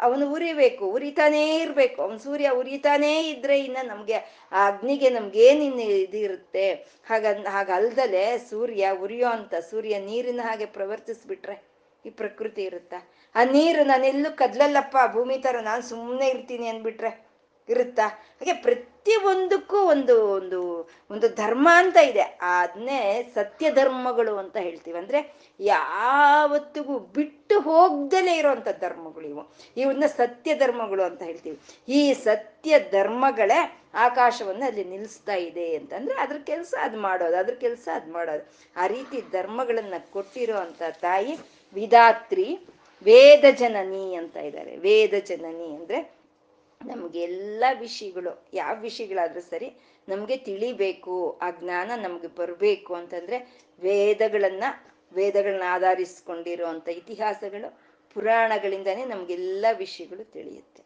ಅವನು ಉರಿಬೇಕು, ಉರಿತಾನೇ ಇರ್ಬೇಕು. ಅವನು ಸೂರ್ಯ ಉರಿತಾನೇ ಇದ್ರೆ ಇನ್ನ ನಮ್ಗೆ ಆ ಅಗ್ನಿಗೆ ನಮ್ಗೇನು ಇನ್ನು ಇದಿರುತ್ತೆ ಹಾಗ ಹಾಗಲ್ದಲೆ ಸೂರ್ಯ ಉರಿಯೋ ಅಂತ, ಸೂರ್ಯ ನೀರಿನ ಹಾಗೆ ಪ್ರವರ್ತಿಸ್ಬಿಟ್ರೆ ಈ ಪ್ರಕೃತಿ ಇರುತ್ತ? ಆ ನೀರು ನಾನೆಲ್ಲೂ ಕದ್ಲಲ್ಲಪ್ಪ, ಭೂಮಿ ತರ ನಾನು ಸುಮ್ಮನೆ ಇರ್ತೀನಿ ಅಂದ್ಬಿಟ್ರೆ ಇರುತ್ತಾ? ಹಾಗೆ ಪ್ರತಿ ಒಂದಕ್ಕೂ ಒಂದು ಒಂದು ಒಂದು ಧರ್ಮ ಅಂತ ಇದೆ. ಅದನ್ನೇ ಸತ್ಯ ಧರ್ಮಗಳು ಅಂತ ಹೇಳ್ತೀವಿ. ಅಂದ್ರೆ ಯಾವತ್ತಿಗೂ ಬಿಟ್ಟು ಹೋಗ್ದಲೇ ಇರುವಂತ ಧರ್ಮಗಳು ಇವು. ಇವನ್ನ ಸತ್ಯ ಧರ್ಮಗಳು ಅಂತ ಹೇಳ್ತೀವಿ. ಈ ಸತ್ಯ ಧರ್ಮಗಳೇ ಆಕಾಶವನ್ನ ಅಲ್ಲಿ ನಿಲ್ಲಿಸ್ತಾ ಇದೆ ಅಂತಂದ್ರೆ ಅದ್ರ ಕೆಲಸ ಅದು ಮಾಡೋದು, ಅದ್ರ ಕೆಲಸ ಅದು ಮಾಡೋದು. ಆ ರೀತಿ ಧರ್ಮಗಳನ್ನ ಕೊಟ್ಟಿರೋ ಅಂತ ತಾಯಿ ವಿಧಾತ್ರಿ ವೇದ ಜನನಿ ಅಂತ ಇದ್ದಾರೆ. ವೇದ ಜನನಿ ಅಂದ್ರೆ ನಮ್ಗೆಲ್ಲ ವಿಷಯಗಳು, ಯಾವ ವಿಷಯಗಳಾದ್ರೂ ಸರಿ ನಮ್ಗೆ ತಿಳಿಬೇಕು, ಆ ಜ್ಞಾನ ನಮ್ಗೆ ಬರಬೇಕು ಅಂತಂದ್ರೆ ವೇದಗಳನ್ನ ವೇದಗಳನ್ನ ಆಧರಿಸ್ಕೊಂಡಿರುವಂತ ಇತಿಹಾಸಗಳು ಪುರಾಣಗಳಿಂದಾನೇ ನಮ್ಗೆಲ್ಲ ವಿಷಯಗಳು ತಿಳಿಯುತ್ತೆ.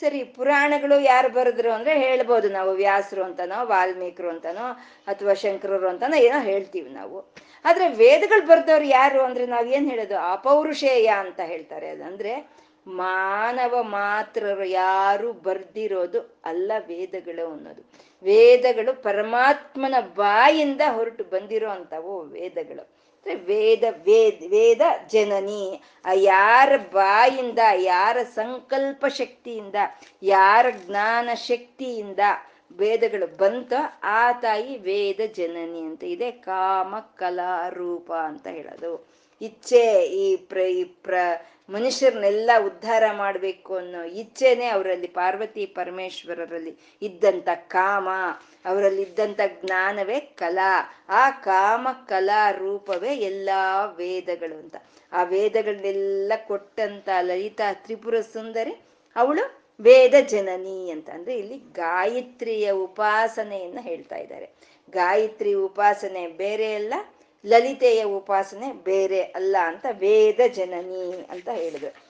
ಸರಿ, ಪುರಾಣಗಳು ಯಾರು ಬರೆದ್ರು ಅಂದ್ರೆ ಹೇಳ್ಬೋದು ನಾವು ವ್ಯಾಸರು ಅಂತನೋ, ವಾಲ್ಮೀಕರು ಅಂತನೋ, ಅಥವಾ ಶಂಕರರು ಅಂತನೋ ಏನೋ ಹೇಳ್ತೀವಿ ನಾವು. ಆದ್ರೆ ವೇದಗಳು ಬರೆದವ್ರು ಯಾರು ಅಂದ್ರೆ ನಾವ್ ಏನ್ ಹೇಳೋದು? ಅಪೌರುಷೇಯ ಅಂತ ಹೇಳ್ತಾರೆ. ಅದಂದ್ರೆ ಮಾನವ ಮಾತ್ರರು ಯಾರು ಬರ್ದಿರೋದು ಅಲ್ಲ ವೇದಗಳು ಅನ್ನೋದು. ವೇದಗಳು ಪರಮಾತ್ಮನ ಬಾಯಿಂದ ಹೊರಟು ಬಂದಿರೋ ಅಂತವು ವೇದಗಳು ವೇದ ವೇದ ವೇದ ಜನನಿ, ಆ ಯಾರ ಬಾಯಿಂದ, ಯಾರ ಸಂಕಲ್ಪ ಶಕ್ತಿಯಿಂದ, ಯಾರ ಜ್ಞಾನ ಶಕ್ತಿಯಿಂದ ವೇದಗಳು ಬಂತ ಆ ತಾಯಿ ವೇದ ಜನನಿ ಅಂತ ಇದೆ. ಕಾಮ, ಕಲಾ, ರೂಪ ಅಂತ ಹೇಳೋದು. ಇಚ್ಛೆ, ಈ ಪ್ರ ಈ ಪ್ರ, ಮನುಷ್ಯರನ್ನೆಲ್ಲ ಉದ್ಧಾರ ಮಾಡಬೇಕು ಅನ್ನೋ ಇಚ್ಛೆನೆ ಅವರಲ್ಲಿ, ಪಾರ್ವತಿ ಪರಮೇಶ್ವರರಲ್ಲಿ ಇದ್ದಂಥ ಕಾಮ ಅವರಲ್ಲಿ ಇದ್ದಂಥ ಜ್ಞಾನವೇ ಕಲಾ. ಆ ಕಾಮ, ಕಲಾ ರೂಪವೇ ಎಲ್ಲ ವೇದಗಳು ಅಂತ. ಆ ವೇದಗಳನ್ನೆಲ್ಲ ಕೊಟ್ಟಂತ ಲಲಿತಾ ತ್ರಿಪುರ ಸುಂದರಿ, ಅವಳು ವೇದ ಜನನಿ ಅಂತ. ಅಂದ್ರೆ ಇಲ್ಲಿ ಗಾಯತ್ರಿಯ ಉಪಾಸನೆಯನ್ನ ಹೇಳ್ತಾ ಇದ್ದಾರೆ. ಗಾಯತ್ರಿ ಉಪಾಸನೆ ಬೇರೆ ಅಲ್ಲ ಲಲಿತೆಯ ಉಪಾಸನೆ ಬೇರೆ ಅಲ್ಲ ಅಂತ ವೇದ ಜನನಿ ಅಂತ ಹೇಳಿದ್ರು.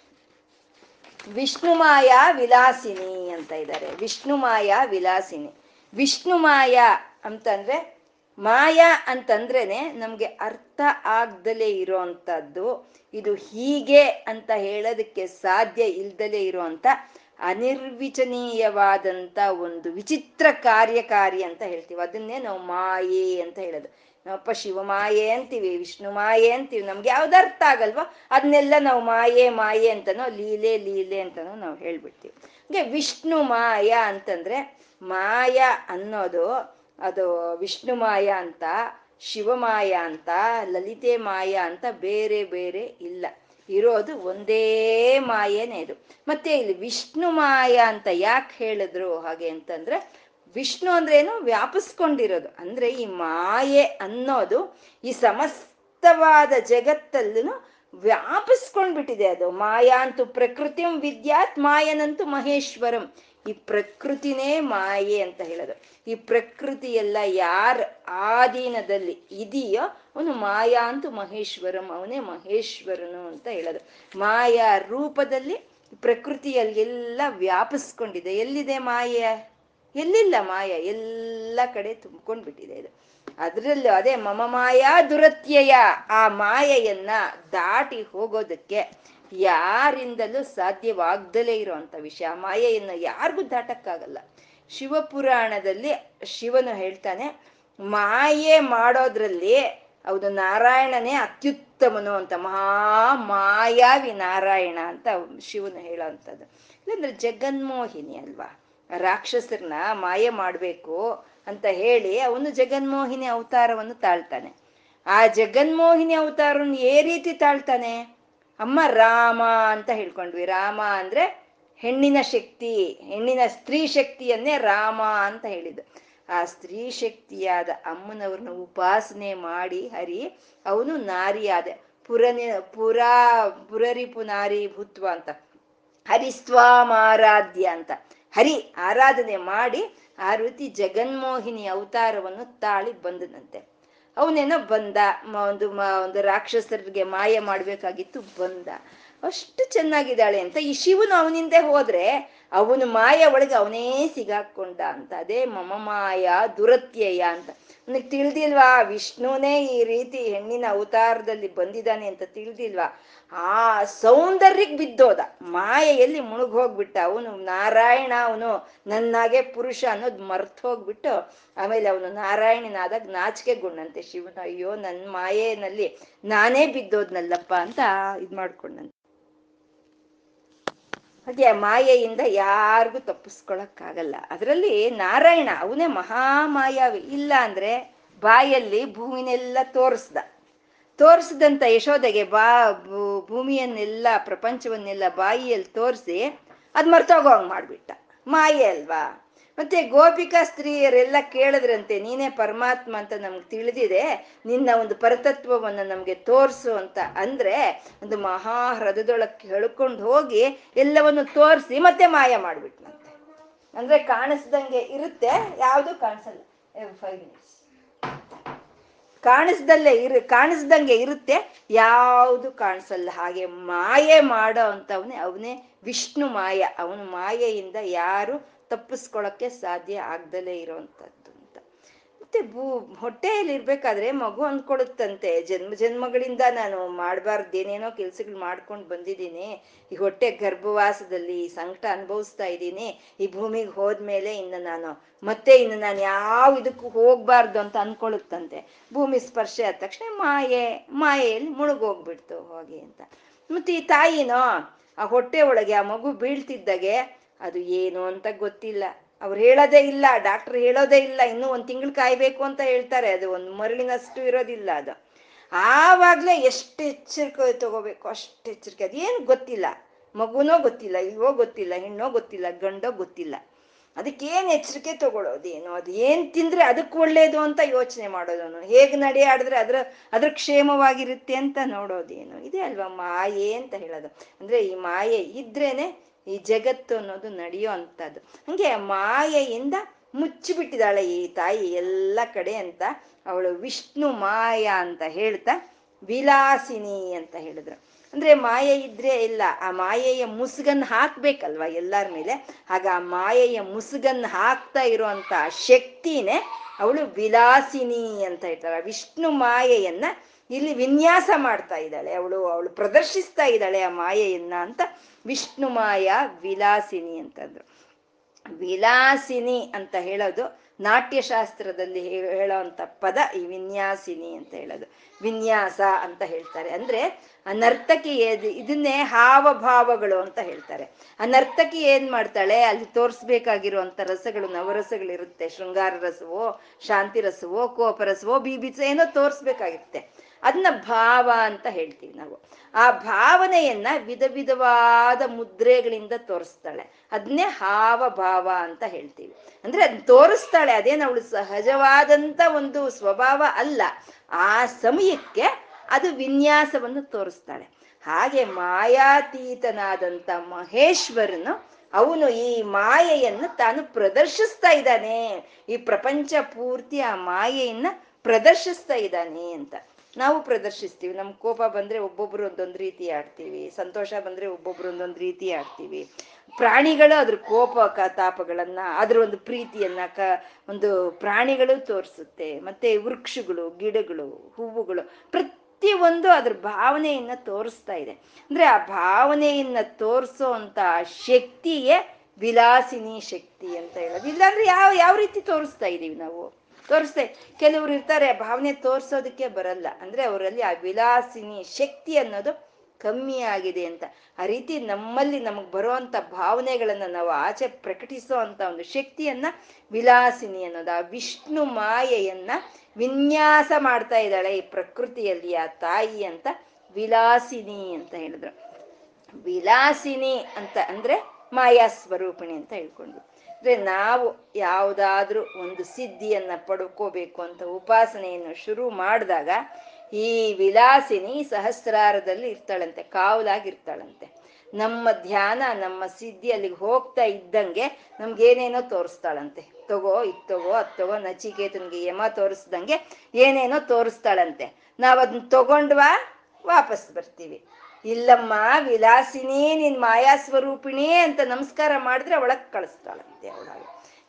ವಿಷ್ಣುಮಾಯ ವಿಲಾಸಿನಿ ಅಂತ ಇದ್ದಾರೆ. ವಿಷ್ಣು ಮಾಯಾ ವಿಲಾಸಿನಿ. ವಿಷ್ಣು ಮಾಯಾ ಅಂತಂದ್ರೆ ಮಾಯಾ ಅಂತಂದ್ರೇನೆ ನಮ್ಗೆ ಅರ್ಥ ಆಗ್ದಲೇ ಇರೋವಂಥದ್ದು ಇದು ಹೀಗೆ ಅಂತ ಹೇಳೋದಕ್ಕೆ ಸಾಧ್ಯ ಇಲ್ದಲೇ ಇರುವಂತ ಅನಿರ್ವಿಚನೀಯವಾದಂತ ಒಂದು ವಿಚಿತ್ರ ಕಾರ್ಯಕಾರಿ ಅಂತ ಹೇಳ್ತೀವಿ. ಅದನ್ನೇ ನಾವು ಮಾಯೆ ಅಂತ ಹೇಳೋದು. ನಾವಪ್ಪ ಶಿವಮಾಯೆ ಅಂತೀವಿ, ವಿಷ್ಣು ಮಾಯೆ ಅಂತೀವಿ, ನಮ್ಗೆ ಯಾವ್ದು ಅರ್ಥ ಆಗಲ್ವಾ? ಅದನ್ನೆಲ್ಲ ನಾವು ಮಾಯೆ ಮಾಯೆ ಅಂತನೋ, ಲೀಲೆ ಲೀಲೆ ಅಂತನೋ ನಾವು ಹೇಳ್ಬಿಡ್ತೀವಿ. ಹಂಗೆ ವಿಷ್ಣು ಮಾಯ ಅಂತಂದ್ರೆ ಮಾಯ ಅನ್ನೋದು, ಅದು ವಿಷ್ಣು ಮಾಯ ಅಂತ ಶಿವಮಾಯ ಅಂತ, ಲಲಿತೆ ಮಾಯ ಅಂತ ಬೇರೆ ಬೇರೆ ಇಲ್ಲ. ಇರೋದು ಒಂದೇ ಮಾಯೇನೆ ಇದು. ಮತ್ತೆ ಇಲ್ಲಿ ವಿಷ್ಣು ಮಾಯ ಅಂತ ಯಾಕೆ ಹೇಳಿದ್ರು ಹಾಗೆ ಅಂತಂದ್ರೆ ವಿಷ್ಣು ಅಂದ್ರೆ ಏನು? ವ್ಯಾಪಿಸ್ಕೊಂಡಿರೋದು. ಅಂದ್ರೆ ಈ ಮಾಯೆ ಅನ್ನೋದು ಈ ಸಮಸ್ತವಾದ ಜಗತ್ತಲ್ಲೂ ವ್ಯಾಪಿಸ್ಕೊಂಡ್ಬಿಟ್ಟಿದೆ ಅದು. ಮಾಯಾಂತು ಪ್ರಕೃತಿಂ ವಿದ್ಯಾತ್ ಮಾಯನಂತೂ ಮಹೇಶ್ವರಂ. ಈ ಪ್ರಕೃತಿನೇ ಮಾಯೆ ಅಂತ ಹೇಳೋದು. ಈ ಪ್ರಕೃತಿ ಎಲ್ಲ ಯಾರ ಆಧೀನದಲ್ಲಿ ಇದೆಯೋ ಅವನು ಮಾಯಾ ಅಂತೂ ಮಹೇಶ್ವರಂ, ಅವನೇ ಮಹೇಶ್ವರನು ಅಂತ ಹೇಳೋದು. ಮಾಯಾ ರೂಪದಲ್ಲಿ ಪ್ರಕೃತಿಯಲ್ಲಿ ಎಲ್ಲ ವ್ಯಾಪಿಸ್ಕೊಂಡಿದೆ. ಎಲ್ಲಿದೆ ಮಾಯೆ? ಎಲ್ಲಿಲ್ಲ ಮಾಯ? ಎಲ್ಲ ಕಡೆ ತುಂಬ್ಕೊಂಡು ಬಿಟ್ಟಿದೆ ಇದು. ಅದರಲ್ಲೂ ಅದೇ ಮಮ ಮಾಯಾ ದುರತ್ಯಯ. ಆ ಮಾಯೆಯನ್ನ ದಾಟಿ ಹೋಗೋದಕ್ಕೆ ಯಾರಿಂದಲೂ ಸಾಧ್ಯವಾಗ್ದಲೇ ಇರುವಂತ ವಿಷಯ. ಮಾಯೆಯನ್ನು ಯಾರಿಗೂ ದಾಟಕ್ಕಾಗಲ್ಲ. ಶಿವಪುರಾಣದಲ್ಲಿ ಶಿವನು ಹೇಳ್ತಾನೆ, ಮಾಯೆ ಮಾಡೋದ್ರಲ್ಲಿ ಅವನು ನಾರಾಯಣನೇ ಅತ್ಯುತ್ತಮನು ಅಂತ, ಮಹಾ ಮಾಯಾವಿ ನಾರಾಯಣ ಅಂತ ಶಿವನು ಹೇಳೋವಂಥದ್ದು ಇಲ್ಲಂದ್ರೆ ಜಗನ್ಮೋಹಿನಿ ಅಲ್ವಾ? ರಾಕ್ಷಸರನ್ನ ಮಾಯ ಮಾಡಬೇಕು ಅಂತ ಹೇಳಿ ಅವನು ಜಗನ್ಮೋಹಿನಿ ಅವತಾರವನ್ನು ತಾಳ್ತಾನೆ. ಆ ಜಗನ್ಮೋಹಿನಿ ಅವತಾರವನ್ನು ಏ ರೀತಿ ತಾಳ್ತಾನೆ? ಅಮ್ಮ ರಾಮ ಅಂತ ಹೇಳ್ಕೊಂಡ್ವಿ. ರಾಮ ಅಂದ್ರೆ ಹೆಣ್ಣಿನ ಶಕ್ತಿ, ಹೆಣ್ಣಿನ ಸ್ತ್ರೀ ಶಕ್ತಿಯನ್ನೇ ರಾಮ ಅಂತ ಹೇಳಿದ್ದು. ಆ ಸ್ತ್ರೀ ಶಕ್ತಿಯಾದ ಅಮ್ಮನವ್ರನ್ನ ಉಪಾಸನೆ ಮಾಡಿ ಹರಿ, ಅವನು ನಾರಿಯಾದ ಪುರನಿ, ಪುರಾ, ಪುರರಿಪು ನಾರಿ ಭೂತ್ವ ಅಂತ. ಹರಿಸ್ವಾಮಾರಾಧ್ಯ ಅಂತ. ಹರಿ ಆರಾಧನೆ ಮಾಡಿ ಆ ರೀತಿ ಜಗನ್ಮೋಹಿನಿ ಅವತಾರವನ್ನು ತಾಳಿ ಬಂದನಂತೆ. ಅವನೇನೋ ಬಂದ ಒಂದು ಒಂದು ರಾಕ್ಷಸರಿಗೆ ಮಾಯ ಮಾಡಬೇಕಾಗಿತ್ತು ಬಂದ. ಅಷ್ಟು ಚೆನ್ನಾಗಿದ್ದಾಳೆ ಅಂತ ಈ ಶಿವನು ಅವನಿಂದೆ ಹೋದ್ರೆ ಅವನು ಮಾಯ ಒಳಗೆ ಅವನೇ ಸಿಗಾಕೊಂಡ ಅಂತ. ಅದೇ ಮಮ ಮಾಯ ದುರತ್ಯಯ ಅಂತ. ನನಗೆ ತಿಳಿದಿಲ್ವಾ? ವಿಷ್ಣುನೇ ಈ ರೀತಿ ಹೆಣ್ಣಿನ ಅವತಾರದಲ್ಲಿ ಬಂದಿದ್ದಾನೆ ಅಂತ ತಿಳಿದಿಲ್ವಾ? ಆ ಸೌಂದರ್ಯಕ್ಕೆ ಬಿದ್ದೋದ. ಮಾಯೆಯಲ್ಲಿ ಮುಳುಗ್ ಹೋಗ್ಬಿಟ್ಟ ಅವನು ನಾರಾಯಣ, ಅವನು ನನ್ನಾಗೆ ಪುರುಷ ಅನ್ನೋದು ಮರ್ತ್ ಹೋಗ್ಬಿಟ್ಟು ಆಮೇಲೆ ಅವನು ನಾರಾಯಣನಾದಾಗ ನಾಚಿಕೆ ಗುಣ್ಣಂತೆ ಶಿವನ. ಅಯ್ಯೋ ನನ್ನ ಮಾಯೆನಲ್ಲಿ ನಾನೇ ಬಿದ್ದೋದ್ನಲ್ಲಪ್ಪ ಅಂತ ಇದು ಮಾಡ್ಕೊಂಡಂತೆ ಹಾಗೆ ಮಾಯೆಯಿಂದ ಯಾರಿಗೂ ತಪ್ಪಿಸ್ಕೊಳಕ್ಕಾಗಲ್ಲ. ಅದರಲ್ಲಿ ನಾರಾಯಣ, ಅವನೇ ಮಹಾಮಾಯಾವಿ. ಇಲ್ಲ ಅಂದ್ರೆ ಬಾಯಲ್ಲಿ ಭೂಮಿನೆಲ್ಲ ತೋರಿಸ್ದ. ತೋರಿಸಿದಂತ ಯಶೋದೆಗೆ ಬಾ ಭೂಮಿಯನ್ನೆಲ್ಲ, ಪ್ರಪಂಚವನ್ನೆಲ್ಲ ಬಾಯಿಯಲ್ಲಿ ತೋರಿಸಿ ಅದು ಮರ್ತೋಗೋ ಹಂಗೆ ಮಾಡಿಬಿಟ್ಟ. ಮಾಯೆ ಅಲ್ವಾ? ಮತ್ತೆ ಗೋಪಿಕಾ ಸ್ತ್ರೀಯರೆಲ್ಲ ಕೇಳಿದ್ರಂತೆ, ನೀನೇ ಪರಮಾತ್ಮ ಅಂತ ನಮ್ಗೆ ತಿಳಿದಿದೆ, ನಿನ್ನ ಒಂದು ಪರತತ್ವವನ್ನು ನಮಗೆ ತೋರಿಸು ಅಂತ ಅಂದ್ರೆ ಒಂದು ಮಹಾ ಹೃದಯದೊಳಕ್ಕೆ ಹೇಳ್ಕೊಂಡು ಹೋಗಿ ಎಲ್ಲವನ್ನು ತೋರಿಸಿ ಮತ್ತೆ ಮಾಯ ಮಾಡ್ಬಿಟ್ನಂತೆ. ಅಂದ್ರೆ ಕಾಣಿಸ್ದಂಗೆ ಇರುತ್ತೆ, ಯಾವುದು ಕಾಣಿಸಲ್ಲ. ಫೈವ್ ಮಿನಿಟ್ಸ್ ಕಾಣಿಸ್ದಲ್ಲೇ ಇರು, ಕಾಣಿಸ್ದಂಗೆ ಇರುತ್ತೆ, ಯಾವುದು ಕಾಣಿಸಲ್ಲ. ಹಾಗೆ ಮಾಯೆ ಮಾಡೋ ಅಂತವನೇ, ಅವನೇ ವಿಷ್ಣು ಮಾಯ. ಅವನು ಮಾಯೆಯಿಂದ ಯಾರು ತಪ್ಪಿಸ್ಕೊಳಕ್ಕೆ ಸಾಧ್ಯ ಆಗ್ದಲೇ ಇರೋವಂಥದ್ದು ಅಂತ. ಮತ್ತೆ ಭೂ, ಹೊಟ್ಟೆಯಲ್ಲಿ ಇರ್ಬೇಕಾದ್ರೆ ಮಗು ಅಂದ್ಕೊಳುತ್ತಂತೆ ಜನ್ಮ, ಜನ್ಮಗಳಿಂದ ನಾನು ಮಾಡಬಾರ್ದು ಏನೇನೋ ಕೆಲ್ಸಗಳು ಮಾಡ್ಕೊಂಡು ಬಂದಿದ್ದೀನಿ, ಈ ಹೊಟ್ಟೆ ಗರ್ಭವಾಸದಲ್ಲಿ ಸಂಕಟ ಅನುಭವಿಸ್ತಾ ಇದ್ದೀನಿ, ಈ ಭೂಮಿಗೆ ಹೋದ್ಮೇಲೆ ಇನ್ನು ನಾನು, ಮತ್ತೆ ಇನ್ನು ನಾನು ಯಾವ ಇದಕ್ಕೂ ಹೋಗ್ಬಾರ್ದು ಅಂತ ಅನ್ಕೊಳುತ್ತಂತೆ ಭೂಮಿ ಸ್ಪರ್ಶ ಆದ ತಕ್ಷಣ ಮಾಯೆ, ಮಾಯೆಯಲ್ಲಿ ಮುಳುಗೋಗ್ಬಿಡ್ತು ಹೋಗಿ ಅಂತ. ಮತ್ತೆ ಈ ತಾಯಿನೋ, ಆ ಹೊಟ್ಟೆ ಒಳಗೆ ಆ ಮಗು ಬೀಳ್ತಿದ್ದಾಗೆ ಅದು ಏನು ಅಂತ ಗೊತ್ತಿಲ್ಲ. ಅವ್ರು ಹೇಳೋದೇ ಇಲ್ಲ ಡಾಕ್ಟರ್ ಹೇಳೋದೇ ಇಲ್ಲ, ಇನ್ನೂ ಒಂದು ತಿಂಗಳು ಕಾಯಬೇಕು ಅಂತ ಹೇಳ್ತಾರೆ. ಅದು ಒಂದು ಮರಳಿನಷ್ಟು ಇರೋದಿಲ್ಲ ಅದು. ಆವಾಗಲೇ ಎಷ್ಟು ಎಚ್ಚರಿಕೆ ತಗೋಬೇಕು, ಅಷ್ಟು ಎಚ್ಚರಿಕೆ. ಅದೇನು ಗೊತ್ತಿಲ್ಲ. ಮಗುನೋ ಗೊತ್ತಿಲ್ಲ ಇಲ್ವೋ ಗೊತ್ತಿಲ್ಲ, ಹೆಣ್ಣೋ ಗೊತ್ತಿಲ್ಲ, ಗಂಡೋ ಗೊತ್ತಿಲ್ಲ. ಅದಕ್ಕೇನು ಎಚ್ಚರಿಕೆ ತಗೊಳ್ಳೋದೇನು ಅದು ಏನು ತಿಂದ್ರೆ ಅದಕ್ಕೆ ಒಳ್ಳೇದು ಅಂತ ಯೋಚನೆ ಮಾಡೋದನು. ಹೇಗೆ ನಡೆಯಾಡಿದ್ರೆ ಅದರ, ಅದ್ರ ಕ್ಷೇಮವಾಗಿರುತ್ತೆ ಅಂತ ನೋಡೋದೇನು? ಇದೆ ಅಲ್ವಾ ಮಾಯೆ ಅಂತ ಹೇಳೋದು. ಅಂದರೆ ಈ ಮಾಯೆ ಇದ್ರೇನೆ ಈ ಜಗತ್ತು ಅನ್ನೋದು ನಡೆಯೋ ಅಂಥದ್ದು. ಹಂಗೆ ಮಾಯೆಯಿಂದ ಮುಚ್ಚಿಬಿಟ್ಟಿದ್ದಾಳೆ ಈ ತಾಯಿ ಎಲ್ಲ ಕಡೆ ಅಂತ ಅವಳು ವಿಷ್ಣು ಮಾಯ ಅಂತ ಹೇಳ್ತಾ ವಿಲಾಸಿನಿ ಅಂತ ಹೇಳಿದ್ರು. ಅಂದ್ರೆ ಮಾಯೆ ಇದ್ರೆ ಇಲ್ಲ, ಆ ಮಾಯೆಯ ಮುಸುಗನ್ನು ಹಾಕ್ಬೇಕಲ್ವಾ ಎಲ್ಲರ ಮೇಲೆ? ಆಗ ಆ ಮಾಯೆಯ ಮುಸುಗನ್ನು ಹಾಕ್ತಾ ಇರುವಂತ ಶಕ್ತಿನೇ ಅವಳು ವಿಲಾಸಿನಿ ಅಂತ ಹೇಳ್ತಾರೆ. ವಿಷ್ಣು ಮಾಯೆಯನ್ನ ಇಲ್ಲಿ ವಿನ್ಯಾಸ ಮಾಡ್ತಾ ಇದ್ದಾಳೆ. ಅವಳು ಅವಳು ಪ್ರದರ್ಶಿಸ್ತಾ ಇದ್ದಾಳೆ ಆ ಮಾಯೆಯನ್ನ ಅಂತ ವಿಷ್ಣು ಮಾಯ ವಿಲಾಸಿನಿ ಅಂತಂದ್ರು. ವಿಲಾಸಿನಿ ಅಂತ ಹೇಳೋದು ನಾಟ್ಯಶಾಸ್ತ್ರದಲ್ಲಿ ಹೇಳೋವಂಥ ಪದ ಈ ವಿನ್ಯಾಸಿನಿ ಅಂತ ಹೇಳೋದು. ವಿನ್ಯಾಸ ಅಂತ ಹೇಳ್ತಾರೆ. ಅಂದ್ರೆ ಆ ನರ್ತಕಿ ಇದನ್ನೇ ಹಾವಭಾವಗಳು ಅಂತ ಹೇಳ್ತಾರೆ. ಆ ನರ್ತಕಿ ಏನ್ ಮಾಡ್ತಾಳೆ? ಅಲ್ಲಿ ತೋರಿಸ್ಬೇಕಾಗಿರುವಂತ ರಸಗಳು, ನವರಸಗಳಿರುತ್ತೆ. ಶೃಂಗಾರ ರಸವೋ ಶಾಂತಿ ರಸವೋ ಕೋಪ ರಸವೋ ಬೀಬಿಸ ಏನೋ ತೋರಿಸ್ಬೇಕಾಗಿರುತ್ತೆ. ಅದನ್ನ ಭಾವ ಅಂತ ಹೇಳ್ತೀವಿ ನಾವು. ಆ ಭಾವನೆಯನ್ನ ವಿಧ ವಿಧವಾದ ಮುದ್ರೆಗಳಿಂದ ತೋರಿಸ್ತಾಳೆ. ಅದನ್ನೇ ಹಾವಭಾವ ಅಂತ ಹೇಳ್ತೀವಿ. ಅಂದ್ರೆ ಅದನ್ನ ತೋರಿಸ್ತಾಳೆ. ಅದೇನು ಅವಳು ಸಹಜವಾದಂತ ಒಂದು ಸ್ವಭಾವ ಅಲ್ಲ. ಆ ಸಮಯಕ್ಕೆ ಅದು ವಿನ್ಯಾಸವನ್ನು ತೋರಿಸ್ತಾಳೆ. ಹಾಗೆ ಮಾಯಾತೀತನಾದಂಥ ಮಹೇಶ್ವರನು ಅವನು ಈ ಮಾಯೆಯನ್ನು ತಾನು ಪ್ರದರ್ಶಿಸ್ತಾ ಇದ್ದಾನೆ. ಈ ಪ್ರಪಂಚ ಪೂರ್ತಿ ಆ ಮಾಯೆಯನ್ನ ಪ್ರದರ್ಶಿಸ್ತಾ ಇದ್ದಾನೆ ಅಂತ. ನಾವು ಪ್ರದರ್ಶಿಸ್ತೀವಿ. ನಮ್ ಕೋಪ ಬಂದ್ರೆ ಒಬ್ಬೊಬ್ರು ಒಂದೊಂದು ರೀತಿ ಆಡ್ತೀವಿ. ಸಂತೋಷ ಬಂದ್ರೆ ಒಬ್ಬೊಬ್ರು ಒಂದೊಂದು ರೀತಿ ಆಡ್ತೀವಿ. ಪ್ರಾಣಿಗಳು ಅದ್ರ ಕೋಪ ತಾಪಗಳನ್ನ ಅದ್ರ ಒಂದು ಪ್ರೀತಿಯನ್ನ ಕ, ಒಂದು ಪ್ರಾಣಿಗಳು ತೋರಿಸುತ್ತೆ. ಮತ್ತೆ ವೃಕ್ಷಗಳು, ಗಿಡಗಳು, ಹೂವುಗಳು ಪ್ರತಿ ಒಂದು ಅದ್ರ ಭಾವನೆಯನ್ನ ತೋರಿಸ್ತಾ ಇದೆ. ಅಂದ್ರೆ ಆ ಭಾವನೆಯನ್ನ ತೋರಿಸೋ ಅಂತ ಶಕ್ತಿಯೇ ವಿಲಾಸಿನಿ ಶಕ್ತಿ ಅಂತ ಹೇಳೋದು. ಇಲ್ಲಾಂದ್ರೆ ಯಾವ ಯಾವ ರೀತಿ ತೋರಿಸ್ತಾ ಇದ್ದೀವಿ ನಾವು? ತೋರಿಸ್ತೆ ಕೆಲವರು ಇರ್ತಾರೆ, ಭಾವನೆ ತೋರಿಸೋದಕ್ಕೆ ಬರಲ್ಲ. ಅಂದ್ರೆ ಅವರಲ್ಲಿ ಆ ವಿಲಾಸಿನಿ ಶಕ್ತಿ ಅನ್ನೋದು ಕಮ್ಮಿ ಆಗಿದೆ ಅಂತ. ಆ ರೀತಿ ನಮ್ಮಲ್ಲಿ ನಮಗೆ ಬರುವಂತ ಭಾವನೆಗಳನ್ನ ನಾವು ಆಚೆ ಪ್ರಕಟಿಸೋ ಅಂತ ಒಂದು ಶಕ್ತಿಯನ್ನ ವಿಲಾಸಿನಿ ಅನ್ನೋದು, ಆ ವಿಷ್ಣು ಮಾಯೆಯನ್ನ ವಿನ್ಯಾಸ ಮಾಡ್ತಾ ಇದ್ದಾಳೆ ಈ ಪ್ರಕೃತಿಯಲ್ಲಿ ಆ ತಾಯಿ ಅಂತ ವಿಲಾಸಿನಿ ಅಂತ ಹೇಳಿದ್ರು. ವಿಲಾಸಿನಿ ಅಂತ ಅಂದ್ರೆ ಮಾಯಾ ಸ್ವರೂಪಿಣಿ ಅಂತ ಹೇಳ್ಕೊಂಡ್ರು. ಅಂದ್ರೆ ನಾವು ಯಾವುದಾದ್ರೂ ಒಂದು ಸಿದ್ಧಿಯನ್ನ ಪಡ್ಕೋಬೇಕು ಅಂತ ಉಪಾಸನೆಯನ್ನು ಶುರು ಮಾಡಿದಾಗ ಈ ವಿಲಾಸಿನಿ ಸಹಸ್ರಾರದಲ್ಲಿ ಇರ್ತಾಳಂತೆ, ಕಾವಲಾಗಿರ್ತಾಳಂತೆ. ನಮ್ಮ ಧ್ಯಾನ, ನಮ್ಮ ಸಿದ್ಧಿ ಅಲ್ಲಿಗೆ ಹೋಗ್ತಾ ಇದ್ದಂಗೆ ನಮ್ಗೇನೇನೋ ತೋರಿಸ್ತಾಳಂತೆ. ತಗೋ ಇದು ತಗೋ ಅದ್ ತಗೋ ನಚಿಕೇತನ್ಗೆ ಯಮ ತೋರಿಸ್ದಂಗೆ ಏನೇನೋ ತೋರಿಸ್ತಾಳಂತೆ. ನಾವದನ್ನ ತಗೊಂಡ್ವಾ, ವಾಪಸ್ ಬರ್ತೀವಿ. ಇಲ್ಲಮ್ಮ, ವಿಲಾಸಿನಿ, ನಿನ್ ಮಾಯಾ ಸ್ವರೂಪಿಣಿ ಅಂತ ನಮಸ್ಕಾರ ಮಾಡಿದ್ರೆ ಒಳಗ್ ಕಳಿಸ್ತಾಳಂತೆ ಅವಳಾಗ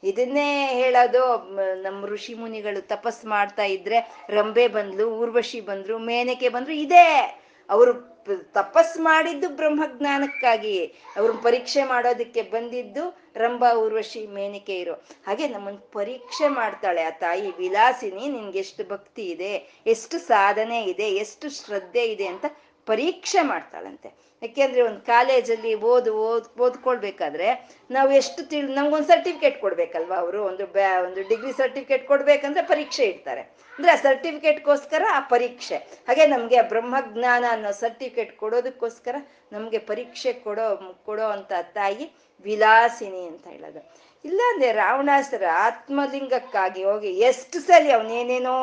ಇದನ್ನೇ ಹೇಳೋದು ನಮ್ಮ ಋಷಿ ಮುನಿಗಳು ತಪಸ್ ಮಾಡ್ತಾ ಇದ್ರೆ ರಂಬೆ ಬಂದ್ಲು, ಊರ್ವಶಿ ಬಂದ್ರು, ಮೇನಕೆ ಬಂದ್ರು, ಇದೇ. ಅವರು ತಪಸ್ ಮಾಡಿದ್ದು ಬ್ರಹ್ಮಜ್ಞಾನಕ್ಕಾಗಿ. ಅವ್ರ ಪರೀಕ್ಷೆ ಮಾಡೋದಕ್ಕೆ ಬಂದಿದ್ದು ರಂಭ ಊರ್ವಶಿ, ಮೇನಿಕೆ ಇರೋ ಹಾಗೆ ನಮ್ಮನ್ ಪರೀಕ್ಷೆ ಮಾಡ್ತಾಳೆ ಆ ತಾಯಿ ವಿಲಾಸಿನಿ. ನಿನ್ಗೆ ಎಷ್ಟು ಭಕ್ತಿ ಇದೆ, ಎಷ್ಟು ಸಾಧನೆ ಇದೆ, ಎಷ್ಟು ಶ್ರದ್ಧೆ ಇದೆ ಅಂತ ಪರೀಕ್ಷೆ ಮಾಡ್ತಾಳಂತೆ. ಯಾಕೆಂದ್ರೆ ಒಂದು ಕಾಲೇಜಲ್ಲಿ ಓದು, ಓದ್, ಓದ್ಕೊಳ್ಬೇಕಾದ್ರೆ ನಾವು ಎಷ್ಟು ತಿಳ್ ನಮ್ಗೊಂದು ಸರ್ಟಿಫಿಕೇಟ್ ಕೊಡ್ಬೇಕಲ್ವಾ ಅವರು? ಒಂದು ಬ್ಯಾ, ಒಂದು ಡಿಗ್ರಿ ಸರ್ಟಿಫಿಕೇಟ್ ಕೊಡ್ಬೇಕಂದ್ರೆ ಪರೀಕ್ಷೆ ಇಡ್ತಾರೆ. ಅಂದ್ರೆ ಆ ಸರ್ಟಿಫಿಕೇಟ್ಗೋಸ್ಕರ ಆ ಪರೀಕ್ಷೆ. ಹಾಗೆ ನಮ್ಗೆ ಬ್ರಹ್ಮಜ್ಞಾನ ಅನ್ನೋ ಸರ್ಟಿಫಿಕೇಟ್ ಕೊಡೋದಕ್ಕೋಸ್ಕರ ನಮ್ಗೆ ಪರೀಕ್ಷೆ ಕೊಡೋ ಕೊಡೋ ಅಂತ ತಾಯಿ ವಿಲಾಸಿನಿ ಅಂತ ಹೇಳೋದು. ಇಲ್ಲಾಂದ್ರೆ ರಾವಣಾಸರ ಆತ್ಮಲಿಂಗಕ್ಕಾಗಿ ಹೋಗಿ ಎಷ್ಟು ಸಲಿ ಅವನೇನೇನೋ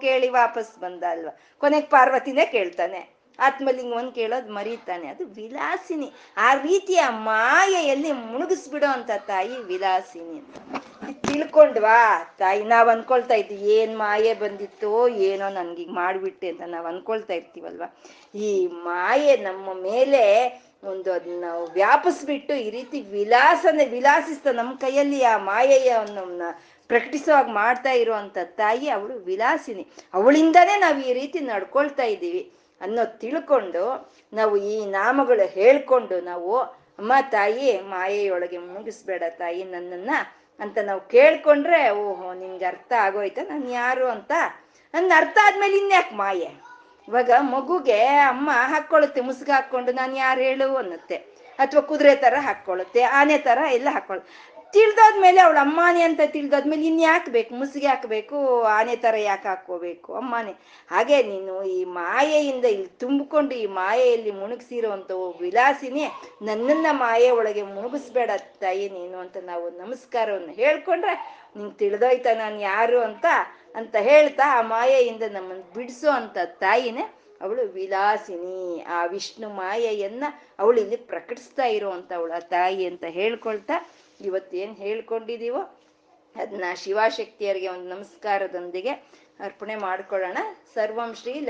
ಕೇಳಿ ವಾಪಸ್ ಬಂದ ಅಲ್ವಾ? ಕೊನೆಗೆ ಪಾರ್ವತಿನೇ ಕೇಳ್ತಾನೆ. ಆತ್ಮಲಿಂಗವನ್ನು ಕೇಳೋದು ಮರೀತಾನೆ. ಅದು ವಿಲಾಸಿನಿ. ಆ ರೀತಿಯ ಮಾಯೆಯಲ್ಲಿ ಮುಳುಗಿಸ್ಬಿಡೋ ಅಂತ ತಾಯಿ ವಿಲಾಸಿನಿ ಅಂತ. ತಿಳ್ಕೊಂಡ್ವಾ? ತಾಯಿ, ನಾವ್ ಅನ್ಕೊಳ್ತಾ ಇದ್ವಿ, ಏನ್ ಮಾಯೆ ಬಂದಿತ್ತೋ ಏನೋ ನನ್ಗೆ ಮಾಡ್ಬಿಟ್ಟೆ ಅಂತ ನಾವ್ ಅನ್ಕೊಳ್ತಾ ಇರ್ತೀವಲ್ವಾ? ಈ ಮಾಯೆ ನಮ್ಮ ಮೇಲೆ ಒಂದು ಅದನ್ನ ವ್ಯಾಪಿಸ್ಬಿಟ್ಟು ಈ ರೀತಿ ವಿಲಾಸನೆ, ವಿಲಾಸಿಸ್ತಾ ನಮ್ಮ ಕೈಯಲ್ಲಿ ಆ ಮಾಯೆಯನ್ನ ಪ್ರಕಟಿಸುವಾಗ ಮಾಡ್ತಾ ಇರುವಂತ ತಾಯಿ ಅವಳು ವಿಲಾಸಿನಿ. ಅವಳಿಂದಾನೇ ನಾವು ಈ ರೀತಿ ನಡ್ಕೊಳ್ತಾ ಇದ್ದೀವಿ. ಅನ್ನೋ ತಿಳ್ಕೊಂಡು ನಾವು ಈ ನಾಮಗಳು ಹೇಳ್ಕೊಂಡು ನಾವು, ಅಮ್ಮ, ತಾಯಿ, ಮಾಯೆಯೊಳಗೆ ಮುಗಿಸ್ಬೇಡ ತಾಯಿ ನನ್ನನ್ನ ಅಂತ ನಾವು ಕೇಳ್ಕೊಂಡ್ರೆ, ಓಹೋ ನಿಮ್ಗೆ ಅರ್ಥ ಆಗೋಯ್ತ? ನಾನು ಯಾರು ಅಂತ? ನನ್ನ ಅರ್ಥ ಆದ್ಮೇಲೆ ಇನ್ಯಾಕೆ ಮಾಯೆ? ಇವಾಗ ಮಗುಗೆ ಅಮ್ಮ ಹಾಕೊಳ್ಳುತ್ತೆ ಮುಸುಗ ಹಾಕ್ಕೊಂಡು ನಾನು ಯಾರು ಹೇಳು ಅನ್ನತ್ತೆ. ಅಥವಾ ಕುದುರೆ ತರ ಹಾಕೊಳ್ಳುತ್ತೆ ಆನೆ ಥರ ಎಲ್ಲ ಹಾಕೊಳ್ಳ ತಿಳಿದಾದ್ಮೇಲೆ ಅವಳು ಅಮ್ಮಾನೆ ಅಂತ ತಿಳಿದಾದ್ಮೇಲೆ ಇನ್ ಯಾಕೆ ಬೇಕು? ಮುಸುಗೆ ಹಾಕ್ಬೇಕು ಆನೆ ಥರ ಯಾಕೆ ಹಾಕೋಬೇಕು ಅಮ್ಮಾನೆ. ಹಾಗೆ ನೀನು ಈ ಮಾಯೆಯಿಂದ ಇಲ್ಲಿ ತುಂಬಿಕೊಂಡು ಈ ಮಾಯೆಯಲ್ಲಿ ಮುಣುಗಿಸಿರುವಂತ ವಿಲಾಸಿನೇ ನನ್ನನ್ನ ಮಾಯೆ ಒಳಗೆ ಮುಣುಗಿಸ್ಬೇಡ ತಾಯಿ ನೀನು ಅಂತ ನಾವು ನಮಸ್ಕಾರವನ್ನು ಹೇಳ್ಕೊಂಡ್ರೆ ನಿಂಗೆ ತಿಳಿದೋಯ್ತ ನಾನು ಯಾರು ಅಂತ ಅಂತ ಹೇಳ್ತಾ ಆ ಮಾಯೆಯಿಂದ ನಮ್ಮನ್ನು ಬಿಡಿಸೋ ಅಂತ ತಾಯಿನೇ ಅವಳು ವಿಲಾಸಿನಿ. ಆ ವಿಷ್ಣು ಮಾಯೆಯನ್ನ ಅವಳು ಇಲ್ಲಿ ಪ್ರಕಟಿಸ್ತಾ ಇರುವಂತ ಅವಳ ತಾಯಿ ಅಂತ ಹೇಳ್ಕೊಳ್ತಾ ಇವತ್ತೇನು ಹೇಳ್ಕೊಂಡಿದೀವೋ ಅದನ್ನ ಶಿವಶಕ್ತಿಯರಿಗೆ ಒಂದು ನಮಸ್ಕಾರದೊಂದಿಗೆ ಅರ್ಪಣೆ ಮಾಡ್ಕೊಳ್ಳೋಣ. ಸರ್ವಂ ಶ್ರೀ